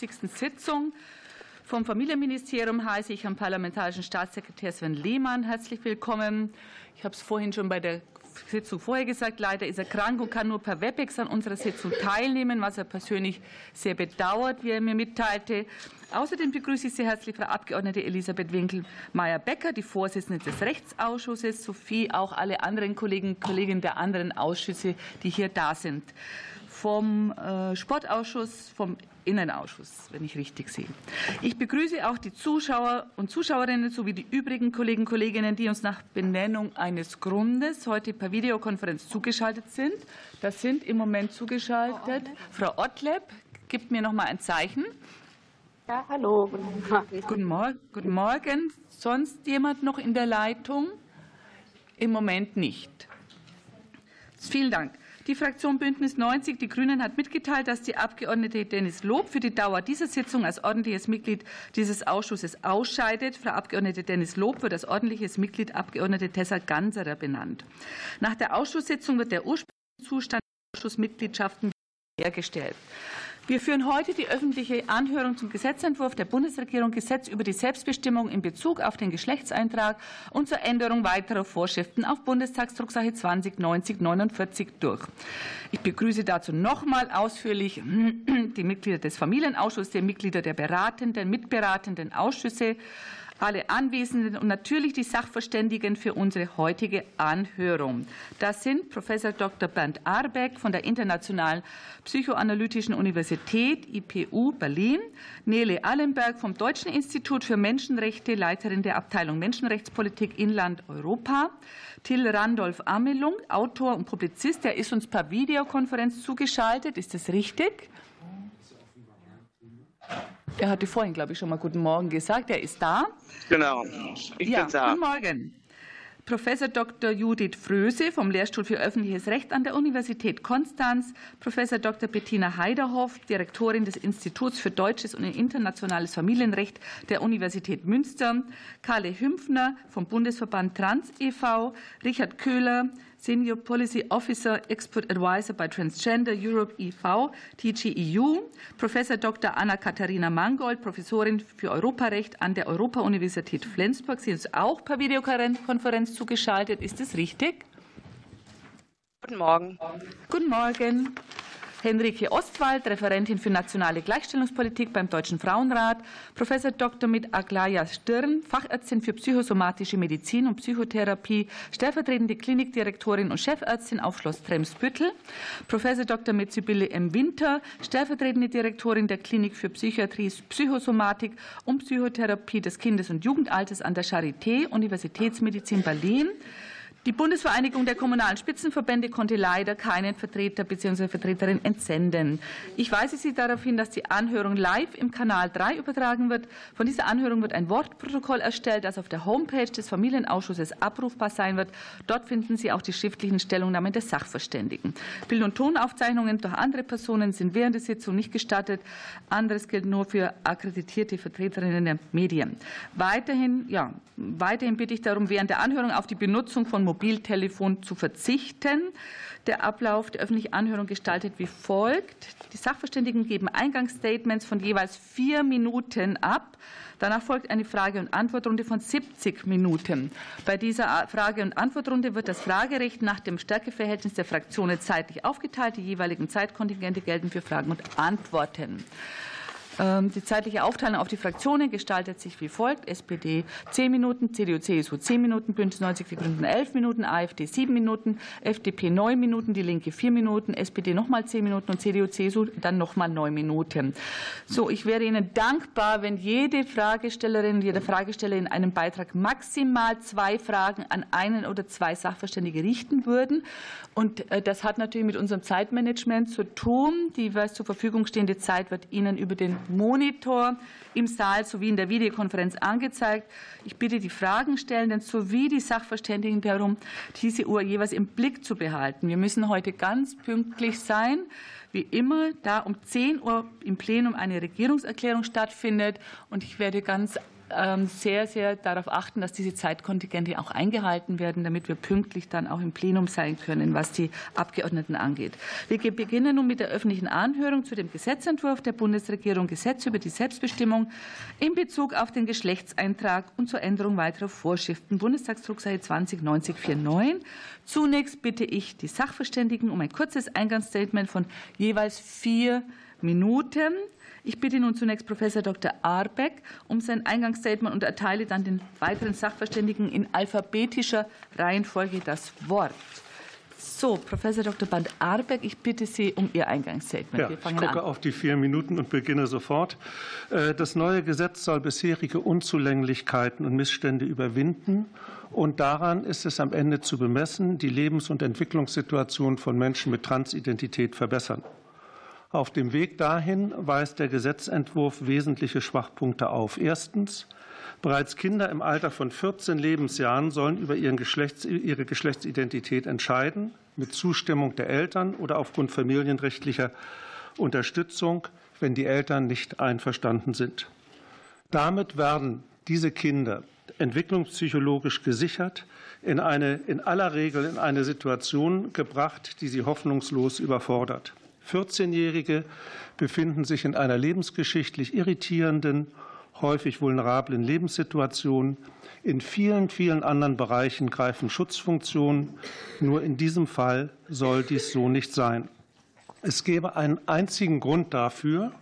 Sitzung vom Familienministerium heiße ich Herrn Parlamentarischen Staatssekretär Sven Lehmann herzlich willkommen. Ich habe es vorhin schon bei der Sitzung vorher gesagt. Leider ist er krank und kann nur per WebEx an unserer Sitzung teilnehmen, was er persönlich sehr bedauert, wie er mir mitteilte. Außerdem begrüße ich sehr herzlich Frau Abgeordnete Elisabeth Winkel-Meyer-Becker, die Vorsitzende des Rechtsausschusses, sowie auch alle anderen Kollegen und Kolleginnen der anderen Ausschüsse, die hier da sind vom äh, Sportausschuss, vom Innenausschuss, wenn ich richtig sehe. Ich begrüße auch die Zuschauer und Zuschauerinnen sowie die übrigen Kollegen und Kolleginnen, die uns nach Benennung eines Grundes heute per Videokonferenz zugeschaltet sind. Das sind im Moment zugeschaltet Frau Ottleb, gibt mir noch mal ein Zeichen. Ja, hallo, guten Morgen. Guten Morgen. Guten Morgen. Sonst jemand noch in der Leitung? Im Moment nicht. Vielen Dank. Die Fraktion Bündnis 90 Die Grünen hat mitgeteilt, dass die Abgeordnete Dennis Lob für die Dauer dieser Sitzung als ordentliches Mitglied dieses Ausschusses ausscheidet. Frau Abgeordnete Dennis Lob wird als ordentliches Mitglied Abgeordnete Tessa Ganserer benannt. Nach der Ausschusssitzung wird der ursprüngliche Zustand der Ausschussmitgliedschaften hergestellt. Wir führen heute die öffentliche Anhörung zum Gesetzentwurf der Bundesregierung Gesetz über die Selbstbestimmung in Bezug auf den Geschlechtseintrag und zur Änderung weiterer Vorschriften auf Bundestagsdrucksache 2090-49 durch. Ich begrüße dazu nochmal ausführlich die Mitglieder des Familienausschusses, die Mitglieder der beratenden, mitberatenden Ausschüsse, alle Anwesenden und natürlich die Sachverständigen für unsere heutige Anhörung. Das sind Professor Dr. Bernd Arbeck von der Internationalen Psychoanalytischen Universität IPU Berlin, Nele Allenberg vom Deutschen Institut für Menschenrechte, Leiterin der Abteilung Menschenrechtspolitik Inland Europa, Till Randolph Amelung, Autor und Publizist, der ist uns per Videokonferenz zugeschaltet. Ist das richtig? Er hatte vorhin, glaube ich, schon mal Guten Morgen gesagt. Er ist da. Genau. Ich ja, bin da. Guten Morgen. Professor Dr. Judith Fröse vom Lehrstuhl für öffentliches Recht an der Universität Konstanz, Professor Dr. Bettina Heiderhoff, Direktorin des Instituts für deutsches und internationales Familienrecht der Universität Münster, Karle Hümpfner vom Bundesverband Trans e.V., Richard Köhler, Senior Policy Officer, Expert Advisor bei Transgender Europe e.V., TGEU, Professor Dr. Anna-Katharina Mangold, Professorin für Europarecht an der Europa-Universität Flensburg. Sie ist auch per Videokonferenz zugeschaltet. Ist das richtig? Guten Morgen. Guten Morgen. Henrike Ostwald, Referentin für nationale Gleichstellungspolitik beim Deutschen Frauenrat, Professor Dr. mit Aglaya Stirn, Fachärztin für psychosomatische Medizin und Psychotherapie, stellvertretende Klinikdirektorin und Chefärztin auf Schloss Tremsbüttel, Professor Dr. mit Sibylle M. Winter, stellvertretende Direktorin der Klinik für Psychiatrie, Psychosomatik und Psychotherapie des Kindes- und Jugendalters an der Charité, Universitätsmedizin Berlin, die Bundesvereinigung der kommunalen Spitzenverbände konnte leider keinen Vertreter bzw. Vertreterin entsenden. Ich weise Sie darauf hin, dass die Anhörung live im Kanal 3 übertragen wird. Von dieser Anhörung wird ein Wortprotokoll erstellt, das auf der Homepage des Familienausschusses abrufbar sein wird. Dort finden Sie auch die schriftlichen Stellungnahmen der Sachverständigen. Bild- und Tonaufzeichnungen durch andere Personen sind während der Sitzung nicht gestattet. Anderes gilt nur für akkreditierte Vertreterinnen der Medien. Weiterhin, ja, weiterhin bitte ich darum, während der Anhörung auf die Benutzung von Mobiltelefon zu verzichten. Der Ablauf der öffentlichen Anhörung gestaltet wie folgt. Die Sachverständigen geben Eingangsstatements von jeweils vier Minuten ab. Danach folgt eine Frage- und Antwortrunde von 70 Minuten. Bei dieser Frage- und Antwortrunde wird das Fragerecht nach dem Stärkeverhältnis der Fraktionen zeitlich aufgeteilt. Die jeweiligen Zeitkontingente gelten für Fragen und Antworten. Ähm, die zeitliche Aufteilung auf die Fraktionen gestaltet sich wie folgt. SPD 10 Minuten, CDU, CSU 10 Minuten, Bündnis 90 Die Grünen 11 Minuten, AfD 7 Minuten, FDP 9 Minuten, Die Linke 4 Minuten, SPD nochmal 10 Minuten und CDU, CSU dann nochmal 9 Minuten. So, ich wäre Ihnen dankbar, wenn jede Fragestellerin, jeder Fragesteller in einem Beitrag maximal zwei Fragen an einen oder zwei Sachverständige richten würden. Und äh, das hat natürlich mit unserem Zeitmanagement zu tun. Die zur Verfügung stehende Zeit wird Ihnen über den Monitor im Saal sowie in der Videokonferenz angezeigt. Ich bitte die Fragenstellenden sowie die Sachverständigen darum, diese Uhr jeweils im Blick zu behalten. Wir müssen heute ganz pünktlich sein. wie immer da um 10 Uhr im Plenum eine Regierungserklärung stattfindet. Und ich werde ganz sehr, sehr darauf achten, dass diese Zeitkontingente auch eingehalten werden, damit wir pünktlich dann auch im Plenum sein können, was die Abgeordneten angeht. Wir beginnen nun mit der öffentlichen Anhörung zu dem Gesetzentwurf der Bundesregierung Gesetz über die Selbstbestimmung in Bezug auf den Geschlechtseintrag und zur Änderung weiterer Vorschriften. Bundestagsdrucksache 209049. Zunächst bitte ich die Sachverständigen um ein kurzes Eingangsstatement von jeweils vier Minuten. Ich bitte nun zunächst Professor Dr. Arbeck um sein Eingangsstatement und erteile dann den weiteren Sachverständigen in alphabetischer Reihenfolge das Wort. So, Professor Dr. Band Arbeck, ich bitte Sie um Ihr Eingangsstatement. Ja, ich gucke an. auf die vier Minuten und beginne sofort. Äh, das neue Gesetz soll bisherige Unzulänglichkeiten und Missstände überwinden. Und daran ist es am Ende zu bemessen, die Lebens- und Entwicklungssituation von Menschen mit Transidentität verbessern. Auf dem Weg dahin weist der Gesetzentwurf wesentliche Schwachpunkte auf. Erstens. Bereits Kinder im Alter von 14 Lebensjahren sollen über Geschlechts, ihre Geschlechtsidentität entscheiden, mit Zustimmung der Eltern oder aufgrund familienrechtlicher Unterstützung, wenn die Eltern nicht einverstanden sind. Damit werden diese Kinder entwicklungspsychologisch gesichert, in, eine, in aller Regel in eine Situation gebracht, die sie hoffnungslos überfordert. 14-Jährige befinden sich in einer lebensgeschichtlich irritierenden, häufig vulnerablen Lebenssituation. In vielen, vielen anderen Bereichen greifen Schutzfunktionen. Nur in diesem Fall soll dies so nicht sein. Es gäbe einen einzigen Grund dafür,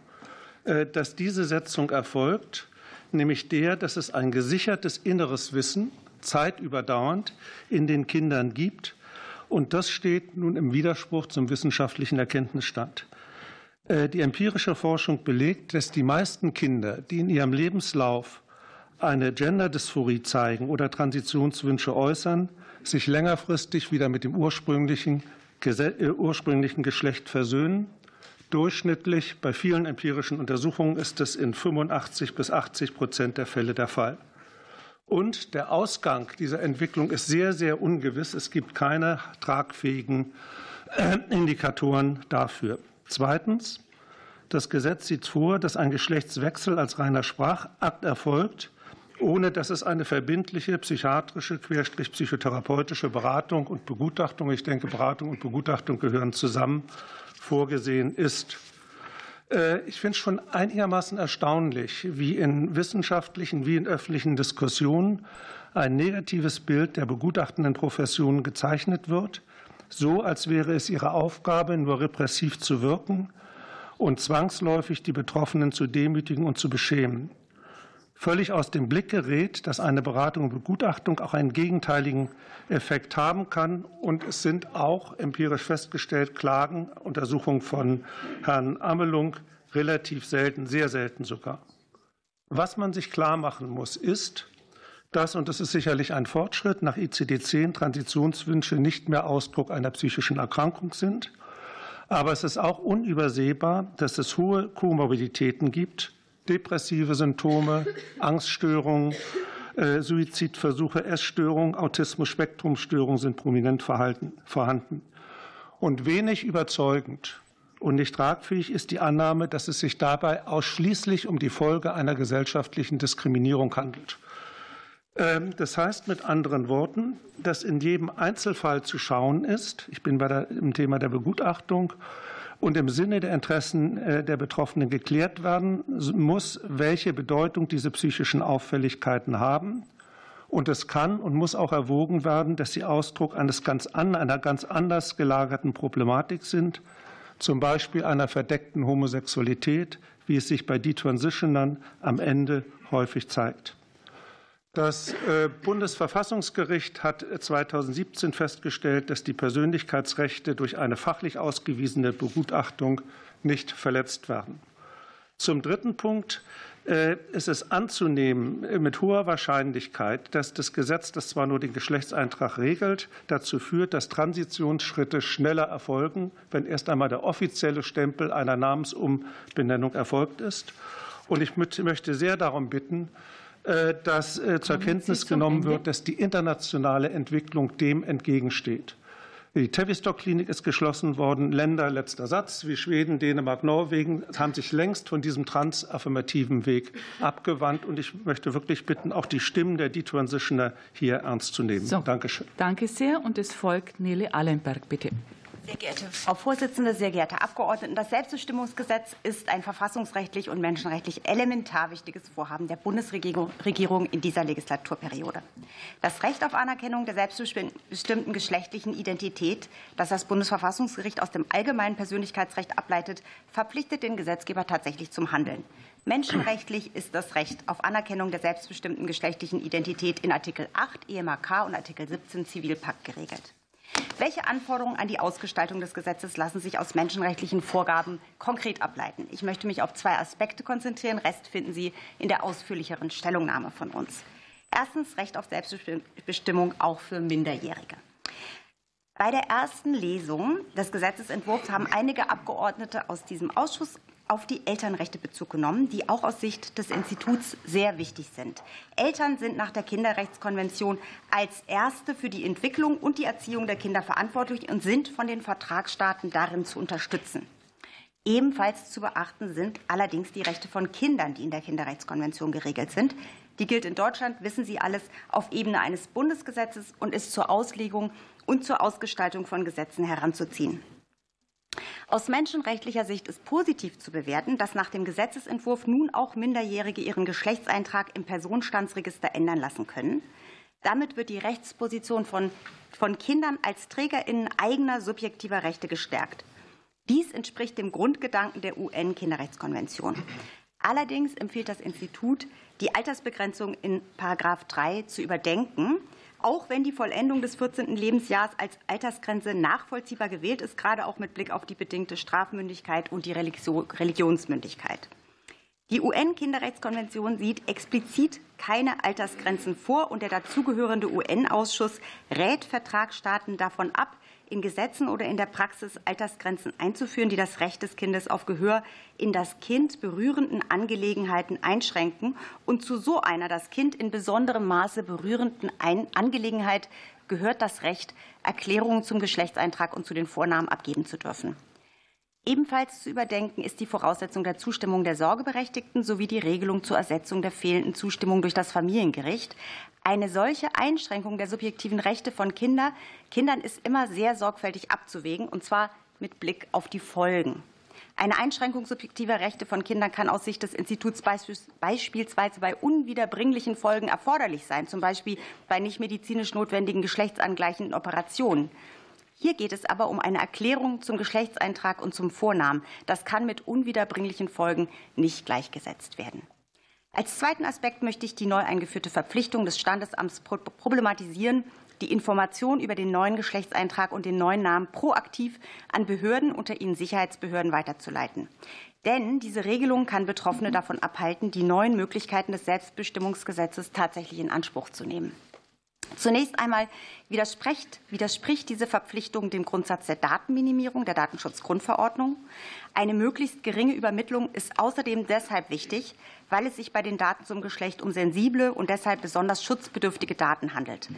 äh, dass diese Setzung erfolgt, nämlich der, dass es ein gesichertes inneres Wissen zeitüberdauernd in den Kindern gibt, und das steht nun im Widerspruch zum wissenschaftlichen Erkenntnisstand. Äh, die empirische Forschung belegt, dass die meisten Kinder, die in ihrem Lebenslauf eine Genderdysphorie zeigen oder Transitionswünsche äußern, sich längerfristig wieder mit dem ursprünglichen, äh, ursprünglichen Geschlecht versöhnen. Durchschnittlich bei vielen empirischen Untersuchungen ist es in 85 bis 80 Prozent der Fälle der Fall. Und der Ausgang dieser Entwicklung ist sehr, sehr ungewiss. Es gibt keine tragfähigen äh, Indikatoren dafür. Zweitens. Das Gesetz sieht vor, dass ein Geschlechtswechsel als reiner Sprachakt erfolgt, ohne dass es eine verbindliche psychiatrische, querstrich psychotherapeutische Beratung und Begutachtung, ich denke, Beratung und Begutachtung gehören zusammen, vorgesehen ist. Äh, ich finde es schon einigermaßen erstaunlich, wie in wissenschaftlichen wie in öffentlichen Diskussionen ein negatives Bild der begutachtenden Profession gezeichnet wird, so als wäre es ihre Aufgabe, nur repressiv zu wirken und zwangsläufig die Betroffenen zu demütigen und zu beschämen. Völlig aus dem Blick gerät, dass eine Beratung und Begutachtung auch einen gegenteiligen Effekt haben kann. Und es sind auch empirisch festgestellt Klagen, Untersuchungen von Herrn Amelung relativ selten, sehr selten sogar. Was man sich klar machen muss, ist, dass, und das ist sicherlich ein Fortschritt, nach ICD-10 Transitionswünsche nicht mehr Ausdruck einer psychischen Erkrankung sind. Aber es ist auch unübersehbar, dass es hohe Komorbiditäten gibt, depressive Symptome, Angststörungen, äh, Suizidversuche, Essstörungen, Autismus-Spektrumstörungen sind prominent vorhanden. Und wenig überzeugend und nicht tragfähig ist die Annahme, dass es sich dabei ausschließlich um die Folge einer gesellschaftlichen Diskriminierung handelt. Ähm, das heißt mit anderen Worten, dass in jedem Einzelfall zu schauen ist, ich bin bei der, im Thema der Begutachtung, und im Sinne der Interessen äh, der Betroffenen geklärt werden muss, welche Bedeutung diese psychischen Auffälligkeiten haben. Und es kann und muss auch erwogen werden, dass sie Ausdruck eines ganz an, einer ganz anders gelagerten Problematik sind, zum Beispiel einer verdeckten Homosexualität, wie es sich bei Detransitionern am Ende häufig zeigt. Das äh, Bundesverfassungsgericht hat 2017 festgestellt, dass die Persönlichkeitsrechte durch eine fachlich ausgewiesene Begutachtung nicht verletzt werden. Zum dritten Punkt äh, ist es anzunehmen äh, mit hoher Wahrscheinlichkeit, dass das Gesetz, das zwar nur den Geschlechtseintrag regelt, dazu führt, dass Transitionsschritte schneller erfolgen, wenn erst einmal der offizielle Stempel einer Namensumbenennung erfolgt ist. Und ich möchte sehr darum bitten, äh, dass äh, zur Kenntnis genommen wird, dass die internationale Entwicklung dem entgegensteht. Die Tavistock-Klinik ist geschlossen worden. Länder, letzter Satz, wie Schweden, Dänemark, Norwegen haben sich längst von diesem transaffirmativen Weg abgewandt. Und ich möchte wirklich bitten, auch die Stimmen der Detransitioner hier ernst zu nehmen. So, Dankeschön. Danke sehr. Und es folgt Nele Allenberg, bitte. Sehr geehrte Frau Vorsitzende, sehr geehrte Abgeordnete, das Selbstbestimmungsgesetz ist ein verfassungsrechtlich und menschenrechtlich elementar wichtiges Vorhaben der Bundesregierung in dieser Legislaturperiode. Das Recht auf Anerkennung der selbstbestimmten geschlechtlichen Identität, das das Bundesverfassungsgericht aus dem allgemeinen Persönlichkeitsrecht ableitet, verpflichtet den Gesetzgeber tatsächlich zum Handeln. Menschenrechtlich ist das Recht auf Anerkennung der selbstbestimmten geschlechtlichen Identität in Artikel 8 EMAK und Artikel 17 Zivilpakt geregelt. Welche Anforderungen an die Ausgestaltung des Gesetzes lassen sich aus menschenrechtlichen Vorgaben konkret ableiten? Ich möchte mich auf zwei Aspekte konzentrieren. Rest finden Sie in der ausführlicheren Stellungnahme von uns. Erstens Recht auf Selbstbestimmung auch für Minderjährige. Bei der ersten Lesung des Gesetzentwurfs haben einige Abgeordnete aus diesem Ausschuss auf die Elternrechte Bezug genommen, die auch aus Sicht des Instituts sehr wichtig sind. Eltern sind nach der Kinderrechtskonvention als Erste für die Entwicklung und die Erziehung der Kinder verantwortlich und sind von den Vertragsstaaten darin zu unterstützen. Ebenfalls zu beachten sind allerdings die Rechte von Kindern, die in der Kinderrechtskonvention geregelt sind. Die gilt in Deutschland, wissen Sie alles, auf Ebene eines Bundesgesetzes und ist zur Auslegung und zur Ausgestaltung von Gesetzen heranzuziehen. Aus menschenrechtlicher Sicht ist positiv zu bewerten, dass nach dem Gesetzentwurf nun auch Minderjährige ihren Geschlechtseintrag im Personenstandsregister ändern lassen können. Damit wird die Rechtsposition von, von Kindern als TrägerInnen eigener subjektiver Rechte gestärkt. Dies entspricht dem Grundgedanken der UN-Kinderrechtskonvention. Allerdings empfiehlt das Institut, die Altersbegrenzung in § 3 zu überdenken auch wenn die Vollendung des 14. Lebensjahres als Altersgrenze nachvollziehbar gewählt ist, gerade auch mit Blick auf die bedingte Strafmündigkeit und die Religionsmündigkeit. Die UN-Kinderrechtskonvention sieht explizit keine Altersgrenzen vor und der dazugehörende UN-Ausschuss rät Vertragsstaaten davon ab, in Gesetzen oder in der Praxis Altersgrenzen einzuführen, die das Recht des Kindes auf Gehör in das Kind berührenden Angelegenheiten einschränken und zu so einer das Kind in besonderem Maße berührenden Angelegenheit gehört das Recht, Erklärungen zum Geschlechtseintrag und zu den Vornamen abgeben zu dürfen. Ebenfalls zu überdenken ist die Voraussetzung der Zustimmung der Sorgeberechtigten sowie die Regelung zur Ersetzung der fehlenden Zustimmung durch das Familiengericht. Eine solche Einschränkung der subjektiven Rechte von Kinder, Kindern ist immer sehr sorgfältig abzuwägen, und zwar mit Blick auf die Folgen. Eine Einschränkung subjektiver Rechte von Kindern kann aus Sicht des Instituts beispielsweise bei unwiederbringlichen Folgen erforderlich sein, zum Beispiel bei nicht medizinisch notwendigen geschlechtsangleichenden Operationen. Hier geht es aber um eine Erklärung zum Geschlechtseintrag und zum Vornamen. Das kann mit unwiederbringlichen Folgen nicht gleichgesetzt werden. Als zweiten Aspekt möchte ich die neu eingeführte Verpflichtung des Standesamts problematisieren, die Information über den neuen Geschlechtseintrag und den neuen Namen proaktiv an Behörden, unter ihnen Sicherheitsbehörden, weiterzuleiten. Denn diese Regelung kann Betroffene davon abhalten, die neuen Möglichkeiten des Selbstbestimmungsgesetzes tatsächlich in Anspruch zu nehmen. Zunächst einmal widerspricht, widerspricht diese Verpflichtung dem Grundsatz der Datenminimierung der Datenschutzgrundverordnung. Eine möglichst geringe Übermittlung ist außerdem deshalb wichtig, weil es sich bei den Daten zum Geschlecht um sensible und deshalb besonders schutzbedürftige Daten handelt.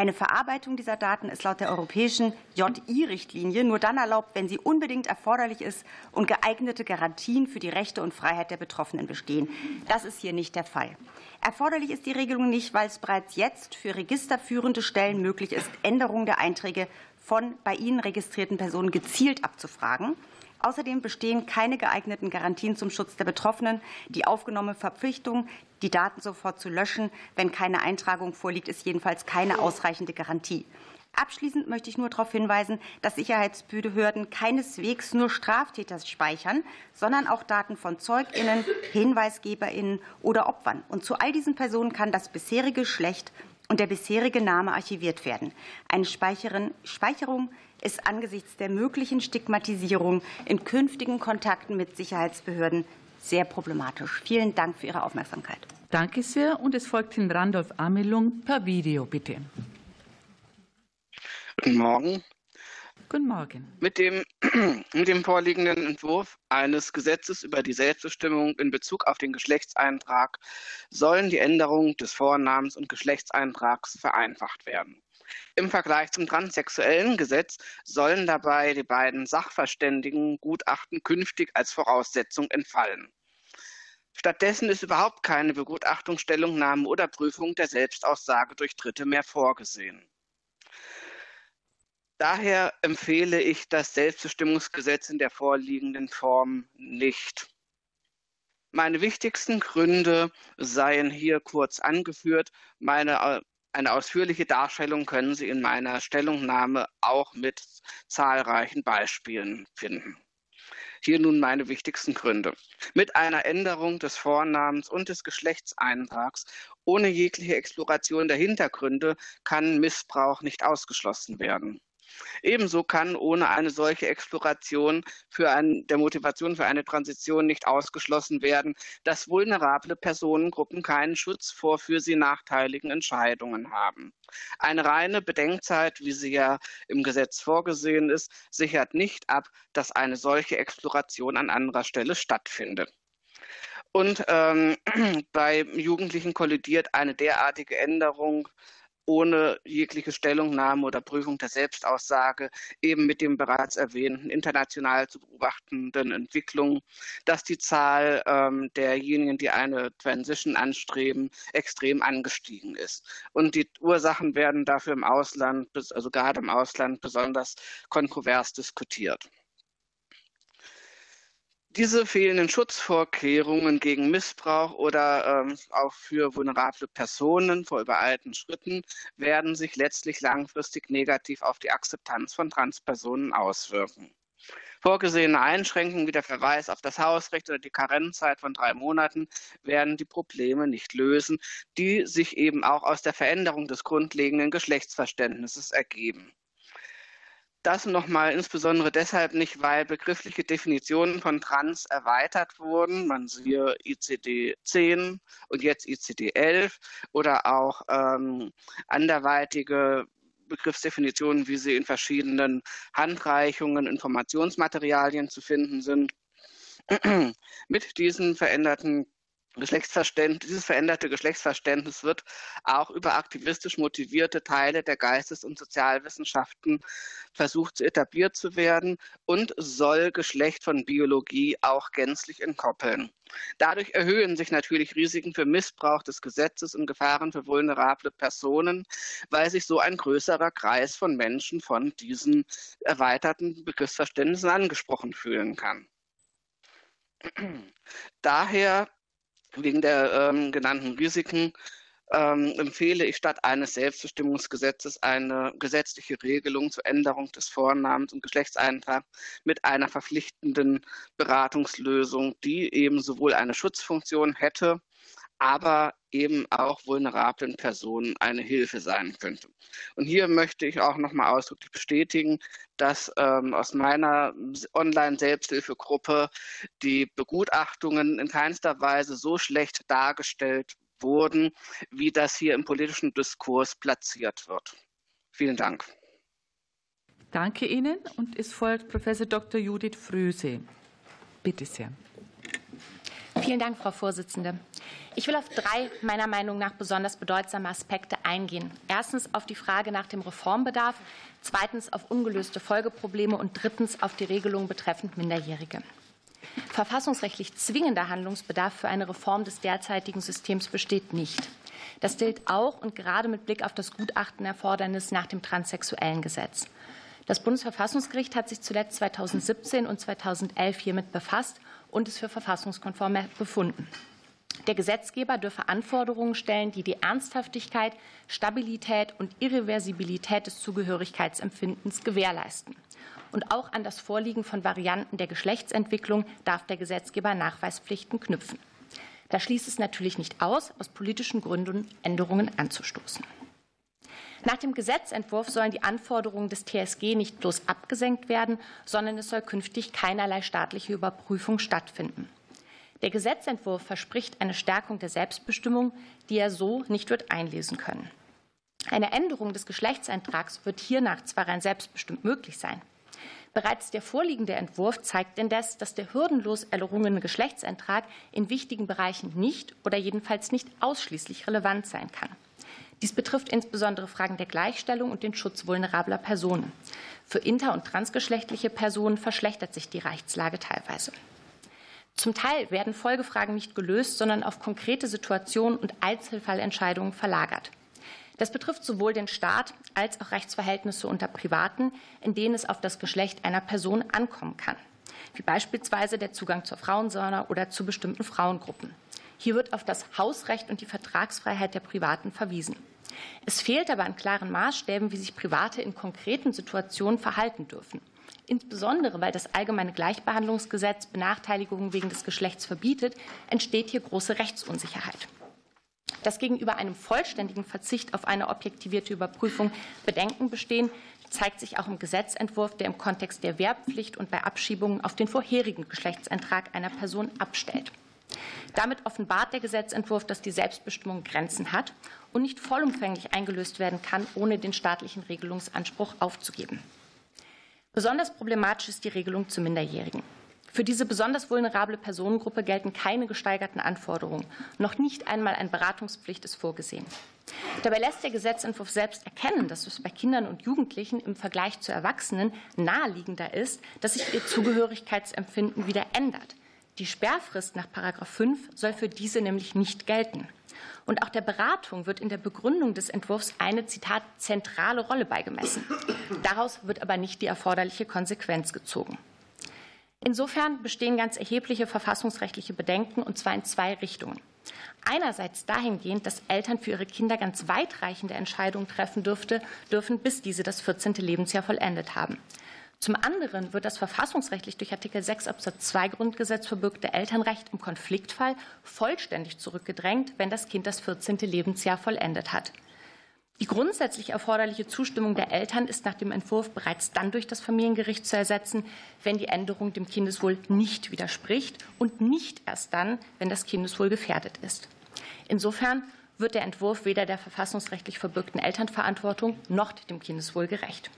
Eine Verarbeitung dieser Daten ist laut der europäischen JI-Richtlinie nur dann erlaubt, wenn sie unbedingt erforderlich ist und geeignete Garantien für die Rechte und Freiheit der Betroffenen bestehen. Das ist hier nicht der Fall. Erforderlich ist die Regelung nicht, weil es bereits jetzt für registerführende Stellen möglich ist, Änderungen der Einträge von bei ihnen registrierten Personen gezielt abzufragen. Außerdem bestehen keine geeigneten Garantien zum Schutz der Betroffenen. Die aufgenommene Verpflichtung, die Daten sofort zu löschen, wenn keine Eintragung vorliegt, ist jedenfalls keine ausreichende Garantie. Abschließend möchte ich nur darauf hinweisen, dass Sicherheitsbehörden keineswegs nur Straftäter speichern, sondern auch Daten von ZeugInnen, HinweisgeberInnen oder Opfern. Und zu all diesen Personen kann das bisherige Geschlecht und der bisherige Name archiviert werden. Eine Speicherung ist angesichts der möglichen Stigmatisierung in künftigen Kontakten mit Sicherheitsbehörden sehr problematisch. Vielen Dank für Ihre Aufmerksamkeit. Danke sehr. Und es folgt Herrn Randolph Amelung per Video, bitte. Guten Morgen. Guten Morgen. Mit dem, mit dem vorliegenden Entwurf eines Gesetzes über die Selbstbestimmung in Bezug auf den Geschlechtseintrag sollen die Änderungen des Vornamens und Geschlechtseintrags vereinfacht werden. Im Vergleich zum transsexuellen Gesetz sollen dabei die beiden Sachverständigengutachten künftig als Voraussetzung entfallen. Stattdessen ist überhaupt keine Begutachtung, Stellungnahme oder Prüfung der Selbstaussage durch Dritte mehr vorgesehen. Daher empfehle ich das Selbstbestimmungsgesetz in der vorliegenden Form nicht. Meine wichtigsten Gründe seien hier kurz angeführt. Meine, eine ausführliche Darstellung können Sie in meiner Stellungnahme auch mit zahlreichen Beispielen finden. Hier nun meine wichtigsten Gründe. Mit einer Änderung des Vornamens und des Geschlechtseintrags ohne jegliche Exploration der Hintergründe kann Missbrauch nicht ausgeschlossen werden. Ebenso kann ohne eine solche Exploration für ein, der Motivation für eine Transition nicht ausgeschlossen werden, dass vulnerable Personengruppen keinen Schutz vor für sie nachteiligen Entscheidungen haben. Eine reine Bedenkzeit, wie sie ja im Gesetz vorgesehen ist, sichert nicht ab, dass eine solche Exploration an anderer Stelle stattfindet. Und ähm, bei Jugendlichen kollidiert eine derartige Änderung ohne jegliche Stellungnahme oder Prüfung der Selbstaussage eben mit dem bereits erwähnten international zu beobachtenden Entwicklungen, dass die Zahl ähm, derjenigen, die eine Transition anstreben, extrem angestiegen ist. Und die Ursachen werden dafür im Ausland, also gerade im Ausland, besonders kontrovers diskutiert. Diese fehlenden Schutzvorkehrungen gegen Missbrauch oder ähm, auch für vulnerable Personen vor übereilten Schritten werden sich letztlich langfristig negativ auf die Akzeptanz von Transpersonen auswirken. Vorgesehene Einschränkungen wie der Verweis auf das Hausrecht oder die Karenzzeit von drei Monaten werden die Probleme nicht lösen, die sich eben auch aus der Veränderung des grundlegenden Geschlechtsverständnisses ergeben. Das nochmal insbesondere deshalb nicht, weil begriffliche Definitionen von Trans erweitert wurden. Man siehe ICD 10 und jetzt ICD 11 oder auch ähm, anderweitige Begriffsdefinitionen, wie sie in verschiedenen Handreichungen, Informationsmaterialien zu finden sind. Mit diesen veränderten Geschlechtsverständnis, dieses veränderte Geschlechtsverständnis wird auch über aktivistisch motivierte Teile der Geistes- und Sozialwissenschaften versucht etabliert zu werden und soll Geschlecht von Biologie auch gänzlich entkoppeln. Dadurch erhöhen sich natürlich Risiken für Missbrauch des Gesetzes und Gefahren für vulnerable Personen, weil sich so ein größerer Kreis von Menschen von diesen erweiterten Begriffsverständnissen angesprochen fühlen kann. Daher Wegen der ähm, genannten Risiken ähm, empfehle ich statt eines Selbstbestimmungsgesetzes eine gesetzliche Regelung zur Änderung des Vornamens und Geschlechtseintrags mit einer verpflichtenden Beratungslösung, die eben sowohl eine Schutzfunktion hätte, aber eben auch vulnerablen Personen eine Hilfe sein könnte. Und hier möchte ich auch nochmal ausdrücklich bestätigen, dass ähm, aus meiner Online-Selbsthilfegruppe die Begutachtungen in keinster Weise so schlecht dargestellt wurden, wie das hier im politischen Diskurs platziert wird. Vielen Dank. Danke Ihnen. Und es folgt Professor Dr. Judith Fröse. Bitte sehr. Vielen Dank, Frau Vorsitzende. Ich will auf drei meiner Meinung nach besonders bedeutsame Aspekte eingehen. Erstens auf die Frage nach dem Reformbedarf, zweitens auf ungelöste Folgeprobleme und drittens auf die Regelung betreffend Minderjährige. Verfassungsrechtlich zwingender Handlungsbedarf für eine Reform des derzeitigen Systems besteht nicht. Das gilt auch und gerade mit Blick auf das Gutachtenerfordernis nach dem transsexuellen Gesetz. Das Bundesverfassungsgericht hat sich zuletzt 2017 und 2011 hiermit befasst und es für verfassungskonform befunden. Der Gesetzgeber dürfe Anforderungen stellen, die die Ernsthaftigkeit, Stabilität und Irreversibilität des Zugehörigkeitsempfindens gewährleisten. Und auch an das Vorliegen von Varianten der Geschlechtsentwicklung darf der Gesetzgeber Nachweispflichten knüpfen. Da schließt es natürlich nicht aus, aus politischen Gründen Änderungen anzustoßen. Nach dem Gesetzentwurf sollen die Anforderungen des TSG nicht bloß abgesenkt werden, sondern es soll künftig keinerlei staatliche Überprüfung stattfinden. Der Gesetzentwurf verspricht eine Stärkung der Selbstbestimmung, die er so nicht wird einlesen können. Eine Änderung des Geschlechtseintrags wird hiernach zwar rein selbstbestimmt möglich sein. Bereits der vorliegende Entwurf zeigt indes, dass der hürdenlos errungene Geschlechtseintrag in wichtigen Bereichen nicht oder jedenfalls nicht ausschließlich relevant sein kann. Dies betrifft insbesondere Fragen der Gleichstellung und den Schutz vulnerabler Personen. Für inter- und transgeschlechtliche Personen verschlechtert sich die Rechtslage teilweise. Zum Teil werden Folgefragen nicht gelöst, sondern auf konkrete Situationen und Einzelfallentscheidungen verlagert. Das betrifft sowohl den Staat als auch Rechtsverhältnisse unter Privaten, in denen es auf das Geschlecht einer Person ankommen kann, wie beispielsweise der Zugang zur Frauensauna oder zu bestimmten Frauengruppen. Hier wird auf das Hausrecht und die Vertragsfreiheit der Privaten verwiesen. Es fehlt aber an klaren Maßstäben, wie sich Private in konkreten Situationen verhalten dürfen. Insbesondere weil das allgemeine Gleichbehandlungsgesetz Benachteiligungen wegen des Geschlechts verbietet, entsteht hier große Rechtsunsicherheit. Dass gegenüber einem vollständigen Verzicht auf eine objektivierte Überprüfung Bedenken bestehen, zeigt sich auch im Gesetzentwurf, der im Kontext der Werbpflicht und bei Abschiebungen auf den vorherigen Geschlechtseintrag einer Person abstellt. Damit offenbart der Gesetzentwurf, dass die Selbstbestimmung Grenzen hat und nicht vollumfänglich eingelöst werden kann, ohne den staatlichen Regelungsanspruch aufzugeben. Besonders problematisch ist die Regelung zu Minderjährigen. Für diese besonders vulnerable Personengruppe gelten keine gesteigerten Anforderungen. Noch nicht einmal eine Beratungspflicht ist vorgesehen. Dabei lässt der Gesetzentwurf selbst erkennen, dass es bei Kindern und Jugendlichen im Vergleich zu Erwachsenen naheliegender ist, dass sich ihr Zugehörigkeitsempfinden wieder ändert. Die Sperrfrist nach 5 soll für diese nämlich nicht gelten. Und auch der Beratung wird in der Begründung des Entwurfs eine, Zitat, zentrale Rolle beigemessen. Daraus wird aber nicht die erforderliche Konsequenz gezogen. Insofern bestehen ganz erhebliche verfassungsrechtliche Bedenken, und zwar in zwei Richtungen. Einerseits dahingehend, dass Eltern für ihre Kinder ganz weitreichende Entscheidungen treffen dürfte, dürfen, bis diese das 14. Lebensjahr vollendet haben. Zum anderen wird das verfassungsrechtlich durch Artikel 6 Absatz 2 Grundgesetz verbürgte Elternrecht im Konfliktfall vollständig zurückgedrängt, wenn das Kind das 14. Lebensjahr vollendet hat. Die grundsätzlich erforderliche Zustimmung der Eltern ist nach dem Entwurf bereits dann durch das Familiengericht zu ersetzen, wenn die Änderung dem Kindeswohl nicht widerspricht und nicht erst dann, wenn das Kindeswohl gefährdet ist. Insofern wird der Entwurf weder der verfassungsrechtlich verbürgten Elternverantwortung noch dem Kindeswohl gerecht.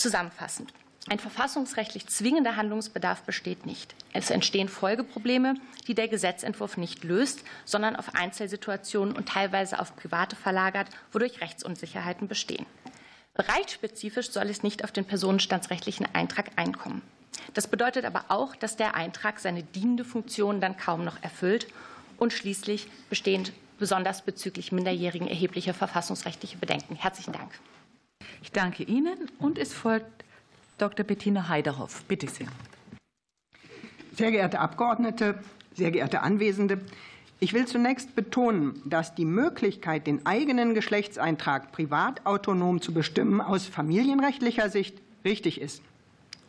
Zusammenfassend. Ein verfassungsrechtlich zwingender Handlungsbedarf besteht nicht. Es entstehen Folgeprobleme, die der Gesetzentwurf nicht löst, sondern auf Einzelsituationen und teilweise auf Private verlagert, wodurch Rechtsunsicherheiten bestehen. Bereichsspezifisch soll es nicht auf den personenstandsrechtlichen Eintrag einkommen. Das bedeutet aber auch, dass der Eintrag seine dienende Funktion dann kaum noch erfüllt und schließlich bestehen besonders bezüglich Minderjährigen erhebliche verfassungsrechtliche Bedenken. Herzlichen Dank. Ich danke Ihnen und es folgt Dr. Bettina Heiderhoff. Bitte sehr. Sehr geehrte Abgeordnete, sehr geehrte Anwesende, ich will zunächst betonen, dass die Möglichkeit, den eigenen Geschlechtseintrag privat autonom zu bestimmen, aus familienrechtlicher Sicht richtig ist.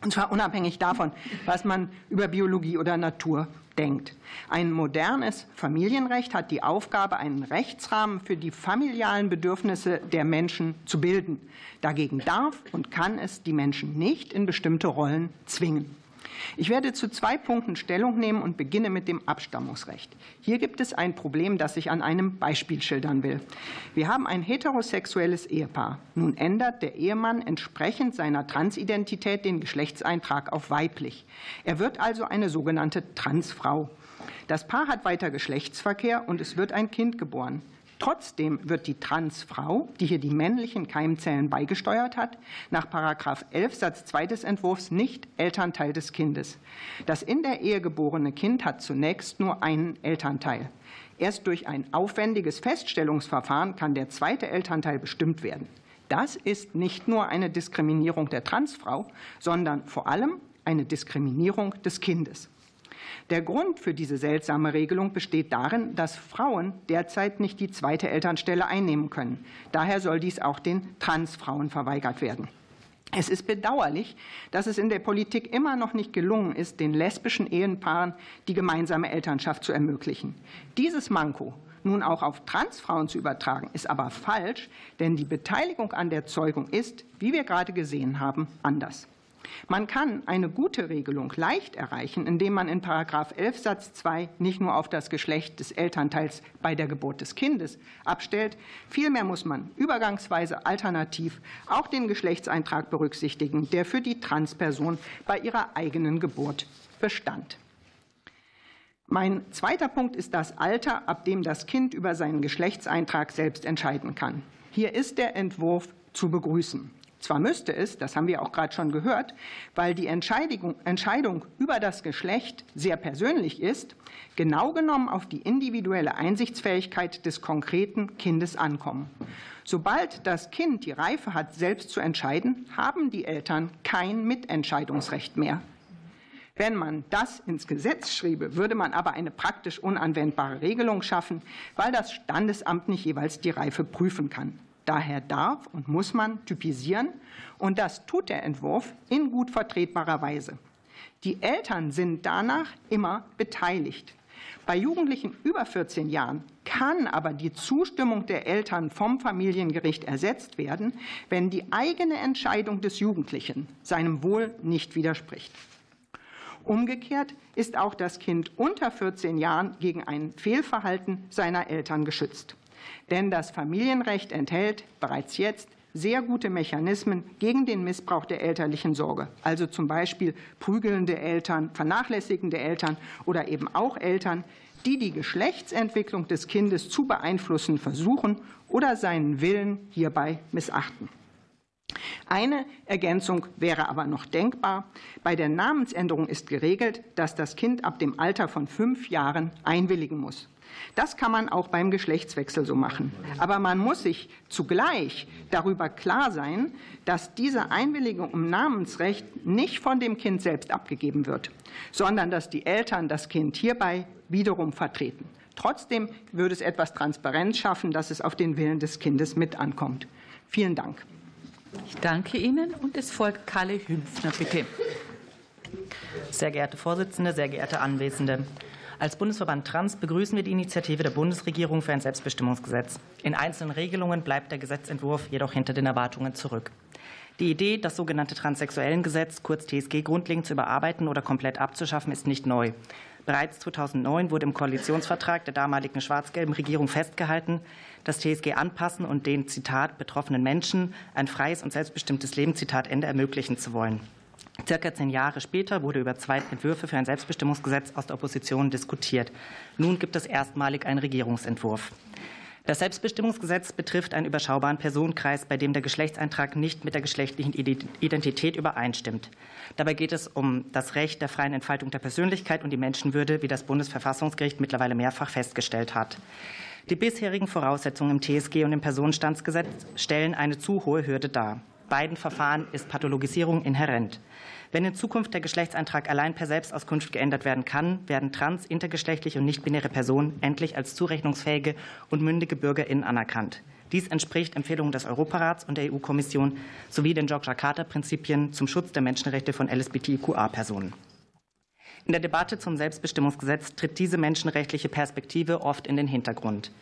Und zwar unabhängig davon, was man über Biologie oder Natur denkt. Ein modernes Familienrecht hat die Aufgabe, einen Rechtsrahmen für die familialen Bedürfnisse der Menschen zu bilden. Dagegen darf und kann es die Menschen nicht in bestimmte Rollen zwingen. Ich werde zu zwei Punkten Stellung nehmen und beginne mit dem Abstammungsrecht. Hier gibt es ein Problem, das ich an einem Beispiel schildern will. Wir haben ein heterosexuelles Ehepaar. Nun ändert der Ehemann entsprechend seiner Transidentität den Geschlechtseintrag auf weiblich. Er wird also eine sogenannte Transfrau. Das Paar hat weiter Geschlechtsverkehr und es wird ein Kind geboren. Trotzdem wird die Transfrau, die hier die männlichen Keimzellen beigesteuert hat, nach 11 Satz 2 des Entwurfs nicht Elternteil des Kindes. Das in der Ehe geborene Kind hat zunächst nur einen Elternteil. Erst durch ein aufwendiges Feststellungsverfahren kann der zweite Elternteil bestimmt werden. Das ist nicht nur eine Diskriminierung der Transfrau, sondern vor allem eine Diskriminierung des Kindes. Der Grund für diese seltsame Regelung besteht darin, dass Frauen derzeit nicht die zweite Elternstelle einnehmen können. Daher soll dies auch den Transfrauen verweigert werden. Es ist bedauerlich, dass es in der Politik immer noch nicht gelungen ist, den lesbischen Ehepaaren die gemeinsame Elternschaft zu ermöglichen. Dieses Manko nun auch auf Transfrauen zu übertragen, ist aber falsch, denn die Beteiligung an der Zeugung ist, wie wir gerade gesehen haben, anders. Man kann eine gute Regelung leicht erreichen, indem man in § 11 Satz 2 nicht nur auf das Geschlecht des Elternteils bei der Geburt des Kindes abstellt, vielmehr muss man übergangsweise alternativ auch den Geschlechtseintrag berücksichtigen, der für die Transperson bei ihrer eigenen Geburt bestand. Mein zweiter Punkt ist das Alter, ab dem das Kind über seinen Geschlechtseintrag selbst entscheiden kann. Hier ist der Entwurf zu begrüßen. Zwar müsste es, das haben wir auch gerade schon gehört, weil die Entscheidung, Entscheidung über das Geschlecht sehr persönlich ist, genau genommen auf die individuelle Einsichtsfähigkeit des konkreten Kindes ankommen. Sobald das Kind die Reife hat, selbst zu entscheiden, haben die Eltern kein Mitentscheidungsrecht mehr. Wenn man das ins Gesetz schriebe, würde man aber eine praktisch unanwendbare Regelung schaffen, weil das Standesamt nicht jeweils die Reife prüfen kann. Daher darf und muss man typisieren, und das tut der Entwurf in gut vertretbarer Weise. Die Eltern sind danach immer beteiligt. Bei Jugendlichen über 14 Jahren kann aber die Zustimmung der Eltern vom Familiengericht ersetzt werden, wenn die eigene Entscheidung des Jugendlichen seinem Wohl nicht widerspricht. Umgekehrt ist auch das Kind unter 14 Jahren gegen ein Fehlverhalten seiner Eltern geschützt. Denn das Familienrecht enthält bereits jetzt sehr gute Mechanismen gegen den Missbrauch der elterlichen Sorge, also zum Beispiel prügelnde Eltern, vernachlässigende Eltern oder eben auch Eltern, die die Geschlechtsentwicklung des Kindes zu beeinflussen versuchen oder seinen Willen hierbei missachten. Eine Ergänzung wäre aber noch denkbar. Bei der Namensänderung ist geregelt, dass das Kind ab dem Alter von fünf Jahren einwilligen muss. Das kann man auch beim Geschlechtswechsel so machen. Aber man muss sich zugleich darüber klar sein, dass diese Einwilligung im Namensrecht nicht von dem Kind selbst abgegeben wird, sondern dass die Eltern das Kind hierbei wiederum vertreten. Trotzdem würde es etwas Transparenz schaffen, dass es auf den Willen des Kindes mit ankommt. Vielen Dank. Ich danke Ihnen und es folgt Kalle Hümpfner, bitte. Sehr geehrte Vorsitzende, sehr geehrte Anwesende. Als Bundesverband Trans begrüßen wir die Initiative der Bundesregierung für ein Selbstbestimmungsgesetz. In einzelnen Regelungen bleibt der Gesetzentwurf jedoch hinter den Erwartungen zurück. Die Idee, das sogenannte Transsexuellengesetz, kurz TSG, grundlegend zu überarbeiten oder komplett abzuschaffen, ist nicht neu. Bereits 2009 wurde im Koalitionsvertrag der damaligen schwarz-gelben Regierung festgehalten, das TSG anpassen und den, Zitat, betroffenen Menschen ein freies und selbstbestimmtes Leben, Zitat Ende, ermöglichen zu wollen. Circa zehn Jahre später wurde über zwei Entwürfe für ein Selbstbestimmungsgesetz aus der Opposition diskutiert. Nun gibt es erstmalig einen Regierungsentwurf. Das Selbstbestimmungsgesetz betrifft einen überschaubaren Personenkreis, bei dem der Geschlechtseintrag nicht mit der geschlechtlichen Identität übereinstimmt. Dabei geht es um das Recht der freien Entfaltung der Persönlichkeit und die Menschenwürde, wie das Bundesverfassungsgericht mittlerweile mehrfach festgestellt hat. Die bisherigen Voraussetzungen im TSG und im Personenstandsgesetz stellen eine zu hohe Hürde dar. Beiden Verfahren ist Pathologisierung inhärent. Wenn in Zukunft der Geschlechtseintrag allein per Selbstauskunft geändert werden kann, werden trans-, intergeschlechtliche und nichtbinäre Personen endlich als zurechnungsfähige und mündige BürgerInnen anerkannt. Dies entspricht Empfehlungen des Europarats und der EU-Kommission sowie den Jogjakarta-Prinzipien zum Schutz der Menschenrechte von LSBTQA-Personen. In der Debatte zum Selbstbestimmungsgesetz tritt diese menschenrechtliche Perspektive oft in den Hintergrund.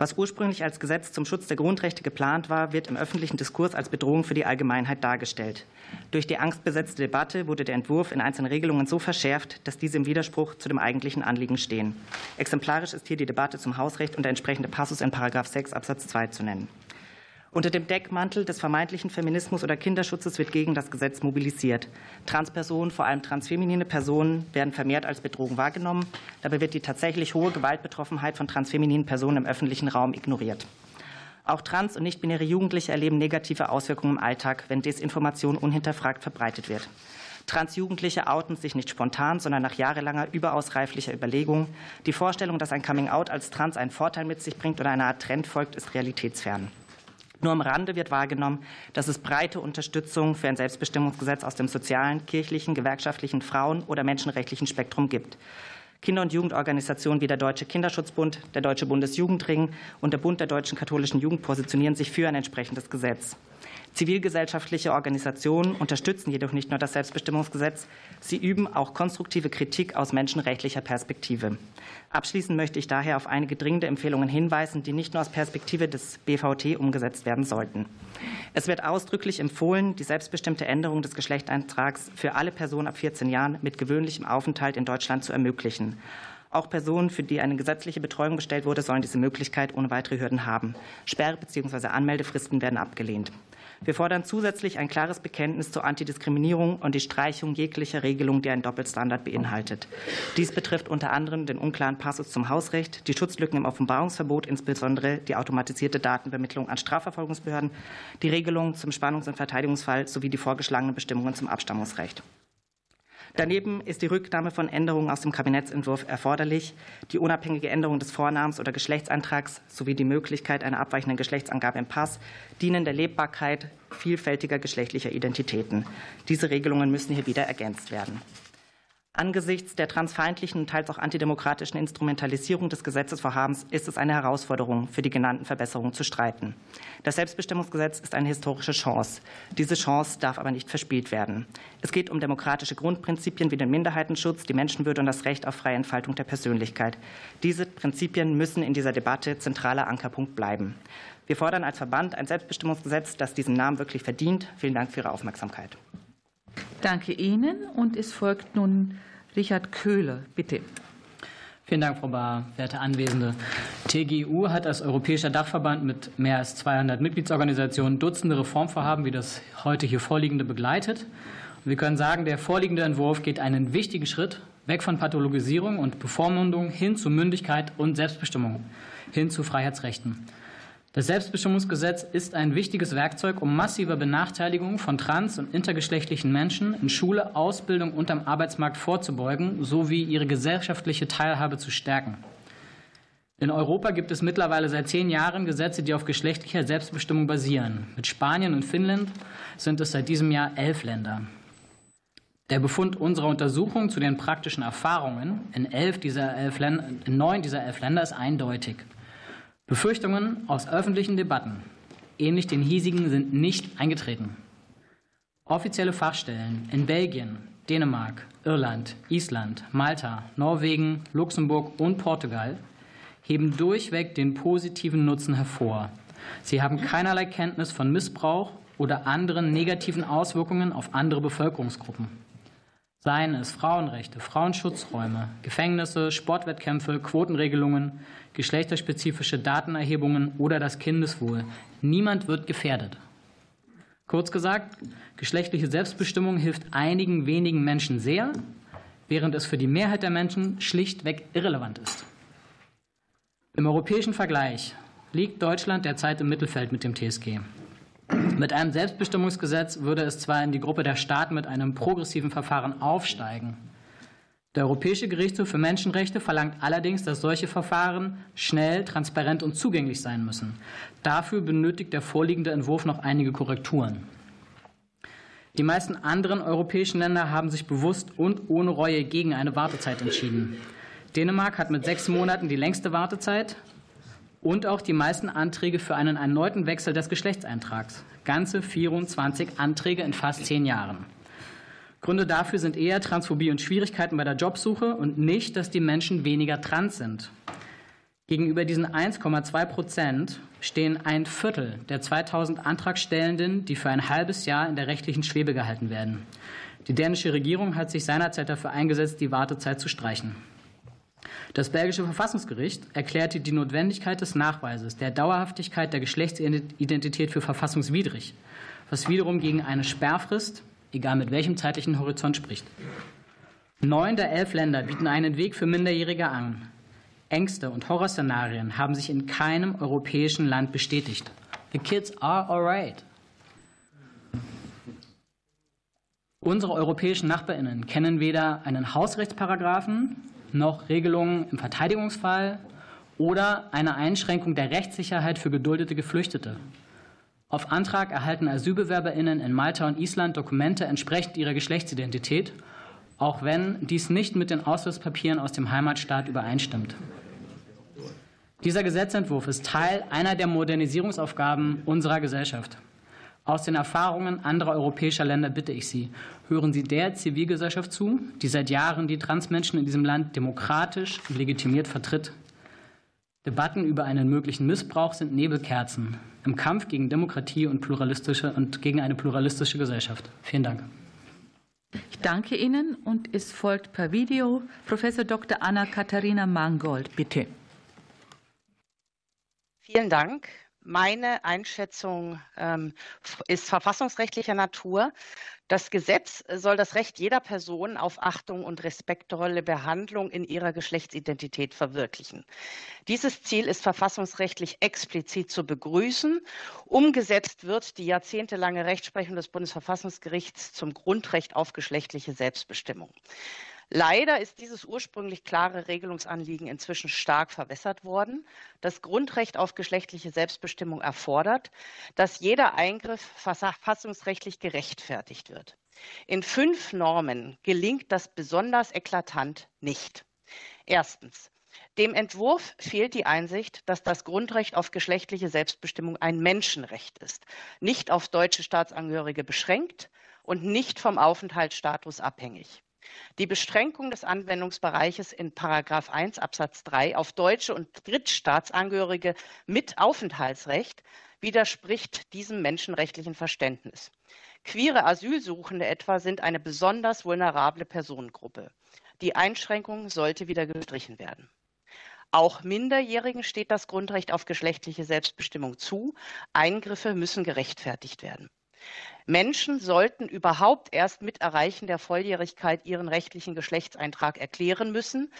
Was ursprünglich als Gesetz zum Schutz der Grundrechte geplant war, wird im öffentlichen Diskurs als Bedrohung für die Allgemeinheit dargestellt. Durch die angstbesetzte Debatte wurde der Entwurf in einzelnen Regelungen so verschärft, dass diese im Widerspruch zu dem eigentlichen Anliegen stehen. Exemplarisch ist hier die Debatte zum Hausrecht und der entsprechende Passus in § 6 Absatz 2 zu nennen. Unter dem Deckmantel des vermeintlichen Feminismus oder Kinderschutzes wird gegen das Gesetz mobilisiert. Transpersonen, vor allem transfeminine Personen, werden vermehrt als Bedrohung wahrgenommen. Dabei wird die tatsächlich hohe Gewaltbetroffenheit von transfemininen Personen im öffentlichen Raum ignoriert. Auch trans- und nichtbinäre Jugendliche erleben negative Auswirkungen im Alltag, wenn Desinformation unhinterfragt verbreitet wird. Transjugendliche outen sich nicht spontan, sondern nach jahrelanger überaus reiflicher Überlegung. Die Vorstellung, dass ein Coming-out als trans einen Vorteil mit sich bringt oder einer Art Trend folgt, ist realitätsfern. Nur am Rande wird wahrgenommen, dass es breite Unterstützung für ein Selbstbestimmungsgesetz aus dem sozialen, kirchlichen, gewerkschaftlichen, Frauen- oder menschenrechtlichen Spektrum gibt. Kinder- und Jugendorganisationen wie der Deutsche Kinderschutzbund, der Deutsche Bundesjugendring und der Bund der deutschen katholischen Jugend positionieren sich für ein entsprechendes Gesetz. Zivilgesellschaftliche Organisationen unterstützen jedoch nicht nur das Selbstbestimmungsgesetz, sie üben auch konstruktive Kritik aus menschenrechtlicher Perspektive. Abschließend möchte ich daher auf einige dringende Empfehlungen hinweisen, die nicht nur aus Perspektive des BVT umgesetzt werden sollten. Es wird ausdrücklich empfohlen, die selbstbestimmte Änderung des Geschlechteintrags für alle Personen ab 14 Jahren mit gewöhnlichem Aufenthalt in Deutschland zu ermöglichen. Auch Personen, für die eine gesetzliche Betreuung bestellt wurde, sollen diese Möglichkeit ohne weitere Hürden haben. Sperre bzw. Anmeldefristen werden abgelehnt. Wir fordern zusätzlich ein klares Bekenntnis zur Antidiskriminierung und die Streichung jeglicher Regelung, die einen Doppelstandard beinhaltet. Dies betrifft unter anderem den unklaren Passus zum Hausrecht, die Schutzlücken im Offenbarungsverbot, insbesondere die automatisierte Datenvermittlung an Strafverfolgungsbehörden, die Regelung zum Spannungs- und Verteidigungsfall sowie die vorgeschlagenen Bestimmungen zum Abstammungsrecht. Daneben ist die Rücknahme von Änderungen aus dem Kabinettsentwurf erforderlich. Die unabhängige Änderung des Vornamens oder Geschlechtsantrags sowie die Möglichkeit einer abweichenden Geschlechtsangabe im Pass dienen der Lebbarkeit vielfältiger geschlechtlicher Identitäten. Diese Regelungen müssen hier wieder ergänzt werden. Angesichts der transfeindlichen und teils auch antidemokratischen Instrumentalisierung des Gesetzesvorhabens ist es eine Herausforderung, für die genannten Verbesserungen zu streiten. Das Selbstbestimmungsgesetz ist eine historische Chance. Diese Chance darf aber nicht verspielt werden. Es geht um demokratische Grundprinzipien wie den Minderheitenschutz, die Menschenwürde und das Recht auf freie Entfaltung der Persönlichkeit. Diese Prinzipien müssen in dieser Debatte zentraler Ankerpunkt bleiben. Wir fordern als Verband ein Selbstbestimmungsgesetz, das diesen Namen wirklich verdient. Vielen Dank für Ihre Aufmerksamkeit. Danke Ihnen. Und es folgt nun Richard Köhler, bitte. Vielen Dank, Frau Bahr, werte Anwesende. TGU hat als europäischer Dachverband mit mehr als 200 Mitgliedsorganisationen Dutzende Reformvorhaben wie das heute hier vorliegende begleitet. Und wir können sagen, der vorliegende Entwurf geht einen wichtigen Schritt weg von Pathologisierung und Bevormundung hin zu Mündigkeit und Selbstbestimmung, hin zu Freiheitsrechten. Das Selbstbestimmungsgesetz ist ein wichtiges Werkzeug, um massiver Benachteiligung von trans- und intergeschlechtlichen Menschen in Schule, Ausbildung und am Arbeitsmarkt vorzubeugen sowie ihre gesellschaftliche Teilhabe zu stärken. In Europa gibt es mittlerweile seit zehn Jahren Gesetze, die auf geschlechtlicher Selbstbestimmung basieren. Mit Spanien und Finnland sind es seit diesem Jahr elf Länder. Der Befund unserer Untersuchung zu den praktischen Erfahrungen in, elf dieser elf Länder, in neun dieser elf Länder ist eindeutig. Befürchtungen aus öffentlichen Debatten, ähnlich den hiesigen, sind nicht eingetreten. Offizielle Fachstellen in Belgien, Dänemark, Irland, Island, Malta, Norwegen, Luxemburg und Portugal heben durchweg den positiven Nutzen hervor. Sie haben keinerlei Kenntnis von Missbrauch oder anderen negativen Auswirkungen auf andere Bevölkerungsgruppen. Seien es Frauenrechte, Frauenschutzräume, Gefängnisse, Sportwettkämpfe, Quotenregelungen, geschlechterspezifische Datenerhebungen oder das Kindeswohl. Niemand wird gefährdet. Kurz gesagt, geschlechtliche Selbstbestimmung hilft einigen wenigen Menschen sehr, während es für die Mehrheit der Menschen schlichtweg irrelevant ist. Im europäischen Vergleich liegt Deutschland derzeit im Mittelfeld mit dem TSG. Mit einem Selbstbestimmungsgesetz würde es zwar in die Gruppe der Staaten mit einem progressiven Verfahren aufsteigen, der Europäische Gerichtshof für Menschenrechte verlangt allerdings, dass solche Verfahren schnell, transparent und zugänglich sein müssen. Dafür benötigt der vorliegende Entwurf noch einige Korrekturen. Die meisten anderen europäischen Länder haben sich bewusst und ohne Reue gegen eine Wartezeit entschieden. Dänemark hat mit sechs Monaten die längste Wartezeit und auch die meisten Anträge für einen erneuten Wechsel des Geschlechtseintrags. Ganze 24 Anträge in fast zehn Jahren. Gründe dafür sind eher Transphobie und Schwierigkeiten bei der Jobsuche und nicht, dass die Menschen weniger trans sind. Gegenüber diesen 1,2 Prozent stehen ein Viertel der 2000 Antragstellenden, die für ein halbes Jahr in der rechtlichen Schwebe gehalten werden. Die dänische Regierung hat sich seinerzeit dafür eingesetzt, die Wartezeit zu streichen. Das belgische Verfassungsgericht erklärte die Notwendigkeit des Nachweises der Dauerhaftigkeit der Geschlechtsidentität für verfassungswidrig, was wiederum gegen eine Sperrfrist egal mit welchem zeitlichen Horizont spricht. Neun der elf Länder bieten einen Weg für Minderjährige an. Ängste und Horrorszenarien haben sich in keinem europäischen Land bestätigt. The kids are alright. Unsere europäischen Nachbarinnen kennen weder einen Hausrechtsparagraphen noch Regelungen im Verteidigungsfall oder eine Einschränkung der Rechtssicherheit für geduldete Geflüchtete. Auf Antrag erhalten AsylbewerberInnen in Malta und Island Dokumente entsprechend ihrer Geschlechtsidentität, auch wenn dies nicht mit den Ausweispapieren aus dem Heimatstaat übereinstimmt. Dieser Gesetzentwurf ist Teil einer der Modernisierungsaufgaben unserer Gesellschaft. Aus den Erfahrungen anderer europäischer Länder bitte ich Sie, hören Sie der Zivilgesellschaft zu, die seit Jahren die Transmenschen in diesem Land demokratisch und legitimiert vertritt. Debatten über einen möglichen Missbrauch sind Nebelkerzen im Kampf gegen Demokratie und, pluralistische, und gegen eine pluralistische Gesellschaft. Vielen Dank. Ich danke Ihnen und es folgt per Video Professor Dr. Anna Katharina Mangold. Bitte. Vielen Dank. Meine Einschätzung ähm, ist verfassungsrechtlicher Natur. Das Gesetz soll das Recht jeder Person auf Achtung und respektvolle Behandlung in ihrer Geschlechtsidentität verwirklichen. Dieses Ziel ist verfassungsrechtlich explizit zu begrüßen. Umgesetzt wird die jahrzehntelange Rechtsprechung des Bundesverfassungsgerichts zum Grundrecht auf geschlechtliche Selbstbestimmung. Leider ist dieses ursprünglich klare Regelungsanliegen inzwischen stark verwässert worden. Das Grundrecht auf geschlechtliche Selbstbestimmung erfordert, dass jeder Eingriff verfassungsrechtlich gerechtfertigt wird. In fünf Normen gelingt das besonders eklatant nicht. Erstens. Dem Entwurf fehlt die Einsicht, dass das Grundrecht auf geschlechtliche Selbstbestimmung ein Menschenrecht ist, nicht auf deutsche Staatsangehörige beschränkt und nicht vom Aufenthaltsstatus abhängig. Die Beschränkung des Anwendungsbereiches in § 1 Absatz 3 auf Deutsche und Drittstaatsangehörige mit Aufenthaltsrecht widerspricht diesem menschenrechtlichen Verständnis. Queere Asylsuchende etwa sind eine besonders vulnerable Personengruppe. Die Einschränkung sollte wieder gestrichen werden. Auch Minderjährigen steht das Grundrecht auf geschlechtliche Selbstbestimmung zu. Eingriffe müssen gerechtfertigt werden. Menschen sollten überhaupt erst mit Erreichen der Volljährigkeit ihren rechtlichen Geschlechtseintrag erklären müssen.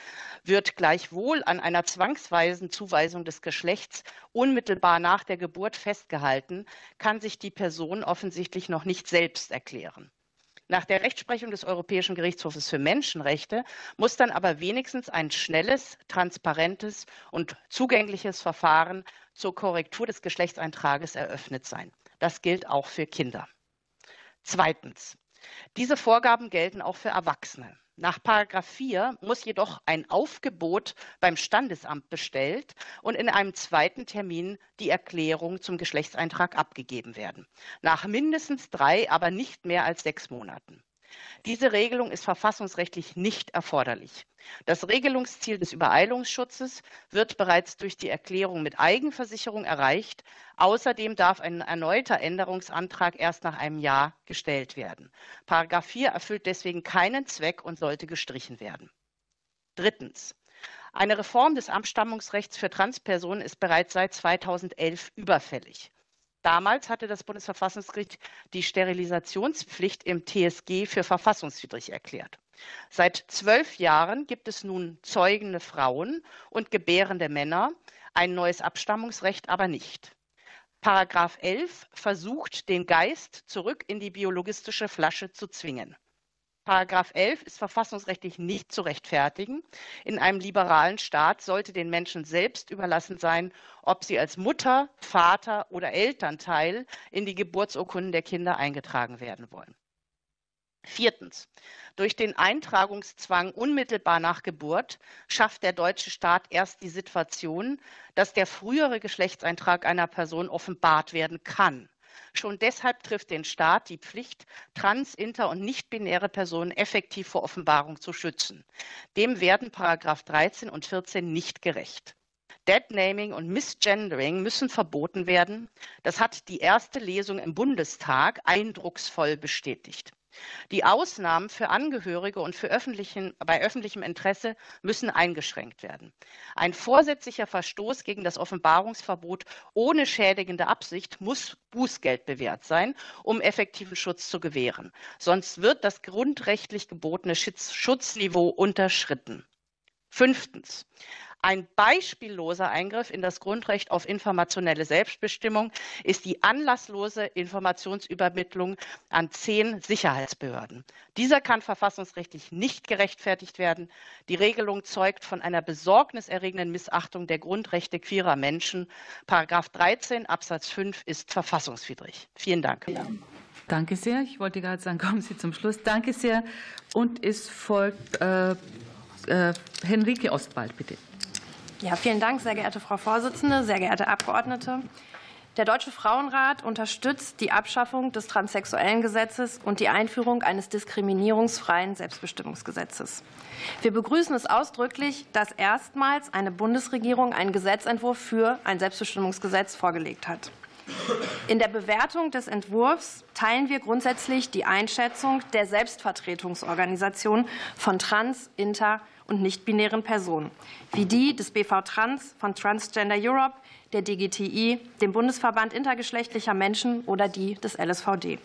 Wird gleichwohl an einer zwangsweisen Zuweisung des Geschlechts unmittelbar nach der Geburt festgehalten, kann sich die Person offensichtlich noch nicht selbst erklären. Nach der Rechtsprechung des Europäischen Gerichtshofes für Menschenrechte muss dann aber wenigstens ein schnelles, transparentes und zugängliches Verfahren zur Korrektur des Geschlechtseintrages eröffnet sein. Das gilt auch für Kinder. Zweitens. Diese Vorgaben gelten auch für Erwachsene. Nach Paragraph 4 muss jedoch ein Aufgebot beim Standesamt bestellt und in einem zweiten Termin die Erklärung zum Geschlechtseintrag abgegeben werden. Nach mindestens drei, aber nicht mehr als sechs Monaten. Diese Regelung ist verfassungsrechtlich nicht erforderlich. Das Regelungsziel des Übereilungsschutzes wird bereits durch die Erklärung mit Eigenversicherung erreicht. Außerdem darf ein erneuter Änderungsantrag erst nach einem Jahr gestellt werden. Paragraph 4 erfüllt deswegen keinen Zweck und sollte gestrichen werden. Drittens. Eine Reform des Abstammungsrechts für Transpersonen ist bereits seit 2011 überfällig. Damals hatte das Bundesverfassungsgericht die Sterilisationspflicht im TSG für verfassungswidrig erklärt. Seit zwölf Jahren gibt es nun zeugende Frauen und gebärende Männer, ein neues Abstammungsrecht aber nicht. Paragraph 11 versucht, den Geist zurück in die biologistische Flasche zu zwingen. Paragraph 11 ist verfassungsrechtlich nicht zu rechtfertigen. In einem liberalen Staat sollte den Menschen selbst überlassen sein, ob sie als Mutter, Vater oder Elternteil in die Geburtsurkunden der Kinder eingetragen werden wollen. Viertens. Durch den Eintragungszwang unmittelbar nach Geburt schafft der deutsche Staat erst die Situation, dass der frühere Geschlechtseintrag einer Person offenbart werden kann. Schon deshalb trifft den Staat die Pflicht, trans-, inter- und nichtbinäre Personen effektiv vor Offenbarung zu schützen. Dem werden Paragraph 13 und 14 nicht gerecht. Deadnaming und Misgendering müssen verboten werden. Das hat die erste Lesung im Bundestag eindrucksvoll bestätigt. Die Ausnahmen für Angehörige und für öffentlichen, bei öffentlichem Interesse müssen eingeschränkt werden. Ein vorsätzlicher Verstoß gegen das Offenbarungsverbot ohne schädigende Absicht muss Bußgeld bewährt sein, um effektiven Schutz zu gewähren. Sonst wird das grundrechtlich gebotene Schutzniveau unterschritten. Fünftens. Ein beispielloser Eingriff in das Grundrecht auf informationelle Selbstbestimmung ist die anlasslose Informationsübermittlung an zehn Sicherheitsbehörden. Dieser kann verfassungsrechtlich nicht gerechtfertigt werden. Die Regelung zeugt von einer besorgniserregenden Missachtung der Grundrechte queerer Menschen. Paragraph 13 Absatz 5 ist verfassungswidrig. Vielen Dank. Danke sehr. Ich wollte gerade sagen, kommen Sie zum Schluss. Danke sehr. Und es folgt äh, äh, Henrike Ostwald, bitte. Ja, vielen Dank, sehr geehrte Frau Vorsitzende, sehr geehrte Abgeordnete. Der Deutsche Frauenrat unterstützt die Abschaffung des transsexuellen Gesetzes und die Einführung eines diskriminierungsfreien Selbstbestimmungsgesetzes. Wir begrüßen es ausdrücklich, dass erstmals eine Bundesregierung einen Gesetzentwurf für ein Selbstbestimmungsgesetz vorgelegt hat. In der Bewertung des Entwurfs teilen wir grundsätzlich die Einschätzung der Selbstvertretungsorganisation von trans-, inter- und nichtbinären Personen, wie die des BV Trans, von Transgender Europe, der DGTI, dem Bundesverband intergeschlechtlicher Menschen oder die des LSVD.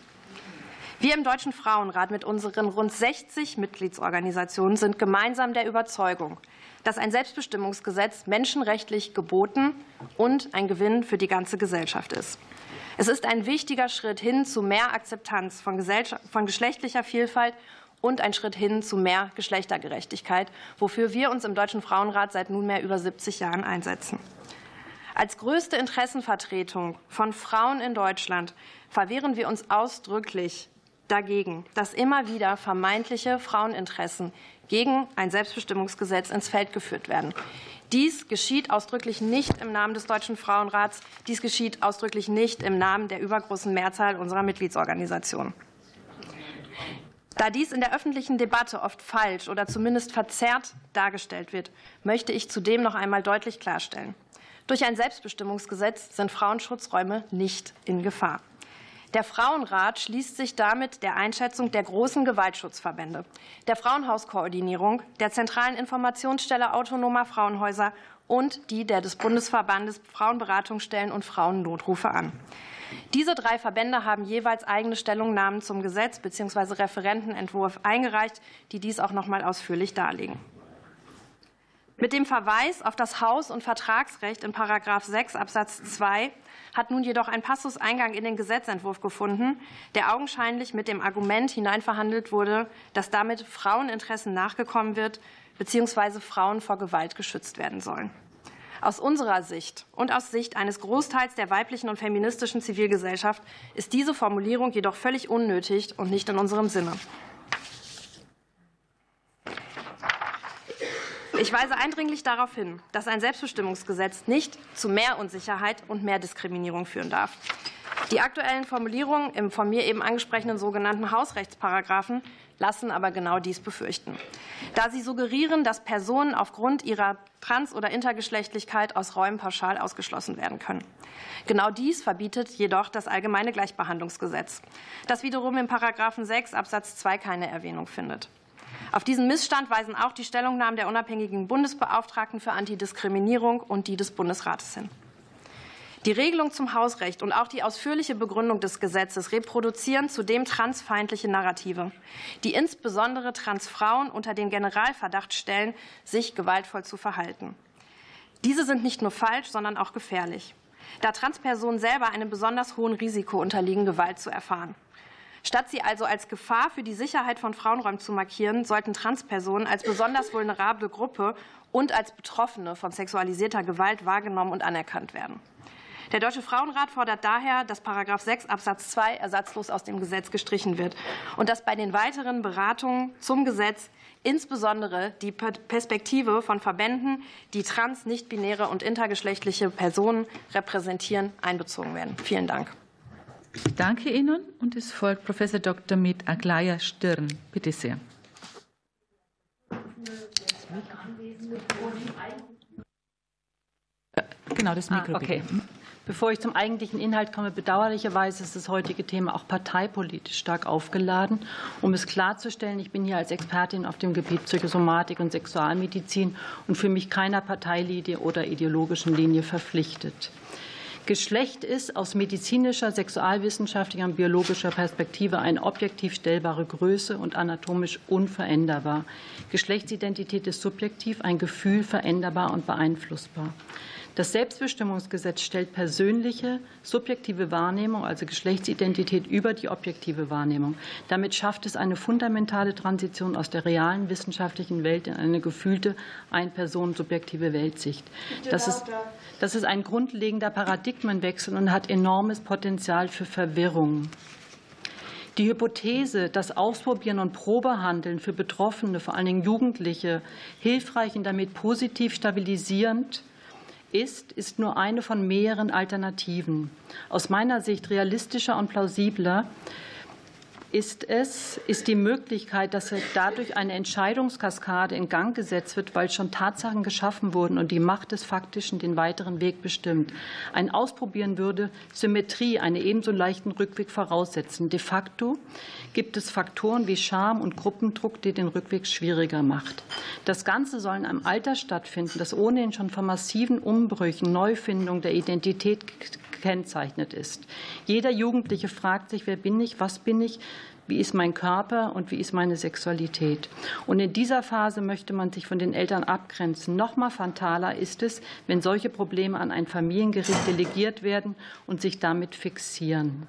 Wir im Deutschen Frauenrat mit unseren rund 60 Mitgliedsorganisationen sind gemeinsam der Überzeugung, dass ein Selbstbestimmungsgesetz menschenrechtlich geboten und ein Gewinn für die ganze Gesellschaft ist. Es ist ein wichtiger Schritt hin zu mehr Akzeptanz von, von geschlechtlicher Vielfalt und ein Schritt hin zu mehr Geschlechtergerechtigkeit, wofür wir uns im Deutschen Frauenrat seit nunmehr über 70 Jahren einsetzen. Als größte Interessenvertretung von Frauen in Deutschland verwehren wir uns ausdrücklich dagegen, dass immer wieder vermeintliche Fraueninteressen gegen ein Selbstbestimmungsgesetz ins Feld geführt werden. Dies geschieht ausdrücklich nicht im Namen des Deutschen Frauenrats. Dies geschieht ausdrücklich nicht im Namen der übergroßen Mehrzahl unserer Mitgliedsorganisationen. Da dies in der öffentlichen Debatte oft falsch oder zumindest verzerrt dargestellt wird, möchte ich zudem noch einmal deutlich klarstellen. Durch ein Selbstbestimmungsgesetz sind Frauenschutzräume nicht in Gefahr. Der Frauenrat schließt sich damit der Einschätzung der großen Gewaltschutzverbände, der Frauenhauskoordinierung, der zentralen Informationsstelle autonomer Frauenhäuser und die der des Bundesverbandes Frauenberatungsstellen und Frauennotrufe an. Diese drei Verbände haben jeweils eigene Stellungnahmen zum Gesetz bzw. Referentenentwurf eingereicht, die dies auch noch mal ausführlich darlegen. Mit dem Verweis auf das Haus- und Vertragsrecht in § 6 Absatz 2 hat nun jedoch ein Passus Eingang in den Gesetzentwurf gefunden, der augenscheinlich mit dem Argument hineinverhandelt wurde, dass damit Fraueninteressen nachgekommen wird bzw. Frauen vor Gewalt geschützt werden sollen. Aus unserer Sicht und aus Sicht eines Großteils der weiblichen und feministischen Zivilgesellschaft ist diese Formulierung jedoch völlig unnötig und nicht in unserem Sinne. Ich weise eindringlich darauf hin, dass ein Selbstbestimmungsgesetz nicht zu mehr Unsicherheit und mehr Diskriminierung führen darf. Die aktuellen Formulierungen im von mir eben angesprochenen sogenannten Hausrechtsparagraphen lassen aber genau dies befürchten, da sie suggerieren, dass Personen aufgrund ihrer Trans- oder Intergeschlechtlichkeit aus Räumen pauschal ausgeschlossen werden können. Genau dies verbietet jedoch das Allgemeine Gleichbehandlungsgesetz, das wiederum in Paragraphen 6 Absatz 2 keine Erwähnung findet. Auf diesen Missstand weisen auch die Stellungnahmen der unabhängigen Bundesbeauftragten für Antidiskriminierung und die des Bundesrates hin. Die Regelung zum Hausrecht und auch die ausführliche Begründung des Gesetzes reproduzieren zudem transfeindliche Narrative, die insbesondere Transfrauen unter den Generalverdacht stellen, sich gewaltvoll zu verhalten. Diese sind nicht nur falsch, sondern auch gefährlich, da Transpersonen selber einem besonders hohen Risiko unterliegen, Gewalt zu erfahren. Statt sie also als Gefahr für die Sicherheit von Frauenräumen zu markieren, sollten Transpersonen als besonders vulnerable Gruppe und als Betroffene von sexualisierter Gewalt wahrgenommen und anerkannt werden. Der Deutsche Frauenrat fordert daher, dass § 6 Absatz 2 ersatzlos aus dem Gesetz gestrichen wird und dass bei den weiteren Beratungen zum Gesetz insbesondere die Perspektive von Verbänden, die trans-, nichtbinäre und intergeschlechtliche Personen repräsentieren, einbezogen werden. Vielen Dank. Ich danke Ihnen und es folgt Professor Dr. mit Aglaya Stirn. Bitte sehr. Genau, das Mikro. Ah, okay. Bevor ich zum eigentlichen Inhalt komme, bedauerlicherweise ist das heutige Thema auch parteipolitisch stark aufgeladen. Um es klarzustellen, ich bin hier als Expertin auf dem Gebiet Psychosomatik und Sexualmedizin und für mich keiner Parteilinie oder ideologischen Linie verpflichtet. Geschlecht ist aus medizinischer, sexualwissenschaftlicher und biologischer Perspektive eine objektiv stellbare Größe und anatomisch unveränderbar. Geschlechtsidentität ist subjektiv, ein Gefühl veränderbar und beeinflussbar. Das Selbstbestimmungsgesetz stellt persönliche, subjektive Wahrnehmung, also Geschlechtsidentität, über die objektive Wahrnehmung. Damit schafft es eine fundamentale Transition aus der realen wissenschaftlichen Welt in eine gefühlte, ein-Personen-subjektive Weltsicht. Das ist, das ist ein grundlegender Paradigmenwechsel und hat enormes Potenzial für Verwirrung. Die Hypothese, dass Ausprobieren und Probehandeln für Betroffene, vor allen Dingen Jugendliche, hilfreich und damit positiv stabilisierend ist, ist nur eine von mehreren Alternativen. Aus meiner Sicht realistischer und plausibler ist es, ist die Möglichkeit, dass dadurch eine Entscheidungskaskade in Gang gesetzt wird, weil schon Tatsachen geschaffen wurden und die Macht des Faktischen den weiteren Weg bestimmt. Ein Ausprobieren würde Symmetrie, einen ebenso leichten Rückweg voraussetzen. De facto gibt es Faktoren wie Scham und Gruppendruck, die den Rückweg schwieriger macht. Das Ganze soll in einem Alter stattfinden, das ohnehin schon von massiven Umbrüchen, Neufindung der Identität gekennzeichnet ist. Jeder Jugendliche fragt sich, wer bin ich, was bin ich, wie ist mein Körper und wie ist meine Sexualität. Und in dieser Phase möchte man sich von den Eltern abgrenzen. Noch mal fataler ist es, wenn solche Probleme an ein Familiengericht delegiert werden und sich damit fixieren.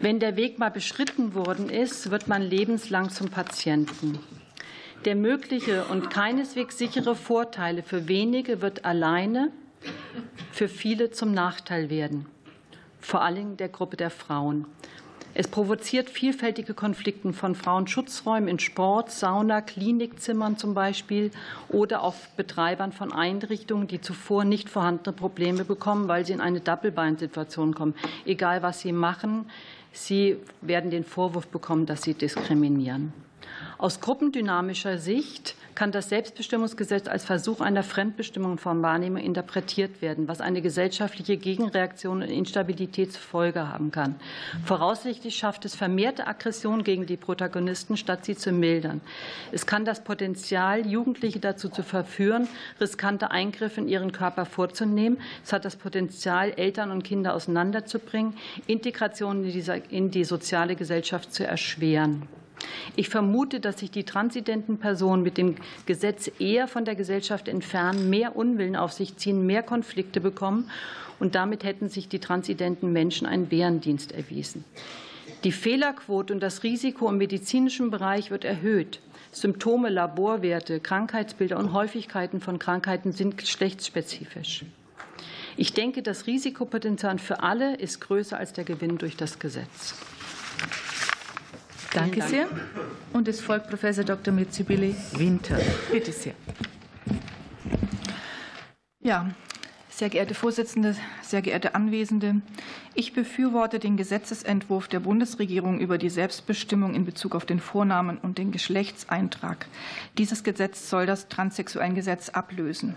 Wenn der Weg mal beschritten worden ist, wird man lebenslang zum Patienten. Der mögliche und keineswegs sichere Vorteile für wenige wird alleine für viele zum Nachteil werden, vor allem der Gruppe der Frauen. Es provoziert vielfältige Konflikte von Frauenschutzräumen in Sport, Sauna, Klinikzimmern zum Beispiel oder auf Betreibern von Einrichtungen, die zuvor nicht vorhandene Probleme bekommen, weil sie in eine Doppelbeinsituation kommen. Egal, was sie machen, sie werden den Vorwurf bekommen, dass sie diskriminieren. Aus gruppendynamischer Sicht kann das Selbstbestimmungsgesetz als Versuch einer Fremdbestimmung von Wahrnehmung interpretiert werden, was eine gesellschaftliche Gegenreaktion und Instabilität zur Folge haben kann. Voraussichtlich schafft es vermehrte Aggression gegen die Protagonisten, statt sie zu mildern. Es kann das Potenzial, Jugendliche dazu zu verführen, riskante Eingriffe in ihren Körper vorzunehmen. Es hat das Potenzial, Eltern und Kinder auseinanderzubringen, Integration in die soziale Gesellschaft zu erschweren. Ich vermute, dass sich die transidenten Personen mit dem Gesetz eher von der Gesellschaft entfernen, mehr Unwillen auf sich ziehen, mehr Konflikte bekommen. Und damit hätten sich die transidenten Menschen einen Bärendienst erwiesen. Die Fehlerquote und das Risiko im medizinischen Bereich wird erhöht. Symptome, Laborwerte, Krankheitsbilder und Häufigkeiten von Krankheiten sind geschlechtsspezifisch. Ich denke, das Risikopotenzial für alle ist größer als der Gewinn durch das Gesetz. Danke Dank. sehr. Und es folgt Professor Dr. Mitsubili Winter. Bitte sehr. Ja, sehr geehrte Vorsitzende, sehr geehrte Anwesende, ich befürworte den Gesetzesentwurf der Bundesregierung über die Selbstbestimmung in Bezug auf den Vornamen und den Geschlechtseintrag. Dieses Gesetz soll das Transsexuellengesetz ablösen.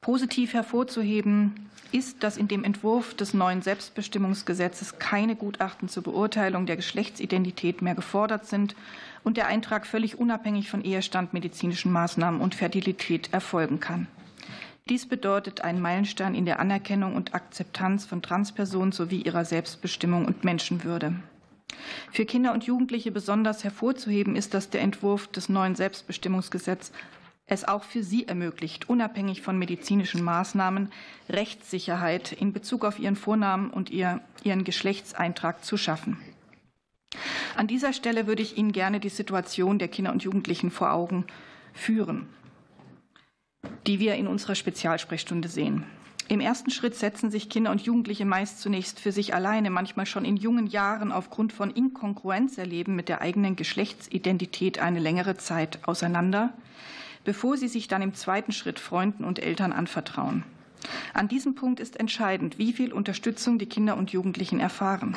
Positiv hervorzuheben ist, dass in dem Entwurf des neuen Selbstbestimmungsgesetzes keine Gutachten zur Beurteilung der Geschlechtsidentität mehr gefordert sind und der Eintrag völlig unabhängig von Ehestand, medizinischen Maßnahmen und Fertilität erfolgen kann. Dies bedeutet einen Meilenstein in der Anerkennung und Akzeptanz von Transpersonen sowie ihrer Selbstbestimmung und Menschenwürde. Für Kinder und Jugendliche besonders hervorzuheben ist, dass der Entwurf des neuen Selbstbestimmungsgesetzes es auch für sie ermöglicht, unabhängig von medizinischen Maßnahmen Rechtssicherheit in Bezug auf ihren Vornamen und ihren Geschlechtseintrag zu schaffen. An dieser Stelle würde ich Ihnen gerne die Situation der Kinder und Jugendlichen vor Augen führen, die wir in unserer Spezialsprechstunde sehen. Im ersten Schritt setzen sich Kinder und Jugendliche meist zunächst für sich alleine, manchmal schon in jungen Jahren aufgrund von Inkongruenzerleben mit der eigenen Geschlechtsidentität eine längere Zeit auseinander bevor sie sich dann im zweiten Schritt Freunden und Eltern anvertrauen. An diesem Punkt ist entscheidend, wie viel Unterstützung die Kinder und Jugendlichen erfahren.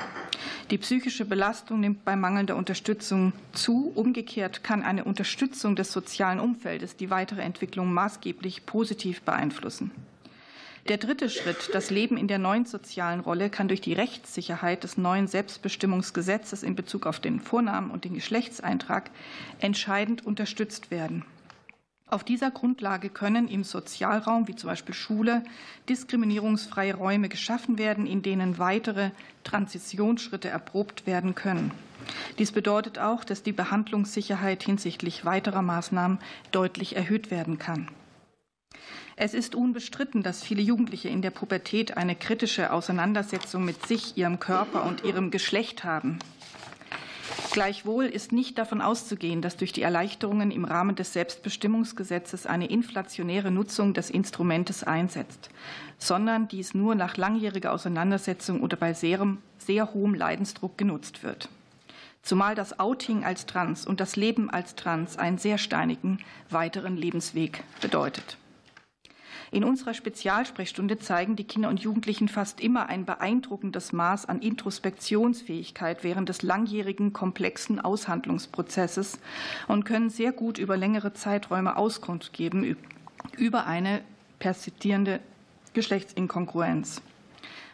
Die psychische Belastung nimmt bei mangelnder Unterstützung zu. Umgekehrt kann eine Unterstützung des sozialen Umfeldes die weitere Entwicklung maßgeblich positiv beeinflussen. Der dritte Schritt, das Leben in der neuen sozialen Rolle, kann durch die Rechtssicherheit des neuen Selbstbestimmungsgesetzes in Bezug auf den Vornamen und den Geschlechtseintrag entscheidend unterstützt werden. Auf dieser Grundlage können im Sozialraum, wie zum Beispiel Schule, diskriminierungsfreie Räume geschaffen werden, in denen weitere Transitionsschritte erprobt werden können. Dies bedeutet auch, dass die Behandlungssicherheit hinsichtlich weiterer Maßnahmen deutlich erhöht werden kann. Es ist unbestritten, dass viele Jugendliche in der Pubertät eine kritische Auseinandersetzung mit sich, ihrem Körper und ihrem Geschlecht haben. Gleichwohl ist nicht davon auszugehen, dass durch die Erleichterungen im Rahmen des Selbstbestimmungsgesetzes eine inflationäre Nutzung des Instrumentes einsetzt, sondern dies nur nach langjähriger Auseinandersetzung oder bei sehr, sehr hohem Leidensdruck genutzt wird. Zumal das Outing als Trans und das Leben als Trans einen sehr steinigen weiteren Lebensweg bedeutet. In unserer Spezialsprechstunde zeigen die Kinder und Jugendlichen fast immer ein beeindruckendes Maß an Introspektionsfähigkeit während des langjährigen, komplexen Aushandlungsprozesses und können sehr gut über längere Zeiträume Auskunft geben über eine persistierende Geschlechtsinkongruenz.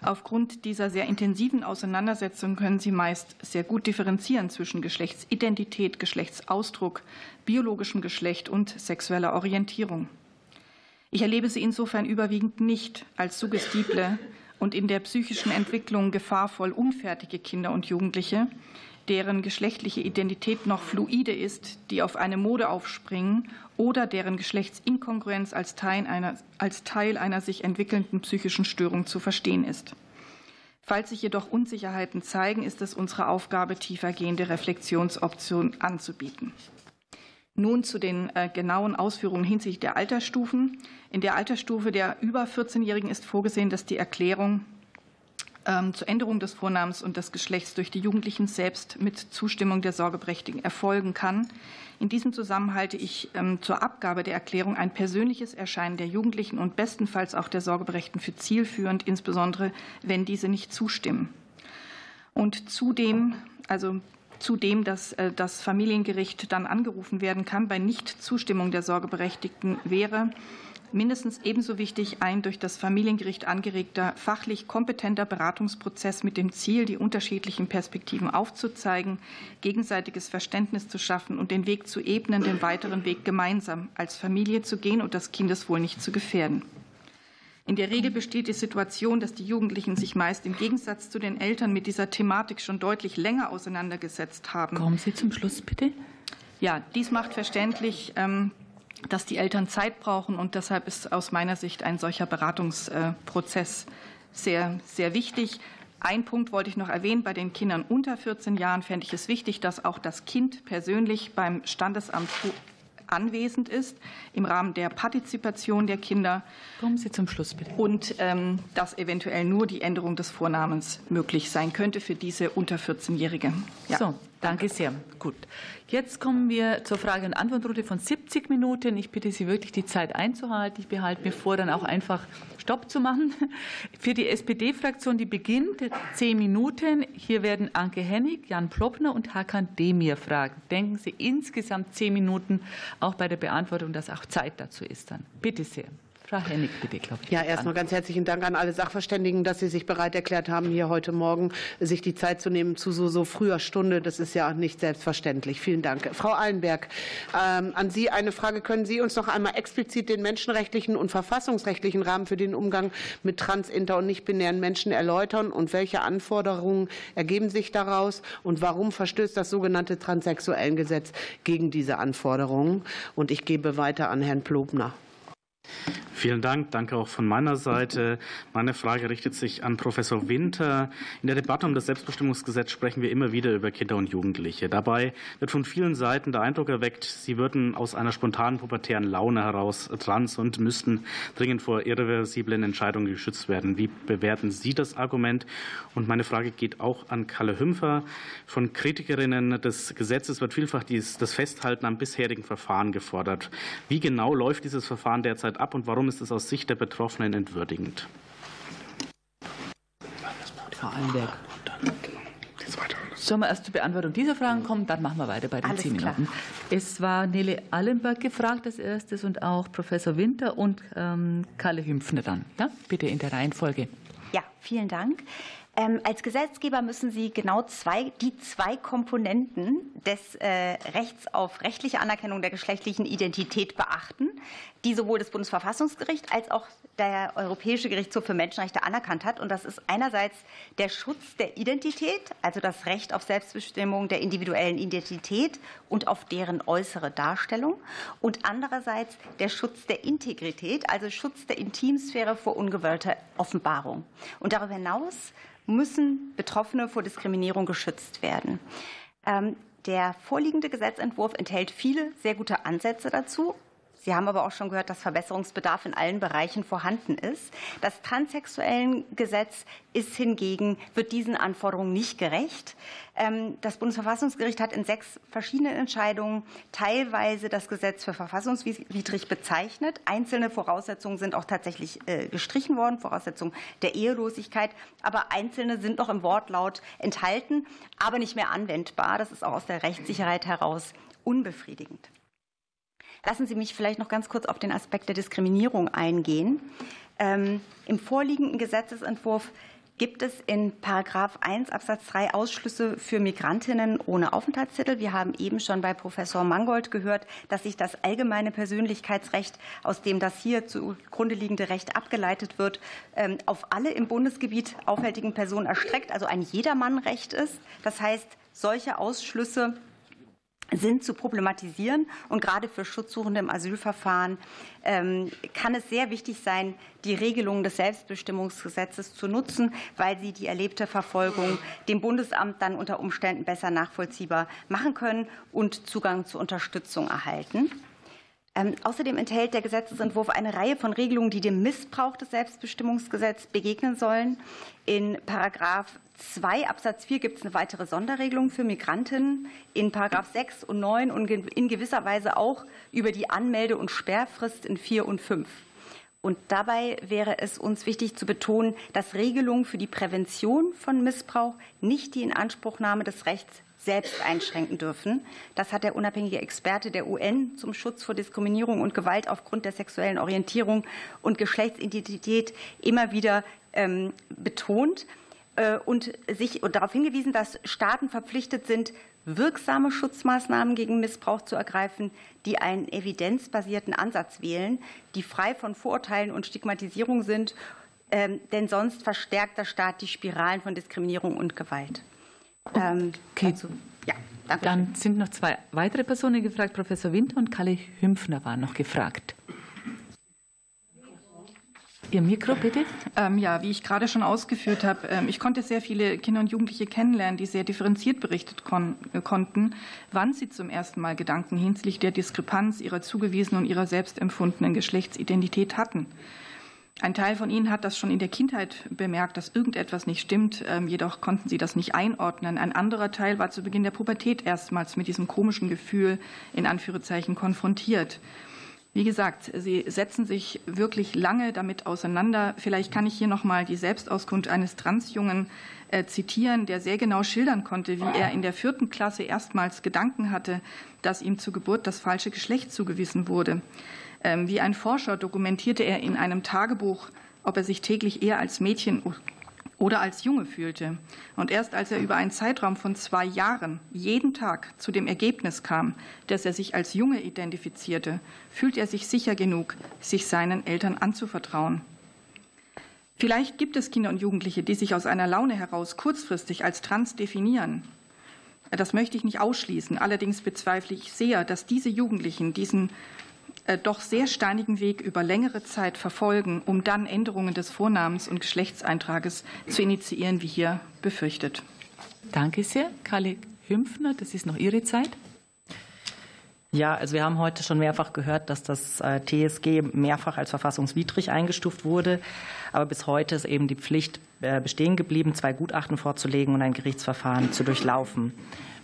Aufgrund dieser sehr intensiven Auseinandersetzung können Sie meist sehr gut differenzieren zwischen Geschlechtsidentität, Geschlechtsausdruck, biologischem Geschlecht und sexueller Orientierung. Ich erlebe sie insofern überwiegend nicht als suggestible und in der psychischen Entwicklung gefahrvoll unfertige Kinder und Jugendliche, deren geschlechtliche Identität noch fluide ist, die auf eine Mode aufspringen oder deren Geschlechtsinkongruenz als Teil einer, als Teil einer sich entwickelnden psychischen Störung zu verstehen ist. Falls sich jedoch Unsicherheiten zeigen, ist es unsere Aufgabe, tiefergehende Reflexionsoptionen anzubieten. Nun zu den äh, genauen Ausführungen hinsichtlich der Altersstufen. In der Altersstufe der über 14-Jährigen ist vorgesehen, dass die Erklärung ähm, zur Änderung des Vornamens und des Geschlechts durch die Jugendlichen selbst mit Zustimmung der Sorgeberechtigten erfolgen kann. In diesem Zusammenhang halte ich ähm, zur Abgabe der Erklärung ein persönliches Erscheinen der Jugendlichen und bestenfalls auch der Sorgeberechtigten für zielführend, insbesondere wenn diese nicht zustimmen. Und zudem, also zudem, dass äh, das Familiengericht dann angerufen werden kann bei Nichtzustimmung der Sorgeberechtigten wäre mindestens ebenso wichtig ein durch das Familiengericht angeregter fachlich kompetenter Beratungsprozess mit dem Ziel, die unterschiedlichen Perspektiven aufzuzeigen, gegenseitiges Verständnis zu schaffen und den Weg zu ebnen, den weiteren Weg gemeinsam als Familie zu gehen und das Kindeswohl nicht zu gefährden. In der Regel besteht die Situation, dass die Jugendlichen sich meist im Gegensatz zu den Eltern mit dieser Thematik schon deutlich länger auseinandergesetzt haben. Kommen Sie zum Schluss, bitte. Ja, dies macht verständlich, ähm, dass die Eltern Zeit brauchen. Und deshalb ist aus meiner Sicht ein solcher Beratungsprozess sehr, sehr wichtig. Ein Punkt wollte ich noch erwähnen. Bei den Kindern unter 14 Jahren fände ich es wichtig, dass auch das Kind persönlich beim Standesamt anwesend ist im Rahmen der Partizipation der Kinder. Kommen Sie zum Schluss, bitte. Und ähm, dass eventuell nur die Änderung des Vornamens möglich sein könnte für diese unter 14-Jährige. Ja. So, danke sehr. Gut. Jetzt kommen wir zur Frage- und Antwortrunde von 70 Minuten. Ich bitte Sie wirklich, die Zeit einzuhalten. Ich behalte mir vor, dann auch einfach Stopp zu machen. Für die SPD-Fraktion, die beginnt, zehn Minuten. Hier werden Anke Hennig, Jan Ploppner und Hakan Demir fragen. Denken Sie insgesamt zehn Minuten, auch bei der Beantwortung, dass auch Zeit dazu ist dann. Bitte sehr. Frau Hennig, bitte, glaube ich. Ja, erstmal ganz herzlichen Dank an alle Sachverständigen, dass Sie sich bereit erklärt haben, hier heute Morgen sich die Zeit zu nehmen zu so, so früher Stunde. Das ist ja nicht selbstverständlich. Vielen Dank. Frau Allenberg, ähm, an Sie eine Frage. Können Sie uns noch einmal explizit den menschenrechtlichen und verfassungsrechtlichen Rahmen für den Umgang mit trans-, inter- und nicht-binären Menschen erläutern? Und welche Anforderungen ergeben sich daraus? Und warum verstößt das sogenannte Transsexuellengesetz gegen diese Anforderungen? Und ich gebe weiter an Herrn Plobner. Vielen Dank. Danke auch von meiner Seite. Meine Frage richtet sich an Professor Winter. In der Debatte um das Selbstbestimmungsgesetz sprechen wir immer wieder über Kinder und Jugendliche. Dabei wird von vielen Seiten der Eindruck erweckt, sie würden aus einer spontanen pubertären Laune heraus trans und müssten dringend vor irreversiblen Entscheidungen geschützt werden. Wie bewerten Sie das Argument? Und meine Frage geht auch an Kalle Hümpfer. Von Kritikerinnen des Gesetzes wird vielfach das Festhalten am bisherigen Verfahren gefordert. Wie genau läuft dieses Verfahren derzeit ab und warum ist es aus Sicht der Betroffenen entwürdigend? Frau Allenberg. Sollen wir erst zur Beantwortung dieser Fragen kommen? Dann machen wir weiter bei den zehn Minuten. Es war Nele Allenberg gefragt als erstes und auch Professor Winter und ähm, Kalle Hümpfner dann. Ja, bitte in der Reihenfolge. Ja, vielen Dank. Ähm, als Gesetzgeber müssen Sie genau zwei, die zwei Komponenten des äh, Rechts auf rechtliche Anerkennung der geschlechtlichen Identität beachten, die sowohl das Bundesverfassungsgericht als auch der Europäische Gerichtshof für Menschenrechte anerkannt hat. Und das ist einerseits der Schutz der Identität, also das Recht auf Selbstbestimmung der individuellen Identität und auf deren äußere Darstellung. Und andererseits der Schutz der Integrität, also Schutz der Intimsphäre vor ungewollter Offenbarung. Und darüber hinaus müssen Betroffene vor Diskriminierung geschützt werden. Ähm, der vorliegende Gesetzentwurf enthält viele sehr gute Ansätze dazu. Sie haben aber auch schon gehört, dass Verbesserungsbedarf in allen Bereichen vorhanden ist. Das Transsexuellengesetz ist hingegen, wird diesen Anforderungen nicht gerecht. Ähm, das Bundesverfassungsgericht hat in sechs verschiedenen Entscheidungen teilweise das Gesetz für verfassungswidrig bezeichnet. Einzelne Voraussetzungen sind auch tatsächlich äh, gestrichen worden, Voraussetzungen der Ehelosigkeit. Aber einzelne sind noch im Wortlaut enthalten, aber nicht mehr anwendbar. Das ist auch aus der Rechtssicherheit heraus unbefriedigend. Lassen Sie mich vielleicht noch ganz kurz auf den Aspekt der Diskriminierung eingehen. Ähm, Im vorliegenden Gesetzesentwurf gibt es in Paragraph 1 Absatz 3 Ausschlüsse für Migrantinnen ohne Aufenthaltstitel. Wir haben eben schon bei Professor Mangold gehört, dass sich das allgemeine Persönlichkeitsrecht, aus dem das hier zugrunde liegende Recht abgeleitet wird, ähm, auf alle im Bundesgebiet aufhältigen Personen erstreckt, also ein Jedermannrecht ist. Das heißt, solche Ausschlüsse sind zu problematisieren. Und gerade für Schutzsuchende im Asylverfahren ähm, kann es sehr wichtig sein, die Regelungen des Selbstbestimmungsgesetzes zu nutzen, weil sie die erlebte Verfolgung dem Bundesamt dann unter Umständen besser nachvollziehbar machen können und Zugang zu Unterstützung erhalten. Ähm, außerdem enthält der Gesetzentwurf eine Reihe von Regelungen, die dem Missbrauch des Selbstbestimmungsgesetzes begegnen sollen. In Paragraph 2 Absatz 4 gibt es eine weitere Sonderregelung für Migrantinnen. In Paragraph 6 und 9 und in gewisser Weise auch über die Anmelde- und Sperrfrist in 4 und 5. Und dabei wäre es uns wichtig zu betonen, dass Regelungen für die Prävention von Missbrauch nicht die Inanspruchnahme des Rechts selbst einschränken dürfen. Das hat der unabhängige Experte der UN zum Schutz vor Diskriminierung und Gewalt aufgrund der sexuellen Orientierung und Geschlechtsidentität immer wieder ähm, betont äh, und sich und darauf hingewiesen, dass Staaten verpflichtet sind, wirksame Schutzmaßnahmen gegen Missbrauch zu ergreifen, die einen evidenzbasierten Ansatz wählen, die frei von Vorurteilen und Stigmatisierung sind, ähm, denn sonst verstärkt der Staat die Spiralen von Diskriminierung und Gewalt. Ähm, okay. Dazu, ja, danke. Dann sind noch zwei weitere Personen gefragt. Professor Winter und Kalle Hümpfner waren noch gefragt. Ihr Mikro, bitte. Ähm, ja, wie ich gerade schon ausgeführt habe, ähm, ich konnte sehr viele Kinder und Jugendliche kennenlernen, die sehr differenziert berichtet kon äh, konnten, wann sie zum ersten Mal Gedanken hinsichtlich der Diskrepanz ihrer zugewiesenen und ihrer selbst empfundenen Geschlechtsidentität hatten. Ein Teil von ihnen hat das schon in der Kindheit bemerkt, dass irgendetwas nicht stimmt, ähm, jedoch konnten sie das nicht einordnen. Ein anderer Teil war zu Beginn der Pubertät erstmals mit diesem komischen Gefühl in Anführungszeichen konfrontiert. Wie gesagt, Sie setzen sich wirklich lange damit auseinander. Vielleicht kann ich hier noch mal die Selbstauskunft eines Transjungen äh, zitieren, der sehr genau schildern konnte, wie er in der vierten Klasse erstmals Gedanken hatte, dass ihm zur Geburt das falsche Geschlecht zugewiesen wurde. Ähm, wie ein Forscher dokumentierte er in einem Tagebuch, ob er sich täglich eher als Mädchen oder als Junge fühlte. Und erst als er über einen Zeitraum von zwei Jahren jeden Tag zu dem Ergebnis kam, dass er sich als Junge identifizierte, fühlt er sich sicher genug, sich seinen Eltern anzuvertrauen. Vielleicht gibt es Kinder und Jugendliche, die sich aus einer Laune heraus kurzfristig als trans definieren. Das möchte ich nicht ausschließen. Allerdings bezweifle ich sehr, dass diese Jugendlichen diesen doch sehr steinigen Weg über längere Zeit verfolgen, um dann Änderungen des Vornamens und Geschlechtseintrages zu initiieren, wie hier befürchtet. Danke sehr. Kalle Hümpfner, das ist noch Ihre Zeit. Ja, also wir haben heute schon mehrfach gehört, dass das äh, TSG mehrfach als verfassungswidrig eingestuft wurde. Aber bis heute ist eben die Pflicht äh, bestehen geblieben, zwei Gutachten vorzulegen und ein Gerichtsverfahren zu durchlaufen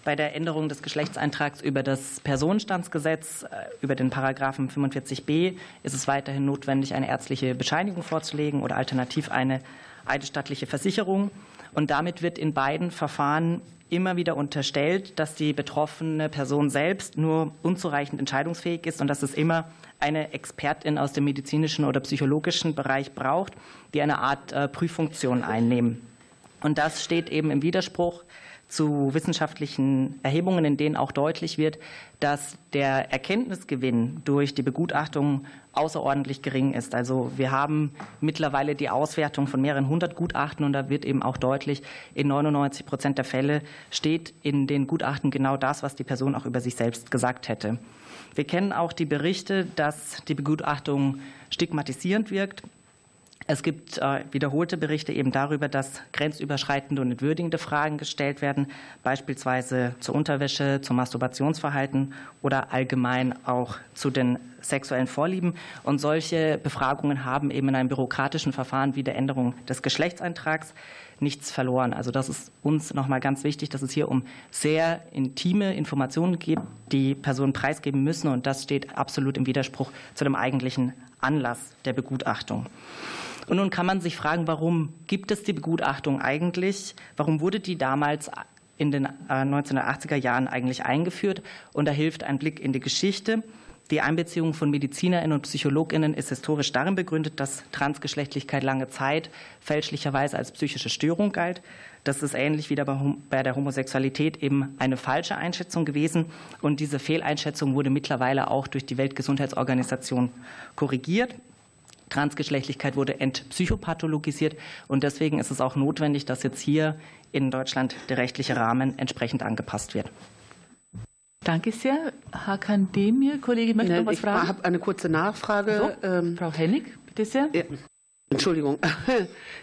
bei der Änderung des Geschlechtseintrags über das Personenstandsgesetz, äh, über den Paragraphen 45b, ist es weiterhin notwendig, eine ärztliche Bescheinigung vorzulegen oder alternativ eine eidesstattliche Versicherung. Und damit wird in beiden Verfahren immer wieder unterstellt, dass die betroffene Person selbst nur unzureichend entscheidungsfähig ist und dass es immer eine Expertin aus dem medizinischen oder psychologischen Bereich braucht, die eine Art äh, Prüffunktion einnehmen. Und das steht eben im Widerspruch zu wissenschaftlichen Erhebungen, in denen auch deutlich wird, dass der Erkenntnisgewinn durch die Begutachtung außerordentlich gering ist. Also wir haben mittlerweile die Auswertung von mehreren hundert Gutachten und da wird eben auch deutlich, in 99 Prozent der Fälle steht in den Gutachten genau das, was die Person auch über sich selbst gesagt hätte. Wir kennen auch die Berichte, dass die Begutachtung stigmatisierend wirkt. Es gibt äh, wiederholte Berichte eben darüber, dass grenzüberschreitende und entwürdigende Fragen gestellt werden, beispielsweise zur Unterwäsche, zum Masturbationsverhalten oder allgemein auch zu den sexuellen Vorlieben. Und solche Befragungen haben eben in einem bürokratischen Verfahren wie der Änderung des Geschlechtseintrags nichts verloren. Also das ist uns nochmal ganz wichtig, dass es hier um sehr intime Informationen geht, die Personen preisgeben müssen. Und das steht absolut im Widerspruch zu dem eigentlichen Anlass der Begutachtung. Und nun kann man sich fragen, warum gibt es die Begutachtung eigentlich? Warum wurde die damals in den 1980er äh, Jahren eigentlich eingeführt? Und da hilft ein Blick in die Geschichte. Die Einbeziehung von Medizinerinnen und Psychologinnen ist historisch darin begründet, dass Transgeschlechtlichkeit lange Zeit fälschlicherweise als psychische Störung galt. Das ist ähnlich wie bei der Homosexualität eben eine falsche Einschätzung gewesen. Und diese Fehleinschätzung wurde mittlerweile auch durch die Weltgesundheitsorganisation korrigiert. Transgeschlechtlichkeit wurde entpsychopathologisiert und deswegen ist es auch notwendig, dass jetzt hier in Deutschland der rechtliche Rahmen entsprechend angepasst wird. Danke sehr. Hakan Demir, Kollege, möchte noch was fragen? Ich habe eine kurze Nachfrage. So, ähm, Frau Hennig, bitte sehr. Ja. Entschuldigung,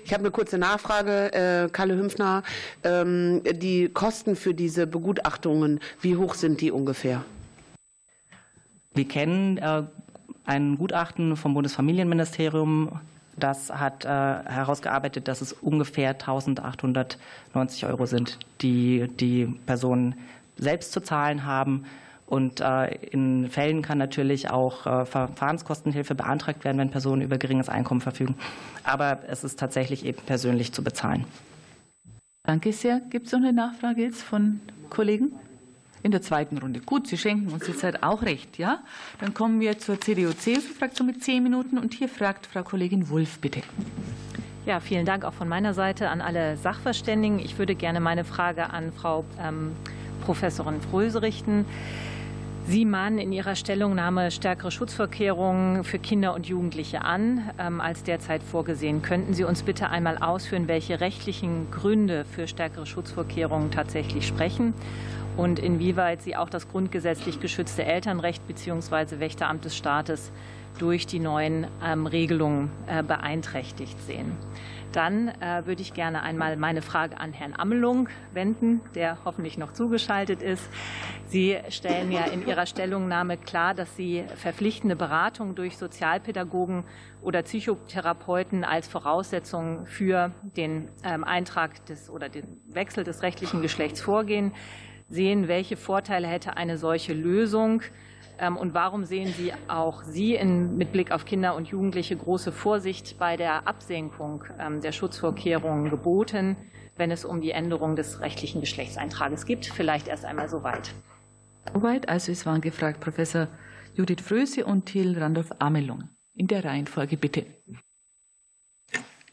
ich habe eine kurze Nachfrage, äh, Kalle Hümpfner. Ähm, die Kosten für diese Begutachtungen, wie hoch sind die ungefähr? Wir kennen äh, ein Gutachten vom Bundesfamilienministerium, das hat äh, herausgearbeitet, dass es ungefähr 1890 Euro sind, die die Personen selbst zu zahlen haben. Und äh, in Fällen kann natürlich auch äh, Verfahrenskostenhilfe beantragt werden, wenn Personen über geringes Einkommen verfügen. Aber es ist tatsächlich eben persönlich zu bezahlen. Danke sehr. Gibt es noch eine Nachfrage jetzt von Kollegen? In der zweiten Runde. Gut, Sie schenken uns jetzt halt auch recht, ja? Dann kommen wir zur CDU-CSU-Fraktion mit zehn Minuten und hier fragt Frau Kollegin Wulff bitte. Ja, vielen Dank auch von meiner Seite an alle Sachverständigen. Ich würde gerne meine Frage an Frau ähm, Professorin Fröse richten. Sie mahnen in Ihrer Stellungnahme stärkere Schutzvorkehrungen für Kinder und Jugendliche an ähm, als derzeit vorgesehen. Könnten Sie uns bitte einmal ausführen, welche rechtlichen Gründe für stärkere Schutzvorkehrungen tatsächlich sprechen? Und inwieweit Sie auch das grundgesetzlich geschützte Elternrecht bzw. Wächteramt des Staates durch die neuen ähm, Regelungen äh, beeinträchtigt sehen. Dann äh, würde ich gerne einmal meine Frage an Herrn Ammelung wenden, der hoffentlich noch zugeschaltet ist. Sie stellen ja in Ihrer Stellungnahme klar, dass Sie verpflichtende Beratung durch Sozialpädagogen oder Psychotherapeuten als Voraussetzung für den ähm, Eintrag des oder den Wechsel des rechtlichen Geschlechts vorgehen sehen, welche Vorteile hätte eine solche Lösung ähm, und warum sehen Sie auch Sie in, mit Blick auf Kinder und Jugendliche große Vorsicht bei der Absenkung ähm, der Schutzvorkehrungen geboten, wenn es um die Änderung des rechtlichen Geschlechtseintrages geht? Vielleicht erst einmal soweit. Soweit. Also es waren gefragt Professor Judith Fröse und Till Randolph Amelung. In der Reihenfolge bitte.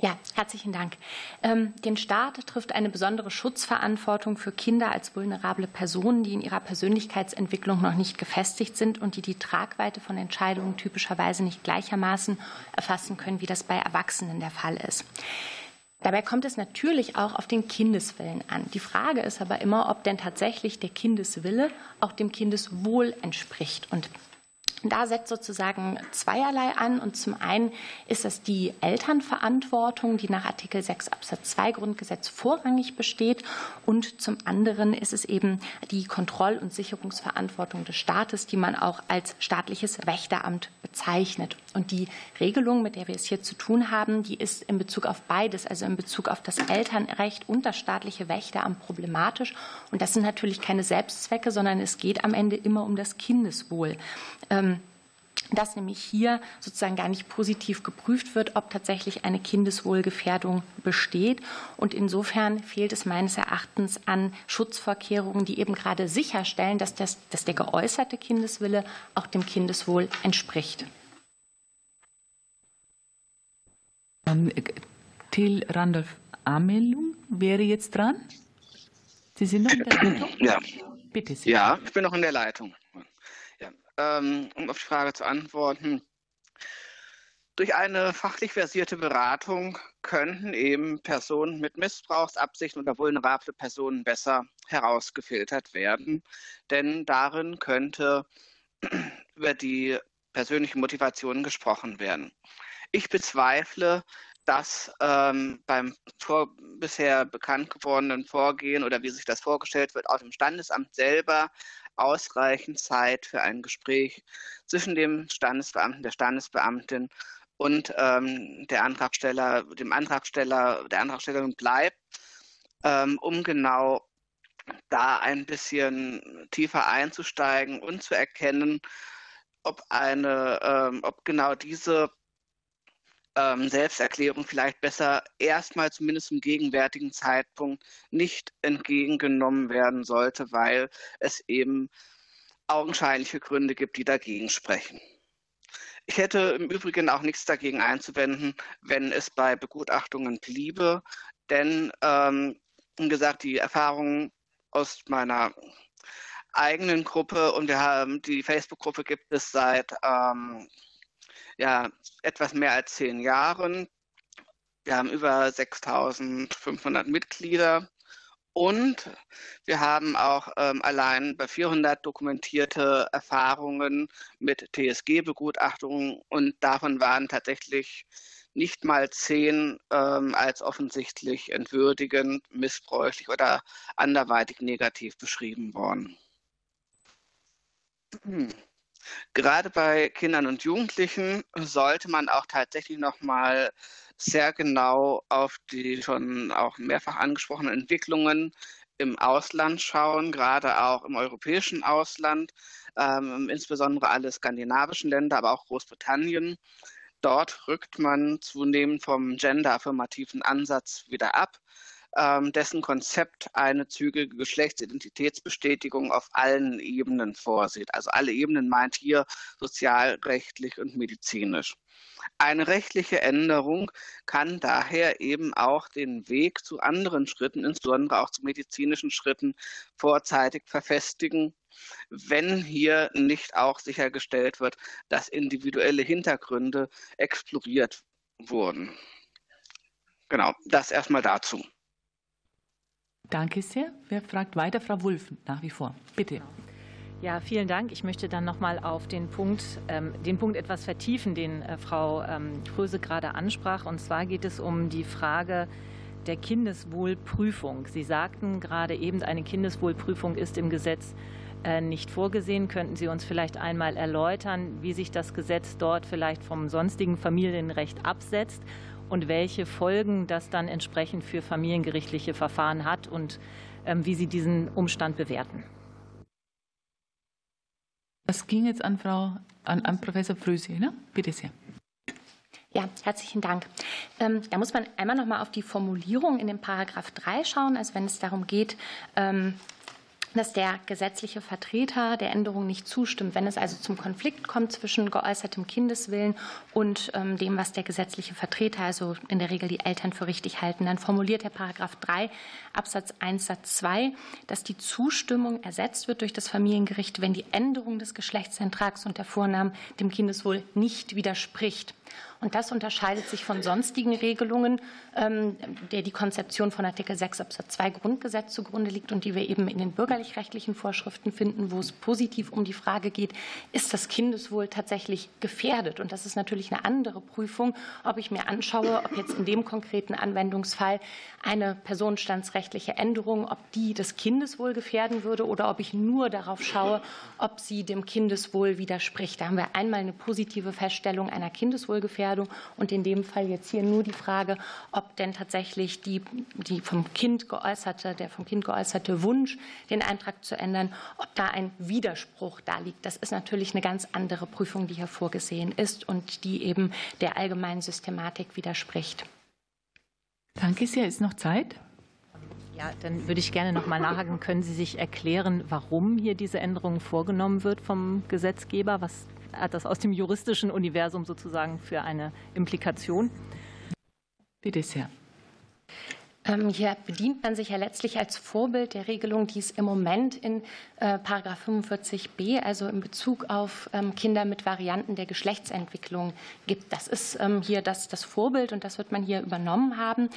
Ja, herzlichen Dank. Ähm, den Staat trifft eine besondere Schutzverantwortung für Kinder als vulnerable Personen, die in ihrer Persönlichkeitsentwicklung noch nicht gefestigt sind und die die Tragweite von Entscheidungen typischerweise nicht gleichermaßen erfassen können, wie das bei Erwachsenen der Fall ist. Dabei kommt es natürlich auch auf den Kindeswillen an. Die Frage ist aber immer, ob denn tatsächlich der Kindeswille auch dem Kindeswohl entspricht. Und da setzt sozusagen zweierlei an. Und zum einen ist das die Elternverantwortung, die nach Artikel 6 Absatz 2 Grundgesetz vorrangig besteht. Und zum anderen ist es eben die Kontroll- und Sicherungsverantwortung des Staates, die man auch als staatliches Wächteramt bezeichnet. Und die Regelung, mit der wir es hier zu tun haben, die ist in Bezug auf beides, also in Bezug auf das Elternrecht und das staatliche Wächteramt problematisch. Und das sind natürlich keine Selbstzwecke, sondern es geht am Ende immer um das Kindeswohl. Ähm, dass nämlich hier sozusagen gar nicht positiv geprüft wird, ob tatsächlich eine Kindeswohlgefährdung besteht. Und insofern fehlt es meines Erachtens an Schutzvorkehrungen, die eben gerade sicherstellen, dass, das, dass der geäußerte Kindeswille auch dem Kindeswohl entspricht. Ähm, Till Randolph Amelung wäre jetzt dran. Sie sind noch in der Leitung? Ja. Bitte sehr. Ja, ich bin noch in der Leitung. Ähm, um auf die Frage zu antworten. Durch eine fachlich versierte Beratung könnten eben Personen mit Missbrauchsabsichten oder vulnerable Personen besser herausgefiltert werden. Denn darin könnte über die persönliche Motivation gesprochen werden. Ich bezweifle, dass ähm, beim vor, bisher bekannt gewordenen Vorgehen oder wie sich das vorgestellt wird, auch dem Standesamt selber ausreichend Zeit für ein Gespräch zwischen dem Standesbeamten, der Standesbeamtin und ähm, der Antragsteller, dem Antragsteller, der Antragstellerin bleibt, ähm, um genau da ein bisschen tiefer einzusteigen und zu erkennen, ob eine, ähm, ob genau diese ähm, Selbsterklärung vielleicht besser erstmal zumindest im gegenwärtigen Zeitpunkt nicht entgegengenommen werden sollte, weil es eben augenscheinliche Gründe gibt, die dagegen sprechen. Ich hätte im Übrigen auch nichts dagegen einzuwenden, wenn es bei Begutachtungen bliebe, denn ähm, wie gesagt, die Erfahrungen aus meiner eigenen Gruppe und wir haben die Facebook-Gruppe gibt es seit ähm, ja, etwas mehr als zehn Jahren. Wir haben über 6500 Mitglieder und wir haben auch ähm, allein bei 400 dokumentierte Erfahrungen mit TSG-Begutachtungen und davon waren tatsächlich nicht mal zehn ähm, als offensichtlich entwürdigend, missbräuchlich oder anderweitig negativ beschrieben worden. Hm. Gerade bei Kindern und Jugendlichen sollte man auch tatsächlich noch mal sehr genau auf die schon auch mehrfach angesprochenen Entwicklungen im Ausland schauen, gerade auch im europäischen Ausland, ähm, insbesondere alle skandinavischen Länder, aber auch Großbritannien. Dort rückt man zunehmend vom gender-affirmativen Ansatz wieder ab ähm, dessen Konzept eine zügige Geschlechtsidentitätsbestätigung auf allen Ebenen vorsieht. Also alle Ebenen meint hier sozialrechtlich und medizinisch. Eine rechtliche Änderung kann daher eben auch den Weg zu anderen Schritten, insbesondere auch zu medizinischen Schritten, vorzeitig verfestigen, wenn hier nicht auch sichergestellt wird, dass individuelle Hintergründe exploriert wurden. Genau, das erstmal dazu. Danke sehr. Wer fragt weiter? Frau Wulff, nach wie vor. Bitte. Ja, vielen Dank. Ich möchte dann noch mal auf den Punkt, ähm, den Punkt etwas vertiefen, den äh, Frau ähm, Kröse gerade ansprach. Und zwar geht es um die Frage der Kindeswohlprüfung. Sie sagten gerade eben, eine Kindeswohlprüfung ist im Gesetz äh, nicht vorgesehen. Könnten Sie uns vielleicht einmal erläutern, wie sich das Gesetz dort vielleicht vom sonstigen Familienrecht absetzt und welche Folgen das dann entsprechend für familiengerichtliche Verfahren hat und ähm, wie Sie diesen Umstand bewerten. Das ging jetzt an Frau an, an Professor Fröse, ne? Bitte sehr. Ja, herzlichen Dank. Ähm, da muss man einmal noch mal auf die Formulierung in dem Paragraph 3 schauen, also wenn es darum geht, ähm, dass der gesetzliche Vertreter der Änderung nicht zustimmt. Wenn es also zum Konflikt kommt zwischen geäußertem Kindeswillen und ähm, dem, was der gesetzliche Vertreter, also in der Regel die Eltern, für richtig halten, dann formuliert der Paragraph 3 Absatz 1 Satz 2, dass die Zustimmung ersetzt wird durch das Familiengericht, wenn die Änderung des Geschlechtseintrags und der Vornamen dem Kindeswohl nicht widerspricht. Und das unterscheidet sich von sonstigen Regelungen, ähm, der die Konzeption von Artikel 6 Absatz 2 Grundgesetz zugrunde liegt und die wir eben in den bürgerlich-rechtlichen Vorschriften finden, wo es positiv um die Frage geht, ist das Kindeswohl tatsächlich gefährdet? Und das ist natürlich eine andere Prüfung, ob ich mir anschaue, ob jetzt in dem konkreten Anwendungsfall eine personenstandsrechtliche Änderung, ob die das Kindeswohl gefährden würde oder ob ich nur darauf schaue, ob sie dem Kindeswohl widerspricht. Da haben wir einmal eine positive Feststellung einer Kindeswohlgefährdung Gefährdung und in dem Fall jetzt hier nur die Frage, ob denn tatsächlich die, die vom Kind geäußerte, der vom Kind geäußerte Wunsch, den Eintrag zu ändern, ob da ein Widerspruch da liegt. Das ist natürlich eine ganz andere Prüfung, die hier vorgesehen ist und die eben der allgemeinen Systematik widerspricht. Danke sehr. Ist noch Zeit? Ja, dann würde ich gerne noch mal nachhaken. Können Sie sich erklären, warum hier diese Änderung vorgenommen wird vom Gesetzgeber? Was hat das aus dem juristischen Universum sozusagen für eine Implikation? Bitte sehr. Ähm, hier bedient man sich ja letztlich als Vorbild der Regelung, die es im Moment in äh, Paragraph 45b, also in Bezug auf ähm, Kinder mit Varianten der Geschlechtsentwicklung gibt. Das ist ähm, hier das, das Vorbild und das wird man hier übernommen haben.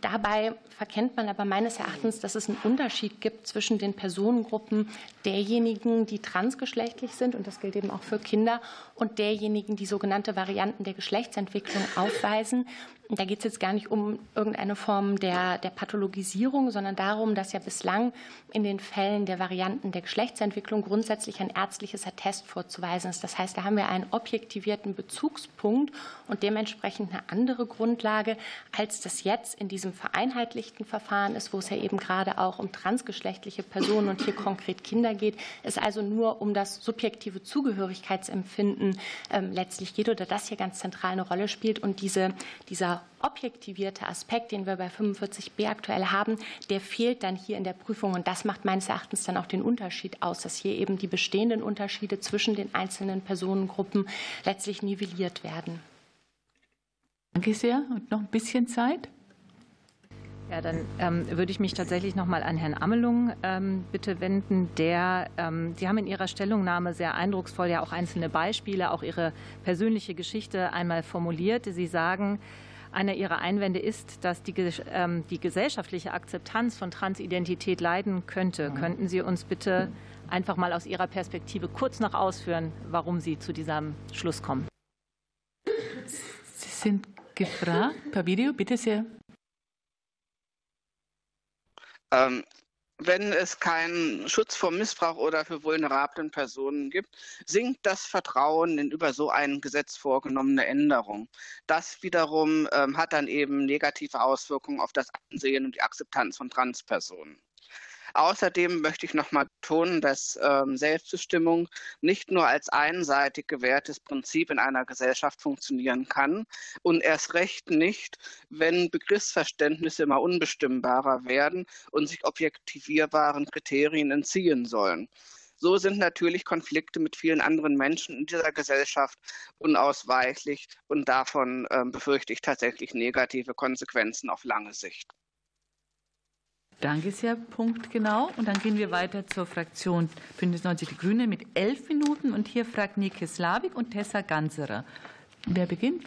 Dabei verkennt man aber meines Erachtens, dass es einen Unterschied gibt zwischen den Personengruppen derjenigen, die transgeschlechtlich sind, und das gilt eben auch für Kinder, und derjenigen, die sogenannte Varianten der Geschlechtsentwicklung aufweisen Da geht es jetzt gar nicht um irgendeine Form der, der Pathologisierung, sondern darum, dass ja bislang in den Fällen der Varianten der Geschlechtsentwicklung grundsätzlich ein ärztliches Attest vorzuweisen ist. Das heißt, da haben wir einen objektivierten Bezugspunkt und dementsprechend eine andere Grundlage, als das jetzt in diesem vereinheitlichten Verfahren ist, wo es ja eben gerade auch um transgeschlechtliche Personen und hier konkret Kinder geht. Es also nur um das subjektive Zugehörigkeitsempfinden ähm, letztlich geht oder das hier ganz zentral eine Rolle spielt und diese, dieser objektivierte Aspekt, den wir bei 45b aktuell haben, der fehlt dann hier in der Prüfung. Und das macht meines Erachtens dann auch den Unterschied aus, dass hier eben die bestehenden Unterschiede zwischen den einzelnen Personengruppen letztlich nivelliert werden. Danke sehr. Und noch ein bisschen Zeit. Ja, dann ähm, würde ich mich tatsächlich noch mal an Herrn Amelung ähm, bitte wenden. Der, ähm, Sie haben in Ihrer Stellungnahme sehr eindrucksvoll ja auch einzelne Beispiele, auch Ihre persönliche Geschichte einmal formuliert. Sie sagen, einer Ihrer Einwände ist, dass die, ähm, die gesellschaftliche Akzeptanz von Transidentität leiden könnte. Mhm. Könnten Sie uns bitte einfach mal aus Ihrer Perspektive kurz noch ausführen, warum Sie zu diesem Schluss kommen? Sie sind gefragt per Video, bitte sehr. Ähm, wenn es keinen Schutz vor Missbrauch oder für vulnerablen Personen gibt, sinkt das Vertrauen in über so ein Gesetz vorgenommene Änderung. Das wiederum ähm, hat dann eben negative Auswirkungen auf das Ansehen und die Akzeptanz von Transpersonen. Außerdem möchte ich noch mal betonen, dass ähm, Selbstbestimmung nicht nur als einseitig gewährtes Prinzip in einer Gesellschaft funktionieren kann und erst recht nicht, wenn Begriffsverständnisse immer unbestimmbarer werden und sich objektivierbaren Kriterien entziehen sollen. So sind natürlich Konflikte mit vielen anderen Menschen in dieser Gesellschaft unausweichlich und davon äh, befürchte ich tatsächlich negative Konsequenzen auf lange Sicht. Danke sehr, Punkt genau. Und dann gehen wir weiter zur Fraktion Bündnis 90 Die Grüne mit elf Minuten. Und hier fragt Nike Slavik und Tessa Ganserer. Wer beginnt?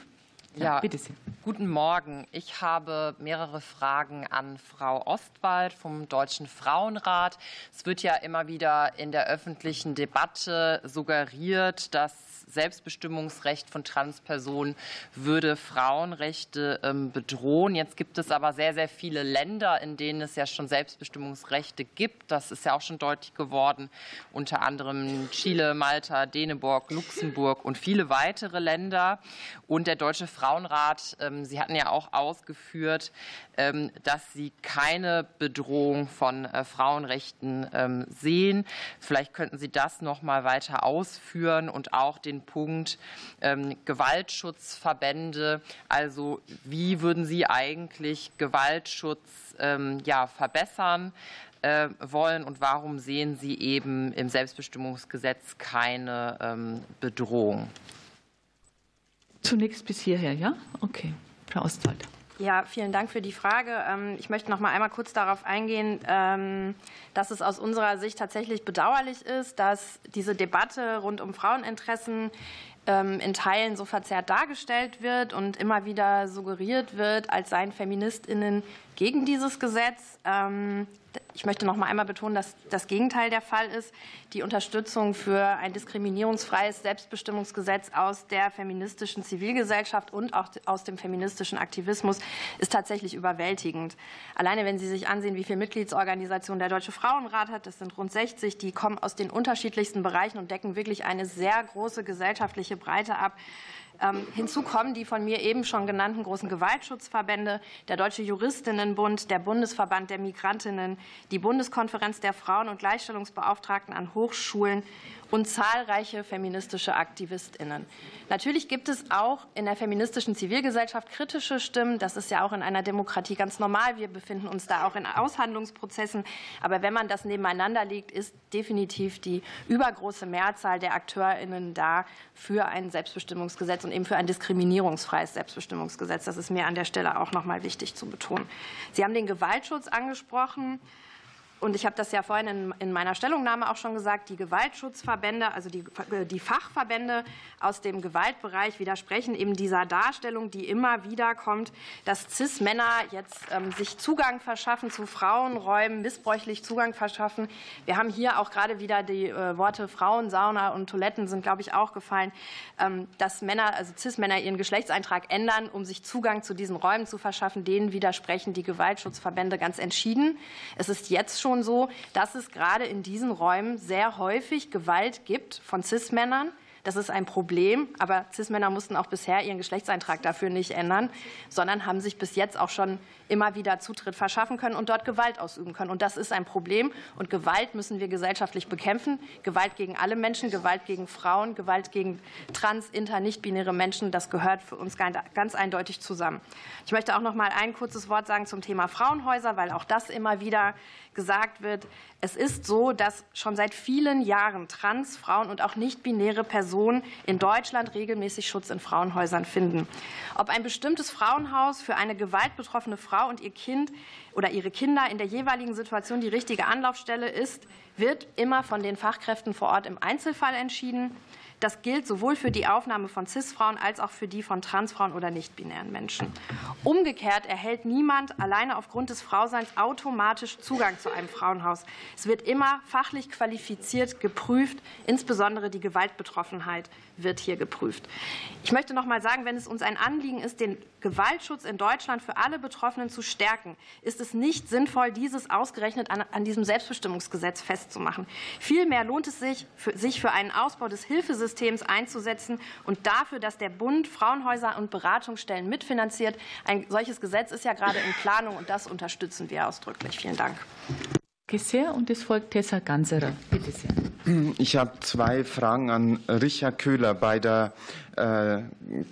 Ja, ja, bitte Sie. Guten Morgen. Ich habe mehrere Fragen an Frau Ostwald vom Deutschen Frauenrat. Es wird ja immer wieder in der öffentlichen Debatte suggeriert, dass Selbstbestimmungsrecht von Transpersonen würde Frauenrechte ähm, bedrohen. Jetzt gibt es aber sehr, sehr viele Länder, in denen es ja schon Selbstbestimmungsrechte gibt. Das ist ja auch schon deutlich geworden. Unter anderem Chile, Malta, Dänemark, Luxemburg und viele weitere Länder. Und der Deutsche Frauenrat, ähm, Sie hatten ja auch ausgeführt, ähm, dass Sie keine Bedrohung von äh, Frauenrechten sehen. Vielleicht könnten Sie das noch mal weiter ausführen und auch den den Punkt ähm, Gewaltschutzverbände. Also wie würden Sie eigentlich Gewaltschutz ähm, ja, verbessern? Äh, wollen und warum sehen Sie eben im Selbstbestimmungsgesetz keine ähm, Bedrohung? Zunächst bis hierher, ja? Okay. Frau Ostwald. Ja, vielen Dank für die Frage. Ähm, ich möchte noch mal einmal kurz darauf eingehen, ähm, dass es aus unserer Sicht tatsächlich bedauerlich ist, dass diese Debatte rund um Fraueninteressen ähm, in Teilen so verzerrt dargestellt wird und immer wieder suggeriert wird, als seien Feministinnen gegen dieses Gesetz. Ich möchte noch mal einmal betonen, dass das Gegenteil der Fall ist. Die Unterstützung für ein diskriminierungsfreies Selbstbestimmungsgesetz aus der feministischen Zivilgesellschaft und auch aus dem feministischen Aktivismus ist tatsächlich überwältigend. Alleine wenn Sie sich ansehen, wie viele Mitgliedsorganisationen der Deutsche Frauenrat hat, das sind rund 60, die kommen aus den unterschiedlichsten Bereichen und decken wirklich eine sehr große gesellschaftliche Breite ab. Ähm, hinzu kommen die von mir eben schon genannten großen Gewaltschutzverbände, der Deutsche Juristinnenbund, der Bundesverband der Migrantinnen, die Bundeskonferenz der Frauen- und Gleichstellungsbeauftragten an Hochschulen und zahlreiche feministische AktivistInnen. Natürlich gibt es auch in der feministischen Zivilgesellschaft kritische Stimmen. Das ist ja auch in einer Demokratie ganz normal. Wir befinden uns da auch in Aushandlungsprozessen. Aber wenn man das nebeneinander legt, ist definitiv die übergroße Mehrzahl der AkteurInnen da für ein Selbstbestimmungsgesetz und eben für ein diskriminierungsfreies Selbstbestimmungsgesetz. Das ist mir an der Stelle auch noch mal wichtig zu betonen. Sie haben den Gewaltschutz angesprochen. Und ich habe das ja vorhin in, in, meiner Stellungnahme auch schon gesagt, die Gewaltschutzverbände, also die, die, Fachverbände aus dem Gewaltbereich widersprechen eben dieser Darstellung, die immer wieder kommt, dass CIS-Männer jetzt ähm, sich Zugang verschaffen zu Frauenräumen, missbräuchlich Zugang verschaffen. Wir haben hier auch gerade wieder die äh, Worte Frauensauna und Toiletten sind, glaube ich, auch gefallen, ähm, dass Männer, also CIS-Männer ihren Geschlechtseintrag ändern, um sich Zugang zu diesen Räumen zu verschaffen. Denen widersprechen die Gewaltschutzverbände ganz entschieden. Es ist jetzt schon schon so, dass es gerade in diesen Räumen sehr häufig Gewalt gibt von CIS-Männern. Das ist ein Problem, aber CIS-Männer mussten auch bisher ihren Geschlechtseintrag dafür nicht ändern, sondern haben sich bis jetzt auch schon immer wieder Zutritt verschaffen können und dort Gewalt ausüben können. Und das ist ein Problem. Und Gewalt müssen wir gesellschaftlich bekämpfen. Gewalt gegen alle Menschen, Gewalt gegen Frauen, Gewalt gegen trans, inter, nicht-binäre Menschen, das gehört für uns ganz eindeutig zusammen. Ich möchte auch noch mal ein kurzes Wort sagen zum Thema Frauenhäuser, weil auch das immer wieder gesagt wird. Es ist so, dass schon seit vielen Jahren trans, Frauen und auch nicht-binäre Personen in Deutschland regelmäßig Schutz in Frauenhäusern finden. Ob ein bestimmtes Frauenhaus für eine gewaltbetroffene Frau Frau und ihr Kind oder ihre Kinder in der jeweiligen Situation die richtige Anlaufstelle ist, wird immer von den Fachkräften vor Ort im Einzelfall entschieden. Das gilt sowohl für die Aufnahme von CIS-Frauen als auch für die von Transfrauen oder nicht-binären Menschen. Umgekehrt erhält niemand alleine aufgrund des Frauseins automatisch Zugang zu einem Frauenhaus. Es wird immer fachlich qualifiziert geprüft, insbesondere die Gewaltbetroffenheit wird hier geprüft. Ich möchte noch mal sagen, wenn es uns ein Anliegen ist, den Gewaltschutz in Deutschland für alle Betroffenen zu stärken, ist es nicht sinnvoll, dieses ausgerechnet an, an diesem Selbstbestimmungsgesetz festzumachen. Vielmehr lohnt es sich für, sich für einen Ausbau des Hilfesystems Systems einzusetzen und dafür, dass der Bund Frauenhäuser und Beratungsstellen mitfinanziert. Ein solches Gesetz ist ja gerade in Planung und das unterstützen wir ausdrücklich. Vielen Dank. Sehr. Und es folgt Tessa Ganserer. Bitte sehr. Ich habe zwei Fragen an Richard Köhler bei der äh,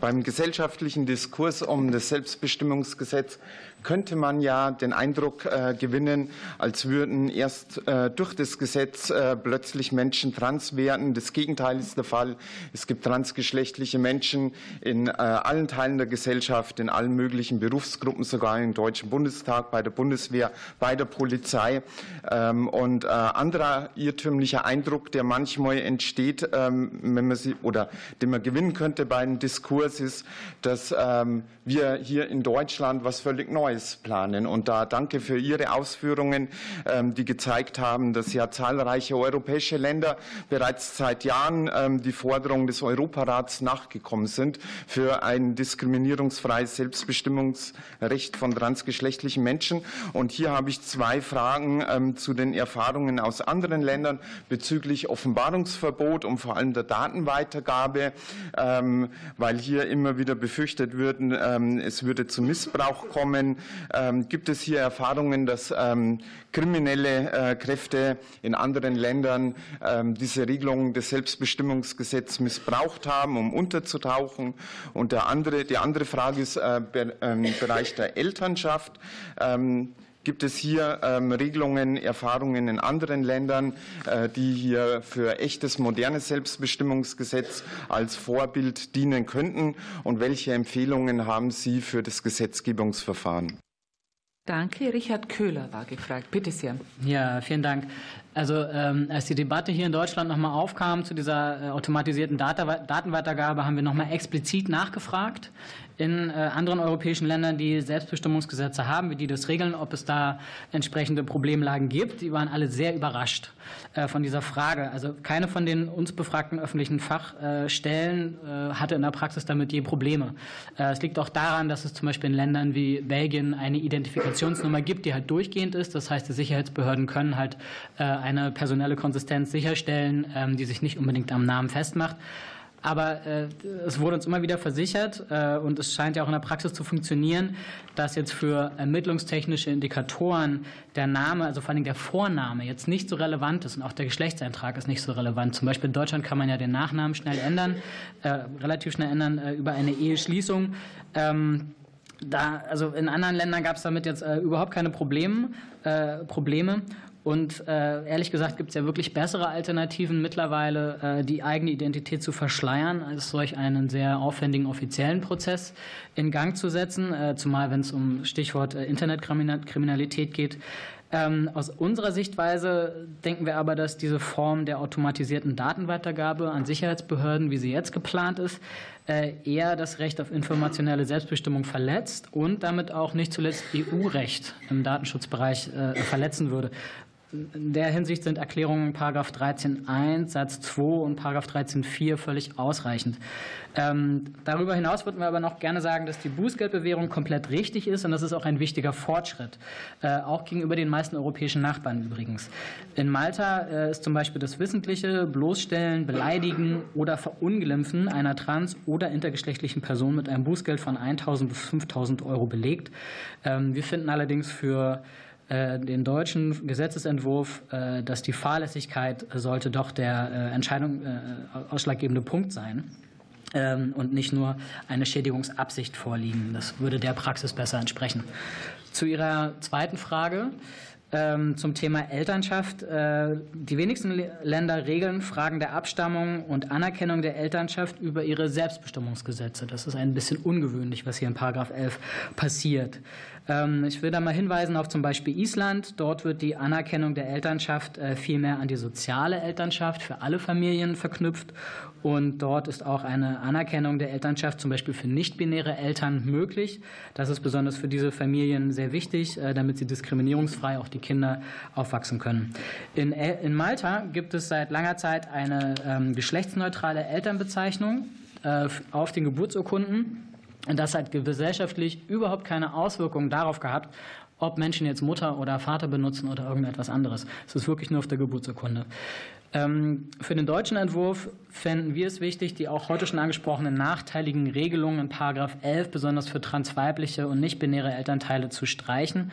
beim gesellschaftlichen Diskurs um das Selbstbestimmungsgesetz könnte man ja den Eindruck äh, gewinnen, als würden erst äh, durch das Gesetz äh, plötzlich Menschen trans werden. Das Gegenteil ist der Fall. Es gibt transgeschlechtliche Menschen in allen Teilen der Gesellschaft, in allen möglichen Berufsgruppen, sogar im Deutschen Bundestag, bei der Bundeswehr, bei der Polizei. Ähm, und anderer irrtümlicher Eindruck, der manchmal entsteht, ähm, wenn man sie oder den man gewinnen könnte bei einem Diskurs, ist, dass ähm, wir hier in Deutschland was völlig Neues Neues planen. Und da danke für Ihre Ausführungen, ähm, die gezeigt haben, dass ja zahlreiche europäische Länder bereits seit Jahren ähm, die Forderung des Europarats nachgekommen sind für ein diskriminierungsfreies Selbstbestimmungsrecht von transgeschlechtlichen Menschen. Und hier habe ich zwei Fragen ähm, zu den Erfahrungen aus anderen Ländern bezüglich Offenbarungsverbot und vor allem der Datenweitergabe, weil hier immer wieder befürchtet wird, es würde zu Missbrauch kommen ähm, gibt es hier Erfahrungen, dass ähm, kriminelle äh, Kräfte in anderen Ländern ähm, diese Regelung des Selbstbestimmungsgesetzes missbraucht haben, um unterzutauchen? Und der andere, die andere Frage ist äh, im Bereich der Elternschaft. Gibt es hier ähm, Regelungen, Erfahrungen in anderen Ländern, äh, die hier für echtes modernes Selbstbestimmungsgesetz als Vorbild dienen könnten? Und welche Empfehlungen haben Sie für das Gesetzgebungsverfahren? Danke. Richard Köhler war gefragt. Bitte sehr. Ja, vielen Dank. Also ähm, als die Debatte hier in Deutschland nochmal aufkam zu dieser äh, automatisierten Datenweitergabe, haben wir nochmal explizit nachgefragt in äh, anderen europäischen Ländern, die Selbstbestimmungsgesetze haben, wie die das regeln, ob es da entsprechende Problemlagen gibt. Die waren alle sehr überrascht äh, von dieser Frage. Also keine von den uns befragten öffentlichen Fachstellen äh, hatte in der Praxis damit je Probleme. Es liegt auch daran, dass es zum Beispiel in Ländern wie Belgien eine Identifikationsnummer gibt, die halt durchgehend ist. Das heißt, die Sicherheitsbehörden können halt eine personelle Konsistenz sicherstellen, ähm, die sich nicht unbedingt am Namen festmacht. Aber äh, es wurde uns immer wieder versichert äh, und es scheint ja auch in der Praxis zu funktionieren, dass jetzt für ermittlungstechnische Indikatoren der Name, also vor allem der Vorname, jetzt nicht so relevant ist und auch der Geschlechtseintrag ist nicht so relevant. Zum Beispiel in Deutschland kann man ja den Nachnamen schnell ändern, äh, relativ schnell ändern äh, über eine Eheschließung. Ähm, da, also in anderen Ländern gab es damit jetzt äh, überhaupt keine Probleme. Äh, Probleme. Und äh, ehrlich gesagt gibt es ja wirklich bessere Alternativen mittlerweile, äh, die eigene Identität zu verschleiern, als solch einen sehr aufwendigen offiziellen Prozess in Gang zu setzen, äh, zumal wenn es um Stichwort äh, Internetkriminalität geht. Ähm, aus unserer Sichtweise denken wir aber, dass diese Form der automatisierten Datenweitergabe an Sicherheitsbehörden, wie sie jetzt geplant ist, äh, eher das Recht auf informationelle Selbstbestimmung verletzt und damit auch nicht zuletzt EU-Recht im Datenschutzbereich äh, verletzen würde. In der Hinsicht sind Erklärungen 13.1 Satz 2 und 13.4 völlig ausreichend. Ähm, darüber hinaus würden wir aber noch gerne sagen, dass die Bußgeldbewährung komplett richtig ist und das ist auch ein wichtiger Fortschritt, äh, auch gegenüber den meisten europäischen Nachbarn übrigens. In Malta äh, ist zum Beispiel das wissentliche Bloßstellen, Beleidigen oder Verunglimpfen einer trans- oder intergeschlechtlichen Person mit einem Bußgeld von 1.000 bis 5.000 Euro belegt. Ähm, wir finden allerdings für den deutschen Gesetzesentwurf, äh, dass die Fahrlässigkeit sollte doch der äh, Entscheidung ausschlaggebende Punkt sein ähm, und nicht nur eine Schädigungsabsicht vorliegen. Das würde der Praxis besser entsprechen. Zu Ihrer zweiten Frage ähm, zum Thema Elternschaft. Die wenigsten Länder regeln Fragen der Abstammung und Anerkennung der Elternschaft über ihre Selbstbestimmungsgesetze. Das ist ein bisschen ungewöhnlich, was hier in Paragraph 11 passiert. Ähm, ich will da mal hinweisen auf zum Beispiel Island. Dort wird die Anerkennung der Elternschaft äh, vielmehr an die soziale Elternschaft für alle Familien verknüpft. Und dort ist auch eine Anerkennung der Elternschaft zum Beispiel für nichtbinäre Eltern möglich. Das ist besonders für diese Familien sehr wichtig, äh, damit sie diskriminierungsfrei auch die Kinder aufwachsen können. In, in Malta gibt es seit langer Zeit eine ähm, geschlechtsneutrale Elternbezeichnung äh, auf den Geburtsurkunden. Und das hat gesellschaftlich überhaupt keine Auswirkungen darauf gehabt, ob Menschen jetzt Mutter oder Vater benutzen oder irgendetwas anderes. Es ist wirklich nur auf der Geburtsurkunde. Ähm, für den deutschen Entwurf fänden wir es wichtig, die auch heute schon angesprochenen nachteiligen Regelungen in Paragraph 11 besonders für transweibliche und nicht-binäre Elternteile zu streichen.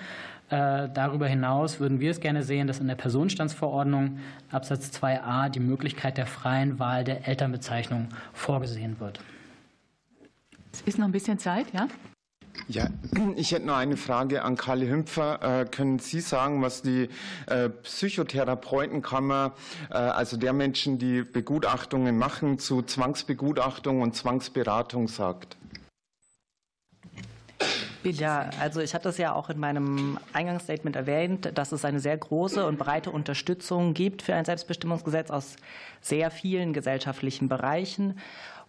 Äh, darüber hinaus würden wir es gerne sehen, dass in der Personenstandsverordnung Absatz 2a die Möglichkeit der freien Wahl der Elternbezeichnung vorgesehen wird. Es ist noch ein bisschen Zeit, ja? Ja, ich hätte noch eine Frage an Karl Hümpfer. Äh, können Sie sagen, was die äh, Psychotherapeutenkammer, äh, also der Menschen, die Begutachtungen machen, zu Zwangsbegutachtung und Zwangsberatung sagt? Ja, also ich hatte es ja auch in meinem Eingangsstatement erwähnt, dass es eine sehr große und breite Unterstützung gibt für ein Selbstbestimmungsgesetz aus sehr vielen gesellschaftlichen Bereichen.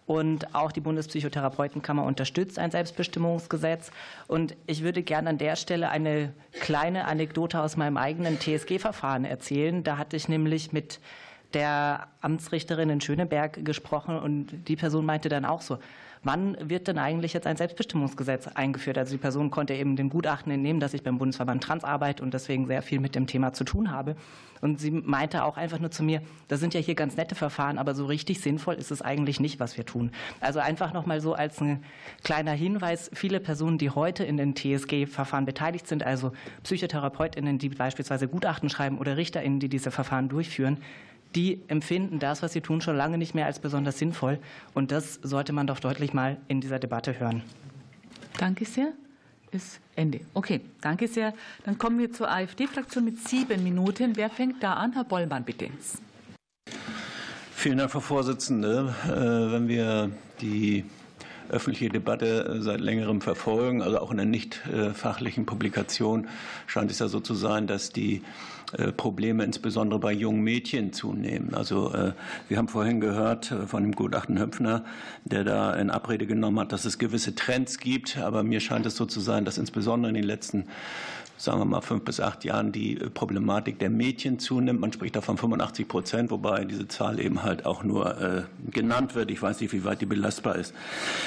Und auch die Bundespsychotherapeutenkammer unterstützt ein Selbstbestimmungsgesetz. Und ich würde gerne an der Stelle eine kleine Anekdote aus meinem eigenen TSG-Verfahren erzählen. Da hatte ich nämlich mit der Amtsrichterin in Schöneberg gesprochen und die Person meinte dann auch so, wann wird denn eigentlich jetzt ein Selbstbestimmungsgesetz eingeführt? Also die Person konnte eben dem Gutachten entnehmen, dass ich beim Bundesverband Trans arbeite und deswegen sehr viel mit dem Thema zu tun habe. Und sie meinte auch einfach nur zu mir, das sind ja hier ganz nette Verfahren, aber so richtig sinnvoll ist es eigentlich nicht, was wir tun. Also einfach noch mal so als ein kleiner Hinweis, viele Personen, die heute in den TSG-Verfahren beteiligt sind, also PsychotherapeutInnen, die beispielsweise Gutachten schreiben oder RichterInnen, die diese Verfahren durchführen, die empfinden das, was sie tun, schon lange nicht mehr als besonders sinnvoll. Und das sollte man doch deutlich mal in dieser Debatte hören. Danke sehr. Ist Ende. Okay, danke sehr. Dann kommen wir zur AfD-Fraktion mit sieben Minuten. Wer fängt da an? Herr Bollmann, bitte. Vielen Dank, Frau Vorsitzende. Äh, wenn wir die öffentliche Debatte seit längerem verfolgen, also auch in der nicht äh, fachlichen Publikation, scheint es ja so zu sein, dass die äh, Probleme insbesondere bei jungen Mädchen zunehmen. Also äh, wir haben vorhin gehört äh, von dem Gutachten Höpfner, der da in Abrede genommen hat, dass es gewisse Trends gibt. Aber mir scheint es so zu sein, dass insbesondere in den letzten sagen wir mal, fünf bis acht Jahren die Problematik der Mädchen zunimmt. Man spricht da von 85 Prozent, wobei diese Zahl eben halt auch nur äh, genannt wird. Ich weiß nicht, wie weit die belastbar ist.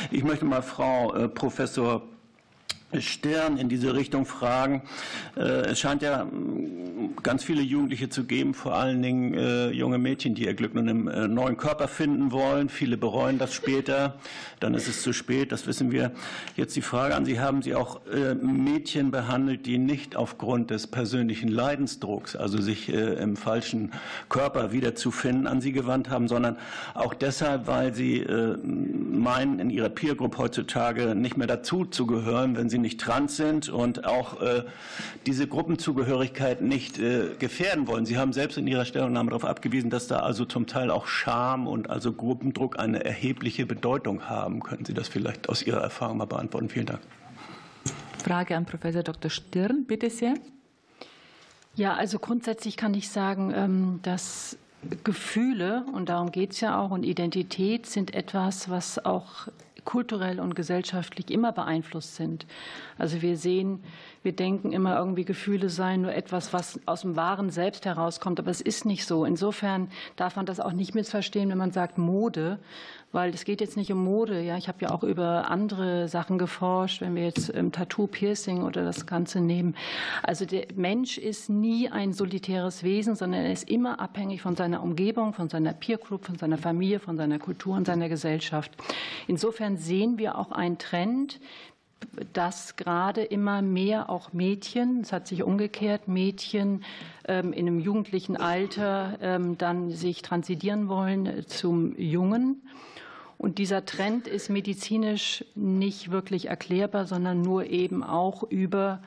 Ich möchte mal Frau äh, Professor Stern in diese Richtung fragen. Äh, es scheint ja mm, ganz viele Jugendliche zu geben, vor allen Dingen äh, junge Mädchen, die ihr Glück in einem äh, neuen Körper finden wollen. Viele bereuen das später, dann ist es zu spät, das wissen wir. Jetzt die Frage an Sie, haben Sie auch Mädchen behandelt, die nicht aufgrund des persönlichen Leidensdrucks, also sich im falschen Körper wiederzufinden, an Sie gewandt haben, sondern auch deshalb, weil Sie meinen, in Ihrer Peer Group heutzutage nicht mehr dazu zu gehören, wenn Sie sie nicht trans sind und auch äh, diese Gruppenzugehörigkeit nicht äh, gefährden wollen. Sie haben selbst in Ihrer Stellungnahme darauf abgewiesen, dass da also zum Teil auch Scham und also Gruppendruck eine erhebliche Bedeutung haben. Können Sie das vielleicht aus Ihrer Erfahrung mal beantworten? Vielen Dank. Frage an Professor Dr. Stirn, bitte sehr. Ja, also grundsätzlich kann ich sagen, ähm, dass Gefühle, und darum geht es ja auch, und Identität sind etwas, was auch kulturell und gesellschaftlich immer beeinflusst sind. Also wir sehen, wir denken immer irgendwie Gefühle seien nur etwas, was aus dem wahren Selbst herauskommt, aber es ist nicht so. Insofern darf man das auch nicht missverstehen, wenn man sagt Mode, weil es geht jetzt nicht um Mode. Ja, ich habe ja auch über andere Sachen geforscht, wenn wir jetzt ähm, Tattoo, Piercing oder das Ganze nehmen. Also der Mensch ist nie ein solitäres Wesen, sondern er ist immer abhängig von seiner Umgebung, von seiner Peer Group, von seiner Familie, von seiner Kultur und seiner Gesellschaft. Insofern sehen wir auch einen Trend, dass gerade immer mehr auch Mädchen, es hat sich umgekehrt, Mädchen ähm, in einem jugendlichen Alter ähm, dann sich transidieren wollen zum Jungen. Und dieser Trend ist medizinisch nicht wirklich erklärbar, sondern nur eben auch über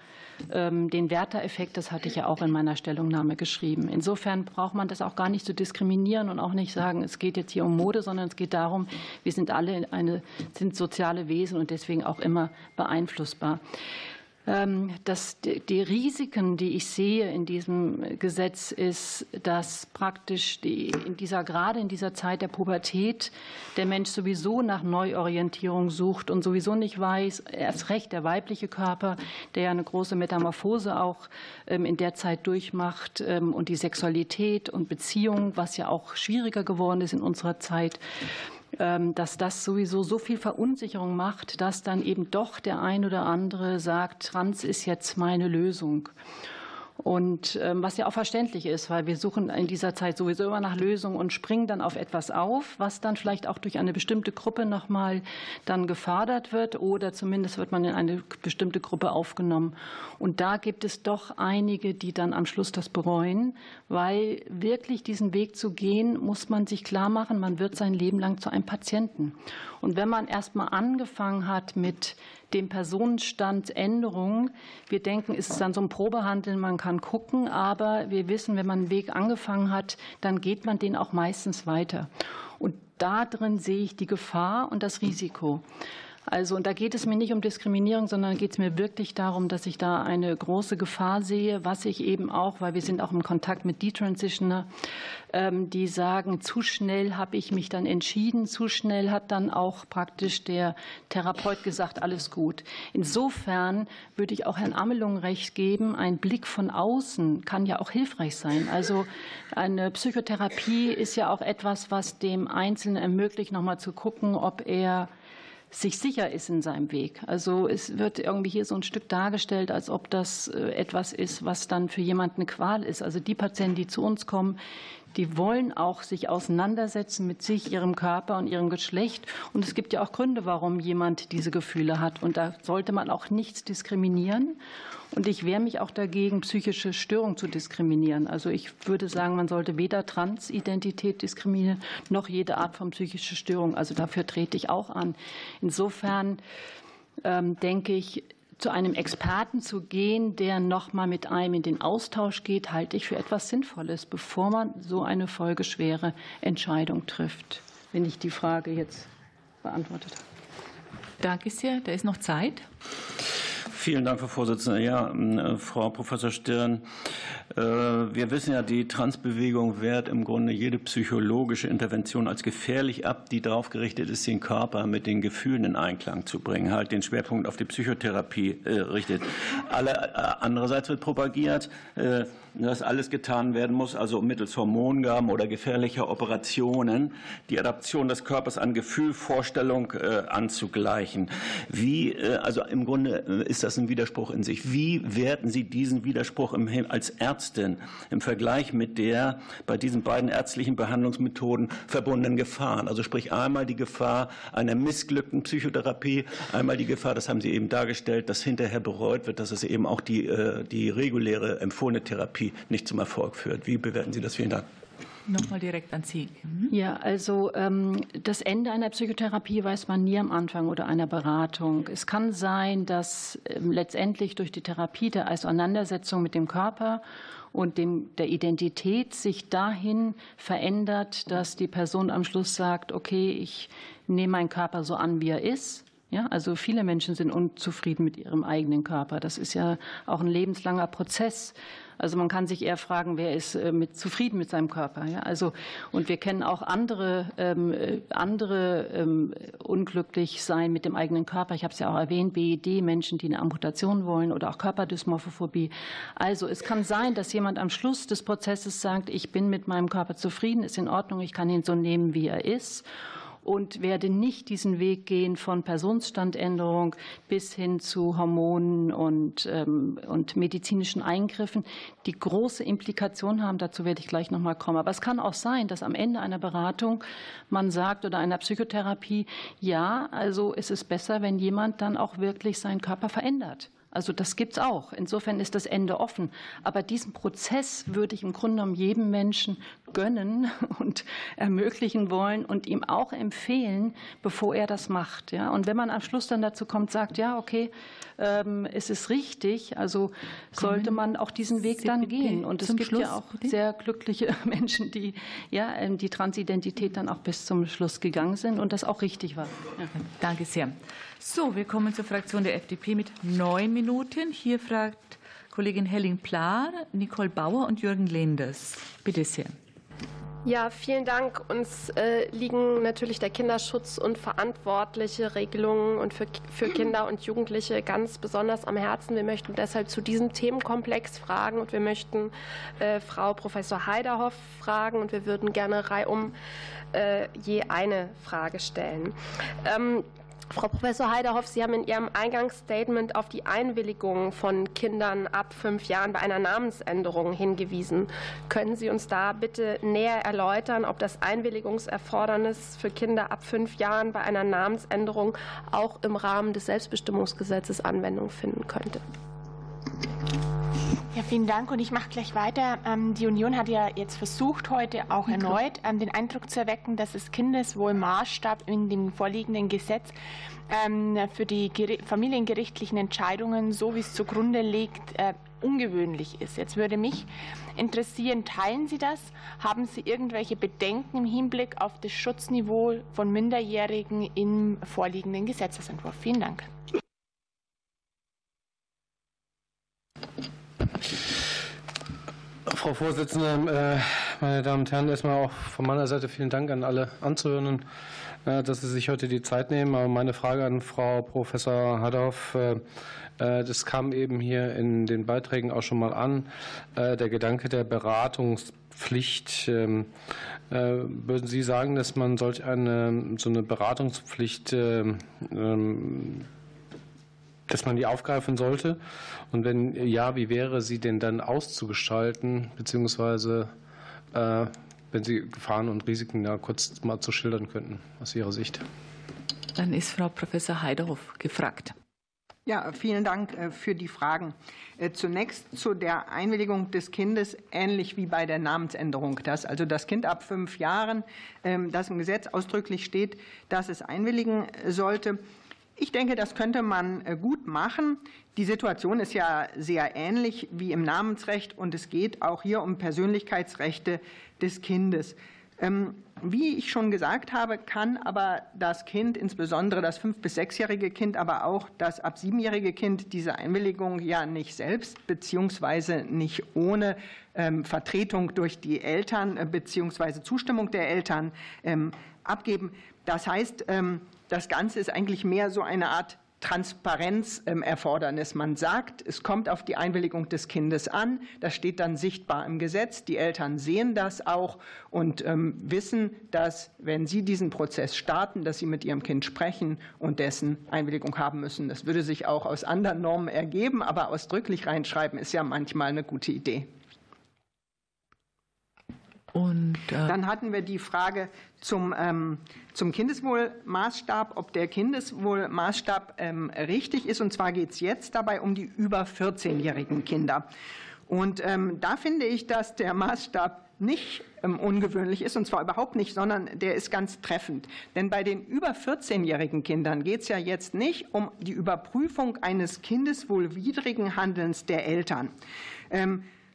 ähm, den Werter-Effekt. Das hatte ich ja auch in meiner Stellungnahme geschrieben. Insofern braucht man das auch gar nicht zu diskriminieren und auch nicht sagen, es geht jetzt hier um Mode, sondern es geht darum, wir sind alle eine, sind soziale Wesen und deswegen auch immer beeinflussbar. Ähm, dass die Risiken, die ich sehe in diesem Gesetz, ist, dass praktisch die, in dieser, gerade in dieser Zeit der Pubertät der Mensch sowieso nach Neuorientierung sucht und sowieso nicht weiß, erst recht der weibliche Körper, der ja eine große Metamorphose auch ähm, in der Zeit durchmacht ähm, und die Sexualität und Beziehung, was ja auch schwieriger geworden ist in unserer Zeit. Ähm, dass das sowieso so viel Verunsicherung macht, dass dann eben doch der ein oder andere sagt, Trans ist jetzt meine Lösung. Und ähm, was ja auch verständlich ist, weil wir suchen in dieser Zeit sowieso immer nach Lösungen und springen dann auf etwas auf, was dann vielleicht auch durch eine bestimmte Gruppe nochmal dann gefördert wird oder zumindest wird man in eine bestimmte Gruppe aufgenommen. Und da gibt es doch einige, die dann am Schluss das bereuen, weil wirklich diesen Weg zu gehen, muss man sich klar machen, man wird sein Leben lang zu einem Patienten. Und wenn man erst mal angefangen hat mit dem Personenstand Änderungen. Wir denken, ist es dann so ein Probehandeln, man kann gucken, aber wir wissen, wenn man einen Weg angefangen hat, dann geht man den auch meistens weiter. Und da drin sehe ich die Gefahr und das Risiko. Also, und da geht es mir nicht um Diskriminierung, sondern geht es mir wirklich darum, dass ich da eine große Gefahr sehe, was ich eben auch, weil wir sind auch im Kontakt mit Detransitioner, ähm, die sagen, zu schnell habe ich mich dann entschieden, zu schnell hat dann auch praktisch der Therapeut gesagt, alles gut. Insofern würde ich auch Herrn Amelung recht geben, ein Blick von außen kann ja auch hilfreich sein. Also eine Psychotherapie ist ja auch etwas, was dem Einzelnen ermöglicht, nochmal zu gucken, ob er sich sicher ist in seinem Weg. Also es wird irgendwie hier so ein Stück dargestellt, als ob das äh, etwas ist, was dann für jemanden eine Qual ist. Also die Patienten, die zu uns kommen, die wollen auch sich auseinandersetzen mit sich, ihrem Körper und ihrem Geschlecht. Und es gibt ja auch Gründe, warum jemand diese Gefühle hat. Und da sollte man auch nichts diskriminieren. Und ich wehre mich auch dagegen, psychische Störungen zu diskriminieren. Also ich würde sagen, man sollte weder Transidentität diskriminieren, noch jede Art von psychischer Störung. Also dafür trete ich auch an. Insofern ähm, denke ich, zu einem Experten zu gehen, der noch mal mit einem in den Austausch geht, halte ich für etwas Sinnvolles, bevor man so eine folgeschwere Entscheidung trifft. Wenn ich die Frage jetzt beantwortet habe. Danke sehr. Da ist noch Zeit. Vielen Dank, Frau Vorsitzende. Ja, äh, Frau Professor Stirn, äh, wir wissen ja, die Transbewegung wehrt im Grunde jede psychologische Intervention als gefährlich ab, die darauf gerichtet ist, den Körper mit den Gefühlen in Einklang zu bringen, halt den Schwerpunkt auf die Psychotherapie äh, richtet. Alle, andererseits wird propagiert, dass alles getan werden muss, also mittels Hormongaben oder gefährlicher Operationen, die Adaption des Körpers an Gefühl, Vorstellung äh, anzugleichen. Wie, äh, also im Grunde äh, ist das ein Widerspruch in sich. Wie werten Sie diesen Widerspruch als Ärztin im Vergleich mit der bei diesen beiden ärztlichen Behandlungsmethoden verbundenen Gefahren? Also sprich einmal die Gefahr einer missglückten Psychotherapie, einmal die Gefahr, das haben Sie eben dargestellt, dass hinterher bereut wird, dass es eben auch die, die reguläre empfohlene Therapie Therapie nicht zum Erfolg führt. Wie bewerten Sie das? Vielen Dank. Nochmal direkt an Sie. Mhm. Ja, also ähm, das Ende einer Psychotherapie weiß man nie am Anfang oder einer Beratung. Es kann sein, dass ähm, letztendlich durch die Therapie der Auseinandersetzung mit dem Körper und dem, der Identität sich dahin verändert, dass die Person am Schluss sagt, okay, ich nehme meinen Körper so an, wie er ist Ja, also viele Menschen sind unzufrieden mit ihrem eigenen Körper. Das ist ja auch ein lebenslanger Prozess. Also man kann sich eher fragen, wer ist äh, mit, zufrieden mit seinem Körper. Ja? Also, und wir kennen auch andere, ähm, äh, andere ähm, unglücklich sein mit dem eigenen Körper. Ich habe es ja auch erwähnt, BED, Menschen, die eine Amputation wollen oder auch Körperdysmorphophobie. Also es kann sein, dass jemand am Schluss des Prozesses sagt, ich bin mit meinem Körper zufrieden, ist in Ordnung, ich kann ihn so nehmen, wie er ist und werde nicht diesen Weg gehen von Personenstandänderung bis hin zu Hormonen und, ähm, und medizinischen Eingriffen, die große Implikationen haben. Dazu werde ich gleich noch mal kommen. Aber es kann auch sein, dass am Ende einer Beratung man sagt oder einer Psychotherapie, ja, also ist es besser, wenn jemand dann auch wirklich seinen Körper verändert. Also das gibt es auch. Insofern ist das Ende offen. Aber diesen Prozess würde ich im Grunde genommen jedem Menschen gönnen und ermöglichen wollen und ihm auch empfehlen, bevor er das macht. Ja? Und wenn man am Schluss dann dazu kommt, sagt, ja, okay, ähm, es ist richtig, also sollte man auch diesen Weg dann gehen. Und es gibt ja auch sehr glückliche Menschen, die ja ähm, die Transidentität dann auch bis zum Schluss gegangen sind und das auch richtig war. Ja. Danke sehr. So, wir kommen zur Fraktion der FDP mit neun Minuten. Hier fragt Kollegin Helling-Plar, Nicole Bauer und Jürgen Lenders. Bitte sehr. Ja, vielen Dank. Uns äh, liegen natürlich der Kinderschutz und verantwortliche Regelungen und für, für Kinder und Jugendliche ganz besonders am Herzen. Wir möchten deshalb zu diesem Themenkomplex fragen und wir möchten äh, Frau Professor Heiderhoff fragen und wir würden gerne reihum äh, je eine Frage stellen. Ähm, Frau Professor Heiderhoff, Sie haben in Ihrem Eingangsstatement auf die Einwilligung von Kindern ab fünf Jahren bei einer Namensänderung hingewiesen. Können Sie uns da bitte näher erläutern, ob das Einwilligungserfordernis für Kinder ab fünf Jahren bei einer Namensänderung auch im Rahmen des Selbstbestimmungsgesetzes Anwendung finden könnte? Ja, vielen Dank und ich mache gleich weiter. Ähm, die Union hat ja jetzt versucht, heute auch erneut ähm, den Eindruck zu erwecken, dass das Kindeswohlmaßstab in dem vorliegenden Gesetz ähm, für die familiengerichtlichen Entscheidungen, so wie es zugrunde liegt, äh, ungewöhnlich ist. Jetzt würde mich interessieren, teilen Sie das? Haben Sie irgendwelche Bedenken im Hinblick auf das Schutzniveau von Minderjährigen im vorliegenden Gesetzesentwurf? Vielen Dank. Frau Vorsitzende, äh, meine Damen und Herren, erstmal auch von meiner Seite vielen Dank an alle Anzuhörenden, äh, dass Sie sich heute die Zeit nehmen. Aber meine Frage an Frau Professor Hadorf, äh, das kam eben hier in den Beiträgen auch schon mal an, der Gedanke der Beratungspflicht. Ähm, würden Sie sagen, dass man solch eine, so eine Beratungspflicht ähm, dass man die aufgreifen sollte? Und wenn ja, wie wäre sie denn dann auszugestalten, beziehungsweise äh, wenn Sie Gefahren und Risiken ja kurz mal zu schildern könnten aus Ihrer Sicht? Dann ist Frau Professor Heiderhoff gefragt. Ja, vielen Dank äh, für die Fragen. Äh, zunächst zu der Einwilligung des Kindes, ähnlich wie bei der Namensänderung, dass also das Kind ab fünf Jahren, ähm, das im Gesetz ausdrücklich steht, dass es einwilligen sollte. Ich denke, das könnte man äh, gut machen. Die Situation ist ja sehr ähnlich wie im Namensrecht und es geht auch hier um Persönlichkeitsrechte des Kindes. Ähm, wie ich schon gesagt habe, kann aber das Kind, insbesondere das fünf- bis sechsjährige Kind, aber auch das ab siebenjährige Kind diese Einwilligung ja nicht selbst beziehungsweise nicht ohne ähm, Vertretung durch die Eltern äh, beziehungsweise Zustimmung der Eltern ähm, abgeben. Das heißt, das Ganze ist eigentlich mehr so eine Art Transparenzerfordernis. Man sagt, es kommt auf die Einwilligung des Kindes an. Das steht dann sichtbar im Gesetz. Die Eltern sehen das auch und ähm, wissen, dass, wenn sie diesen Prozess starten, dass sie mit ihrem Kind sprechen und dessen Einwilligung haben müssen. Das würde sich auch aus anderen Normen ergeben, aber ausdrücklich reinschreiben ist ja manchmal eine gute Idee. Und äh dann hatten wir die Frage zum, ähm, zum Kindeswohlmaßstab, ob der Kindeswohlmaßstab ähm, richtig ist. Und zwar geht es jetzt dabei um die über 14-jährigen Kinder. Und ähm, da finde ich, dass der Maßstab nicht ähm, ungewöhnlich ist, und zwar überhaupt nicht, sondern der ist ganz treffend. Denn bei den über 14-jährigen Kindern geht es ja jetzt nicht um die Überprüfung eines kindeswohlwidrigen Handelns der Eltern.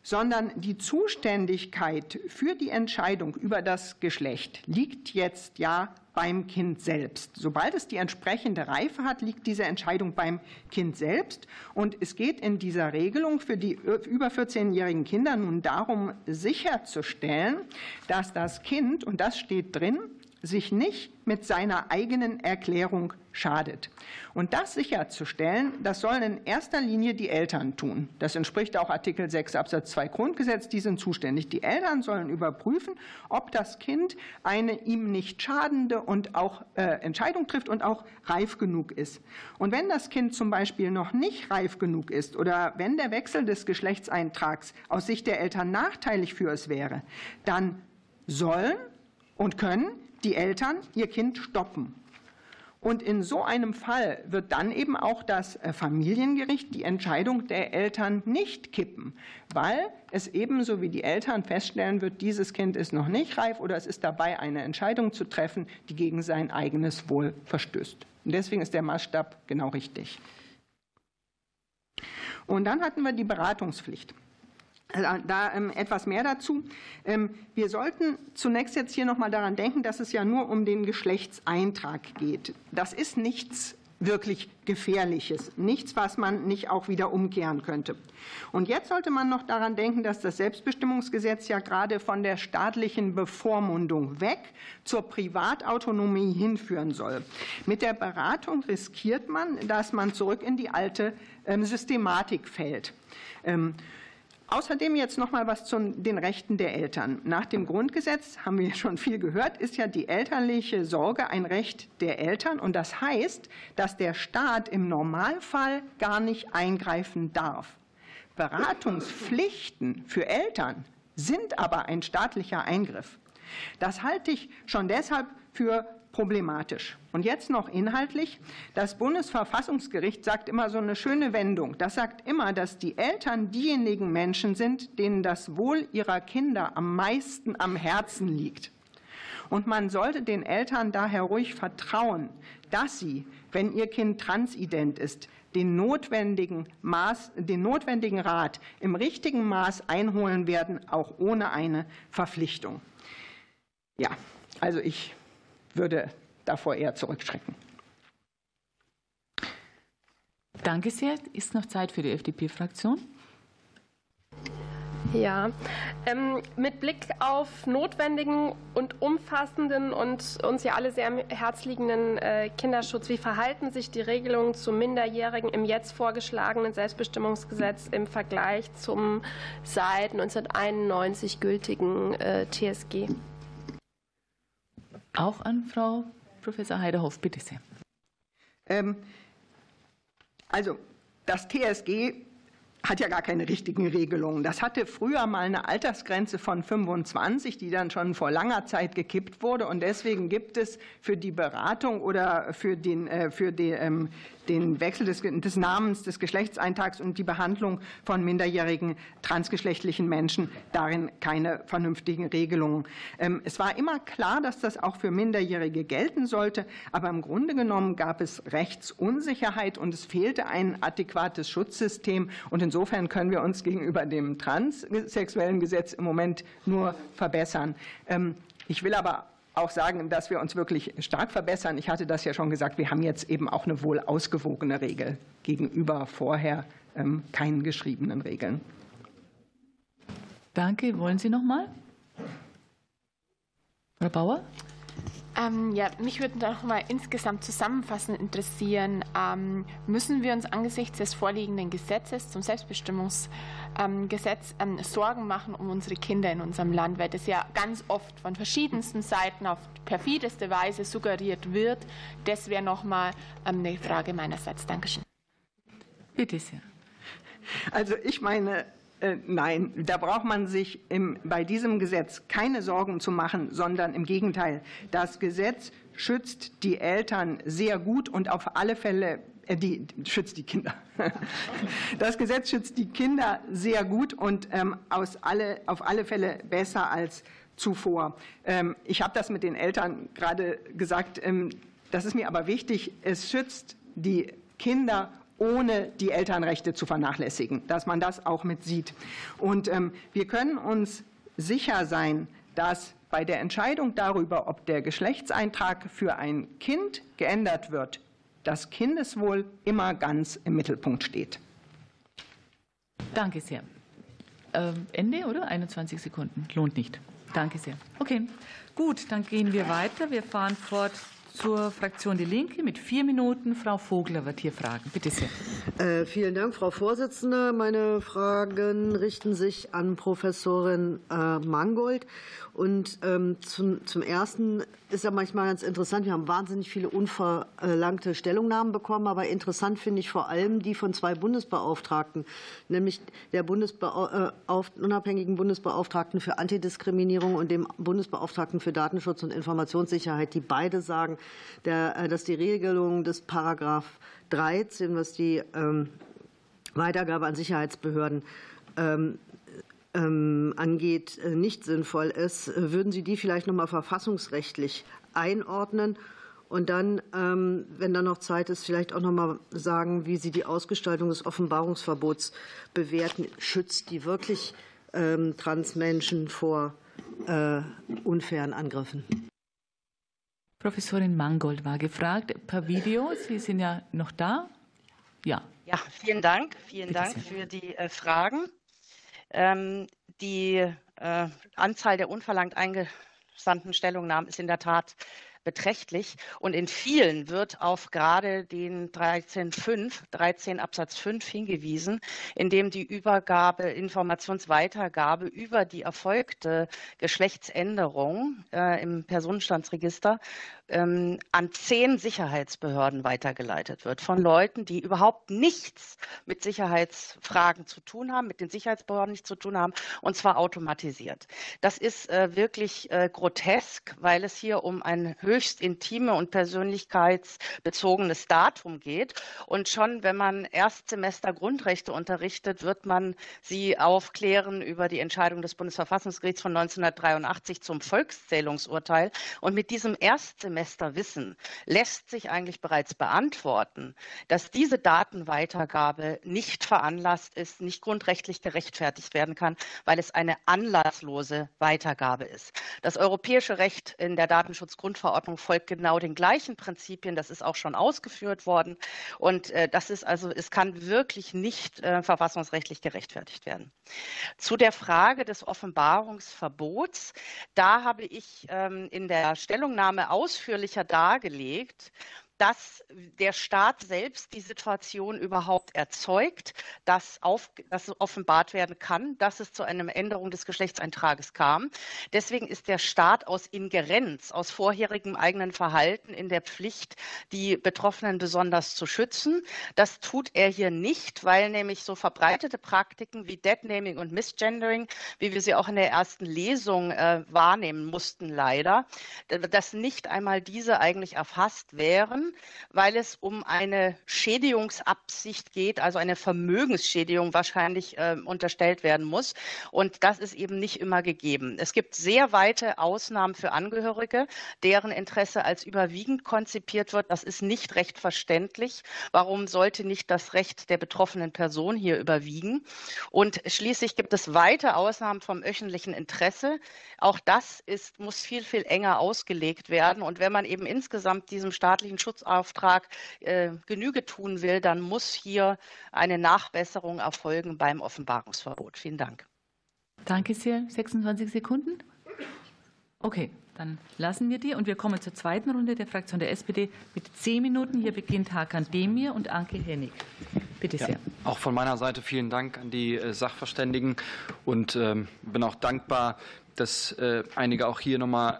Sondern die Zuständigkeit für die Entscheidung über das Geschlecht liegt jetzt ja beim Kind selbst. Sobald es die entsprechende Reife hat, liegt diese Entscheidung beim Kind selbst. Und es geht in dieser Regelung für die über 14-jährigen Kinder nun darum, sicherzustellen, dass das Kind, und das steht drin, sich nicht mit seiner eigenen Erklärung schadet. Und das sicherzustellen, das sollen in erster Linie die Eltern tun. Das entspricht auch Artikel 6 Absatz 2 Grundgesetz. Die sind zuständig. Die Eltern sollen überprüfen, ob das Kind eine ihm nicht schadende und auch äh, Entscheidung trifft und auch reif genug ist. Und wenn das Kind zum Beispiel noch nicht reif genug ist oder wenn der Wechsel des Geschlechtseintrags aus Sicht der Eltern nachteilig für es wäre, dann sollen und können die Eltern ihr Kind stoppen. Und in so einem Fall wird dann eben auch das äh, Familiengericht die Entscheidung der Eltern nicht kippen, weil es ebenso wie die Eltern feststellen wird, dieses Kind ist noch nicht reif oder es ist dabei, eine Entscheidung zu treffen, die gegen sein eigenes Wohl verstößt. Und deswegen ist der Maßstab genau richtig. Und dann hatten wir die Beratungspflicht. Also, da ähm, etwas mehr dazu. Ähm, wir sollten zunächst jetzt hier noch mal daran denken, dass es ja nur um den Geschlechtseintrag geht. Das ist nichts wirklich Gefährliches, nichts, was man nicht auch wieder umkehren könnte. Und jetzt sollte man noch daran denken, dass das Selbstbestimmungsgesetz ja gerade von der staatlichen Bevormundung weg zur Privatautonomie hinführen soll. Mit der Beratung riskiert man, dass man zurück in die alte ähm, Systematik fällt. Außerdem jetzt noch mal was zu den Rechten der Eltern. Nach dem Grundgesetz haben wir schon viel gehört, ist ja die elterliche Sorge ein Recht der Eltern und das heißt, dass der Staat im Normalfall gar nicht eingreifen darf. Beratungspflichten für Eltern sind aber ein staatlicher Eingriff. Das halte ich schon deshalb für problematisch. Und jetzt noch inhaltlich. Das Bundesverfassungsgericht sagt immer so eine schöne Wendung. Das sagt immer, dass die Eltern diejenigen Menschen sind, denen das Wohl ihrer Kinder am meisten am Herzen liegt. Und man sollte den Eltern daher ruhig vertrauen, dass sie, wenn ihr Kind transident ist, den notwendigen, Maß, den notwendigen Rat im richtigen Maß einholen werden, auch ohne eine Verpflichtung. Ja, also ich würde davor eher zurückschrecken. Danke sehr. Ist noch Zeit für die FDP-Fraktion? Ja, ähm, mit Blick auf notwendigen und umfassenden und uns ja alle sehr am Herz liegenden äh, Kinderschutz, wie verhalten sich die Regelungen zu Minderjährigen im jetzt vorgeschlagenen Selbstbestimmungsgesetz im Vergleich zum seit 1991 gültigen äh, TSG? Auch an Frau Professor Heiderhoff, bitte sehr. Ähm, also das TSG hat ja gar keine richtigen Regelungen. Das hatte früher mal eine Altersgrenze von 25, die dann schon vor langer Zeit gekippt wurde. Und deswegen gibt es für die Beratung oder für den, äh, für ähm, den Wechsel des, des, Namens, des Geschlechtseintrags und die Behandlung von minderjährigen transgeschlechtlichen Menschen darin keine vernünftigen Regelungen. Ähm, es war immer klar, dass das auch für Minderjährige gelten sollte, aber im Grunde genommen gab es Rechtsunsicherheit und es fehlte ein adäquates Schutzsystem. Und insofern können wir uns gegenüber dem transsexuellen Gesetz im Moment nur verbessern. Ähm, ich will aber auch sagen, dass wir uns wirklich stark verbessern. Ich hatte das ja schon gesagt, wir haben jetzt eben auch eine wohl ausgewogene Regel gegenüber vorher ähm, keinen geschriebenen Regeln. Danke. Wollen Sie noch mal? Frau Bauer? Ähm, ja, mich würde noch mal insgesamt zusammenfassend interessieren, ähm, müssen wir uns angesichts des vorliegenden Gesetzes zum Selbstbestimmungsgesetz ähm, Sorgen machen um unsere Kinder in unserem Land, weil das ja ganz oft von verschiedensten Seiten auf perfideste Weise suggeriert wird. Das wäre noch mal ähm, eine Frage meinerseits. Dankeschön. Bitte sehr. Also ich meine, nein, da braucht man sich im, bei diesem Gesetz keine Sorgen zu machen, sondern im Gegenteil. Das Gesetz schützt die Eltern sehr gut und auf alle Fälle äh, die, schützt die Kinder. Das Gesetz schützt die Kinder sehr gut und ähm, aus alle, auf alle Fälle besser als zuvor. Ähm, ich habe das mit den Eltern gerade gesagt. Ähm, das ist mir aber wichtig. Es schützt die Kinder ohne die Elternrechte zu vernachlässigen, dass man das auch mit sieht. Und ähm, wir können uns sicher sein, dass bei der Entscheidung darüber, ob der Geschlechtseintrag für ein Kind geändert wird, das Kindeswohl immer ganz im Mittelpunkt steht. Danke sehr. Ähm, Ende oder 21 Sekunden? Lohnt nicht. Danke sehr. Okay, gut, dann gehen wir weiter. Wir fahren fort zur Fraktion Die Linke mit vier Minuten. Frau Vogler wird hier fragen. Bitte sehr. Äh, vielen Dank, Frau Vorsitzende. Meine Fragen richten sich an Professorin äh, Mangold. Und ähm, zum, zum Ersten ist ja manchmal ganz interessant, wir haben wahnsinnig viele unverlangte Stellungnahmen bekommen, aber interessant finde ich vor allem die von zwei Bundesbeauftragten, nämlich der Bundesbeau äh, unabhängigen Bundesbeauftragten für Antidiskriminierung und dem Bundesbeauftragten für Datenschutz und Informationssicherheit, die beide sagen, der, äh, dass die Regelung des Paragraph 13, was die ähm, Weitergabe an Sicherheitsbehörden ähm, angeht, äh, nicht sinnvoll ist. Würden Sie die vielleicht noch mal verfassungsrechtlich einordnen? Und dann, ähm, wenn da noch Zeit ist, vielleicht auch noch mal sagen, wie Sie die Ausgestaltung des Offenbarungsverbots bewerten. Schützt die wirklich ähm, Transmenschen vor äh, unfairen Angriffen? Professorin Mangold war gefragt per Video. Sie sind ja noch da. Ja. Ja, vielen Dank. Vielen Bitte Dank sehr. für die äh, Fragen. Ähm, die äh, Anzahl der unverlangt eingesandten Stellungnahmen ist in der Tat beträchtlich. Und in vielen wird auf gerade den 13.5, 13 Absatz 5 hingewiesen, in dem die Übergabe, Informationsweitergabe über die erfolgte Geschlechtsänderung äh, im Personenstandsregister ähm, an zehn Sicherheitsbehörden weitergeleitet wird von Leuten, die überhaupt nichts mit Sicherheitsfragen zu tun haben, mit den Sicherheitsbehörden nichts zu tun haben, und zwar automatisiert. Das ist äh, wirklich äh, grotesk, weil es hier um ein höchst intime und persönlichkeitsbezogenes Datum geht. Und schon, wenn man Erstsemester Grundrechte unterrichtet, wird man sie aufklären über die Entscheidung des Bundesverfassungsgerichts von 1983 zum Volkszählungsurteil. Und mit diesem Erstsemester Semesterwissen lässt sich eigentlich bereits beantworten, dass diese Datenweitergabe nicht veranlasst ist, nicht grundrechtlich gerechtfertigt werden kann, weil es eine anlasslose Weitergabe ist. Das europäische Recht in der Datenschutzgrundverordnung folgt genau den gleichen Prinzipien. Das ist auch schon ausgeführt worden. Und äh, das ist also, es kann wirklich nicht äh, verfassungsrechtlich gerechtfertigt werden. Zu der Frage des Offenbarungsverbots, da habe ich ähm, in der Stellungnahme ausführlich ausführlicher dargelegt, dass der Staat selbst die Situation überhaupt erzeugt, dass, auf, dass offenbart werden kann, dass es zu einer Änderung des Geschlechtseintrages kam. Deswegen ist der Staat aus Ingerenz, aus vorherigem eigenen Verhalten in der Pflicht, die Betroffenen besonders zu schützen. Das tut er hier nicht, weil nämlich so verbreitete Praktiken wie Deadnaming und Misgendering, wie wir sie auch in der ersten Lesung äh, wahrnehmen mussten, leider, dass nicht einmal diese eigentlich erfasst wären weil es um eine Schädigungsabsicht geht, also eine Vermögensschädigung wahrscheinlich äh, unterstellt werden muss. Und das ist eben nicht immer gegeben. Es gibt sehr weite Ausnahmen für Angehörige, deren Interesse als überwiegend konzipiert wird. Das ist nicht recht verständlich. Warum sollte nicht das Recht der betroffenen Person hier überwiegen? Und schließlich gibt es weite Ausnahmen vom öffentlichen Interesse. Auch das ist, muss viel, viel enger ausgelegt werden. Und wenn man eben insgesamt diesem staatlichen Schutz Schutzauftrag äh, Genüge tun will, dann muss hier eine Nachbesserung erfolgen beim Offenbarungsverbot. Vielen Dank. Danke sehr. 26 Sekunden. Okay, dann lassen wir die und wir kommen zur zweiten Runde der Fraktion der SPD mit zehn Minuten. Hier beginnt Hakan Demir und Anke Hennig. Bitte sehr. Ja, auch von meiner Seite vielen Dank an die äh, Sachverständigen und ähm, bin auch dankbar, dass äh, einige auch hier nochmal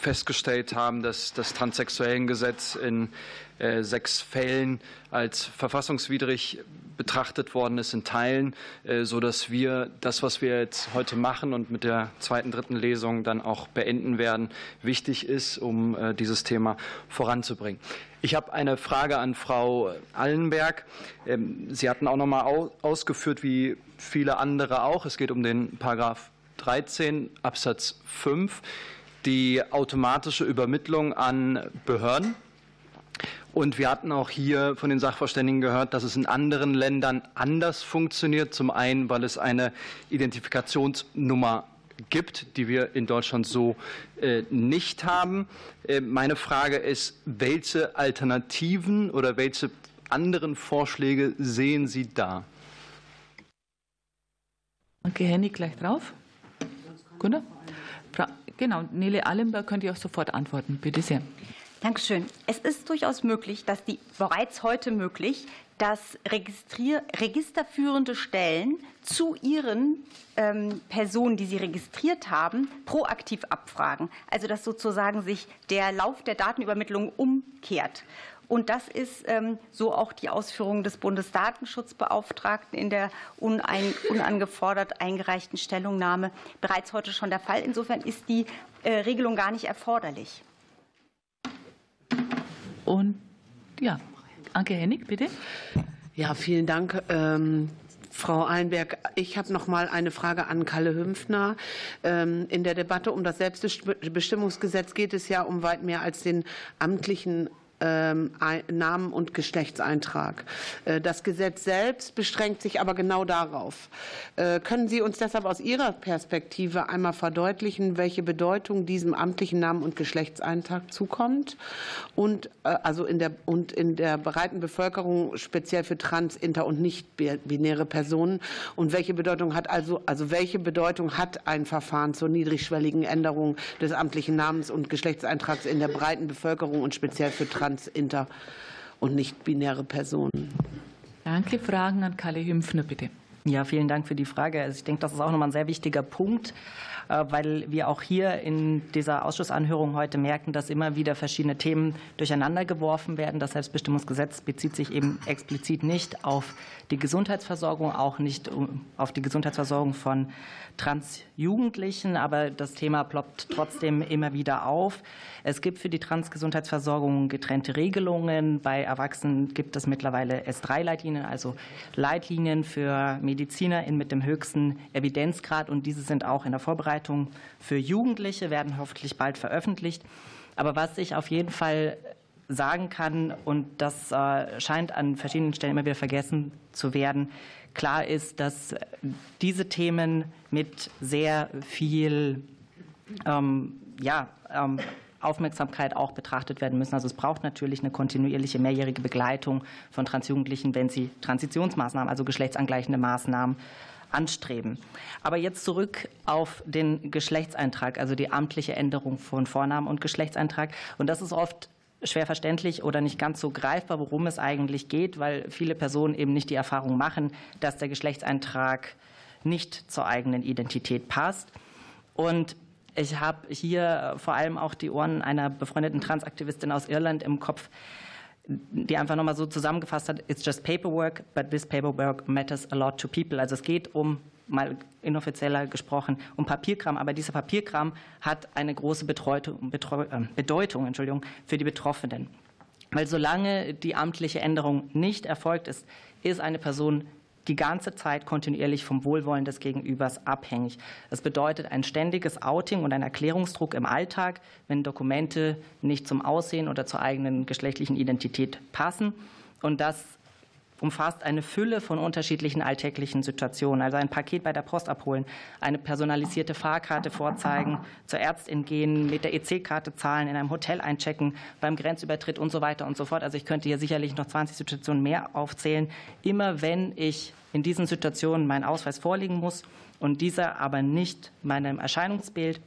festgestellt haben, dass das Transsexuellengesetz in äh, sechs Fällen als verfassungswidrig betrachtet worden ist in Teilen, äh, so dass wir das, was wir jetzt heute machen und mit der zweiten, dritten Lesung dann auch beenden werden, wichtig ist, um äh, dieses Thema voranzubringen. Ich habe eine Frage an Frau Allenberg. Ähm, Sie hatten auch noch mal ausgeführt, wie viele andere auch. Es geht um den Paragraph 13 Absatz 5 die automatische Übermittlung an Behörden. Und wir hatten auch hier von den Sachverständigen gehört, dass es in anderen Ländern anders funktioniert. Zum einen, weil es eine Identifikationsnummer gibt, die wir in Deutschland so äh, nicht haben. Äh, meine Frage ist, welche Alternativen oder welche anderen Vorschläge sehen Sie da? Danke, Henning, gleich drauf. Gunnar? Genau, Nele Allenberg könnt ihr auch sofort antworten. Bitte sehr. Dankeschön. Es ist durchaus möglich, dass die bereits heute möglich, dass registerführende Stellen zu ihren ähm, Personen, die sie registriert haben, proaktiv abfragen. Also dass sozusagen sich der Lauf der Datenübermittlung umkehrt. Und das ist ähm, so auch die Ausführung des Bundesdatenschutzbeauftragten in der unangefordert eingereichten Stellungnahme bereits heute schon der Fall. Insofern ist die äh, Regelung gar nicht erforderlich. Und ja, Anke Hennig, bitte. Ja, vielen Dank. Ähm Frau Einberg, ich habe noch mal eine Frage an Kalle Hümpfner. Ähm, in der Debatte um das Selbstbestimmungsgesetz geht es ja um weit mehr als den amtlichen Namen und Geschlechtseintrag. Äh, das Gesetz selbst beschränkt sich aber genau darauf. Äh, können Sie uns deshalb aus Ihrer Perspektive einmal verdeutlichen, welche Bedeutung diesem amtlichen Namen und Geschlechtseintrag zukommt und äh, also in der und in der breiten Bevölkerung speziell für trans, inter und nicht binäre Personen und welche Bedeutung hat also also welche Bedeutung hat ein Verfahren zur niedrigschwelligen Änderung des amtlichen Namens und Geschlechtseintrags in der breiten Bevölkerung und speziell für trans trans, inter und nicht-binäre Personen. Danke. Fragen an Kalle Hümpfner, bitte. Ja, vielen Dank für die Frage. Also ich denke, das ist auch nochmal ein sehr wichtiger Punkt, äh, weil wir auch hier in dieser Ausschussanhörung heute merken, dass immer wieder verschiedene Themen durcheinander geworfen werden. Das Selbstbestimmungsgesetz bezieht sich eben explizit nicht auf die Gesundheitsversorgung, auch nicht auf die Gesundheitsversorgung von Transjugendlichen, aber das Thema ploppt trotzdem immer wieder auf. Es gibt für die Transgesundheitsversorgung getrennte Regelungen. Bei Erwachsenen gibt es mittlerweile S3-Leitlinien, also Leitlinien für MedizinerInnen mit dem höchsten Evidenzgrad. Und diese sind auch in der Vorbereitung für Jugendliche, werden hoffentlich bald veröffentlicht. Aber was ich auf jeden Fall sagen kann, und das äh, scheint an verschiedenen Stellen immer wieder vergessen zu werden, klar ist, dass diese Themen mit sehr viel ähm, ja, ähm, Aufmerksamkeit auch betrachtet werden müssen. Also es braucht natürlich eine kontinuierliche mehrjährige Begleitung von Transjugendlichen, wenn sie Transitionsmaßnahmen, also geschlechtsangleichende Maßnahmen anstreben. Aber jetzt zurück auf den Geschlechtseintrag, also die amtliche Änderung von Vornamen und Geschlechtseintrag. Und das ist oft schwer verständlich oder nicht ganz so greifbar, worum es eigentlich geht, weil viele Personen eben nicht die Erfahrung machen, dass der Geschlechtseintrag nicht zur eigenen Identität passt. Und ich habe hier vor allem auch die Ohren einer befreundeten Transaktivistin aus Irland im Kopf, die einfach nochmal so zusammengefasst hat, it's just paperwork, but this paperwork matters a lot to people. Also es geht um, mal inoffizieller gesprochen, um Papierkram, aber dieser Papierkram hat eine große Bedeutung, äh, Bedeutung Entschuldigung, für die Betroffenen. Weil solange die amtliche Änderung nicht erfolgt ist, ist eine Person die ganze Zeit kontinuierlich vom Wohlwollen des Gegenübers abhängig. Das bedeutet ein ständiges Outing und ein Erklärungsdruck im Alltag, wenn Dokumente nicht zum Aussehen oder zur eigenen geschlechtlichen Identität passen. Und das umfasst eine Fülle von unterschiedlichen alltäglichen Situationen. Also ein Paket bei der Post abholen, eine personalisierte Fahrkarte vorzeigen, zur Ärztin gehen, mit der EC-Karte zahlen, in einem Hotel einchecken, beim Grenzübertritt und so weiter und so fort. Also ich könnte hier sicherlich noch 20 Situationen mehr aufzählen. Immer wenn ich in diesen Situationen meinen Ausweis vorlegen muss und dieser aber nicht meinem Erscheinungsbild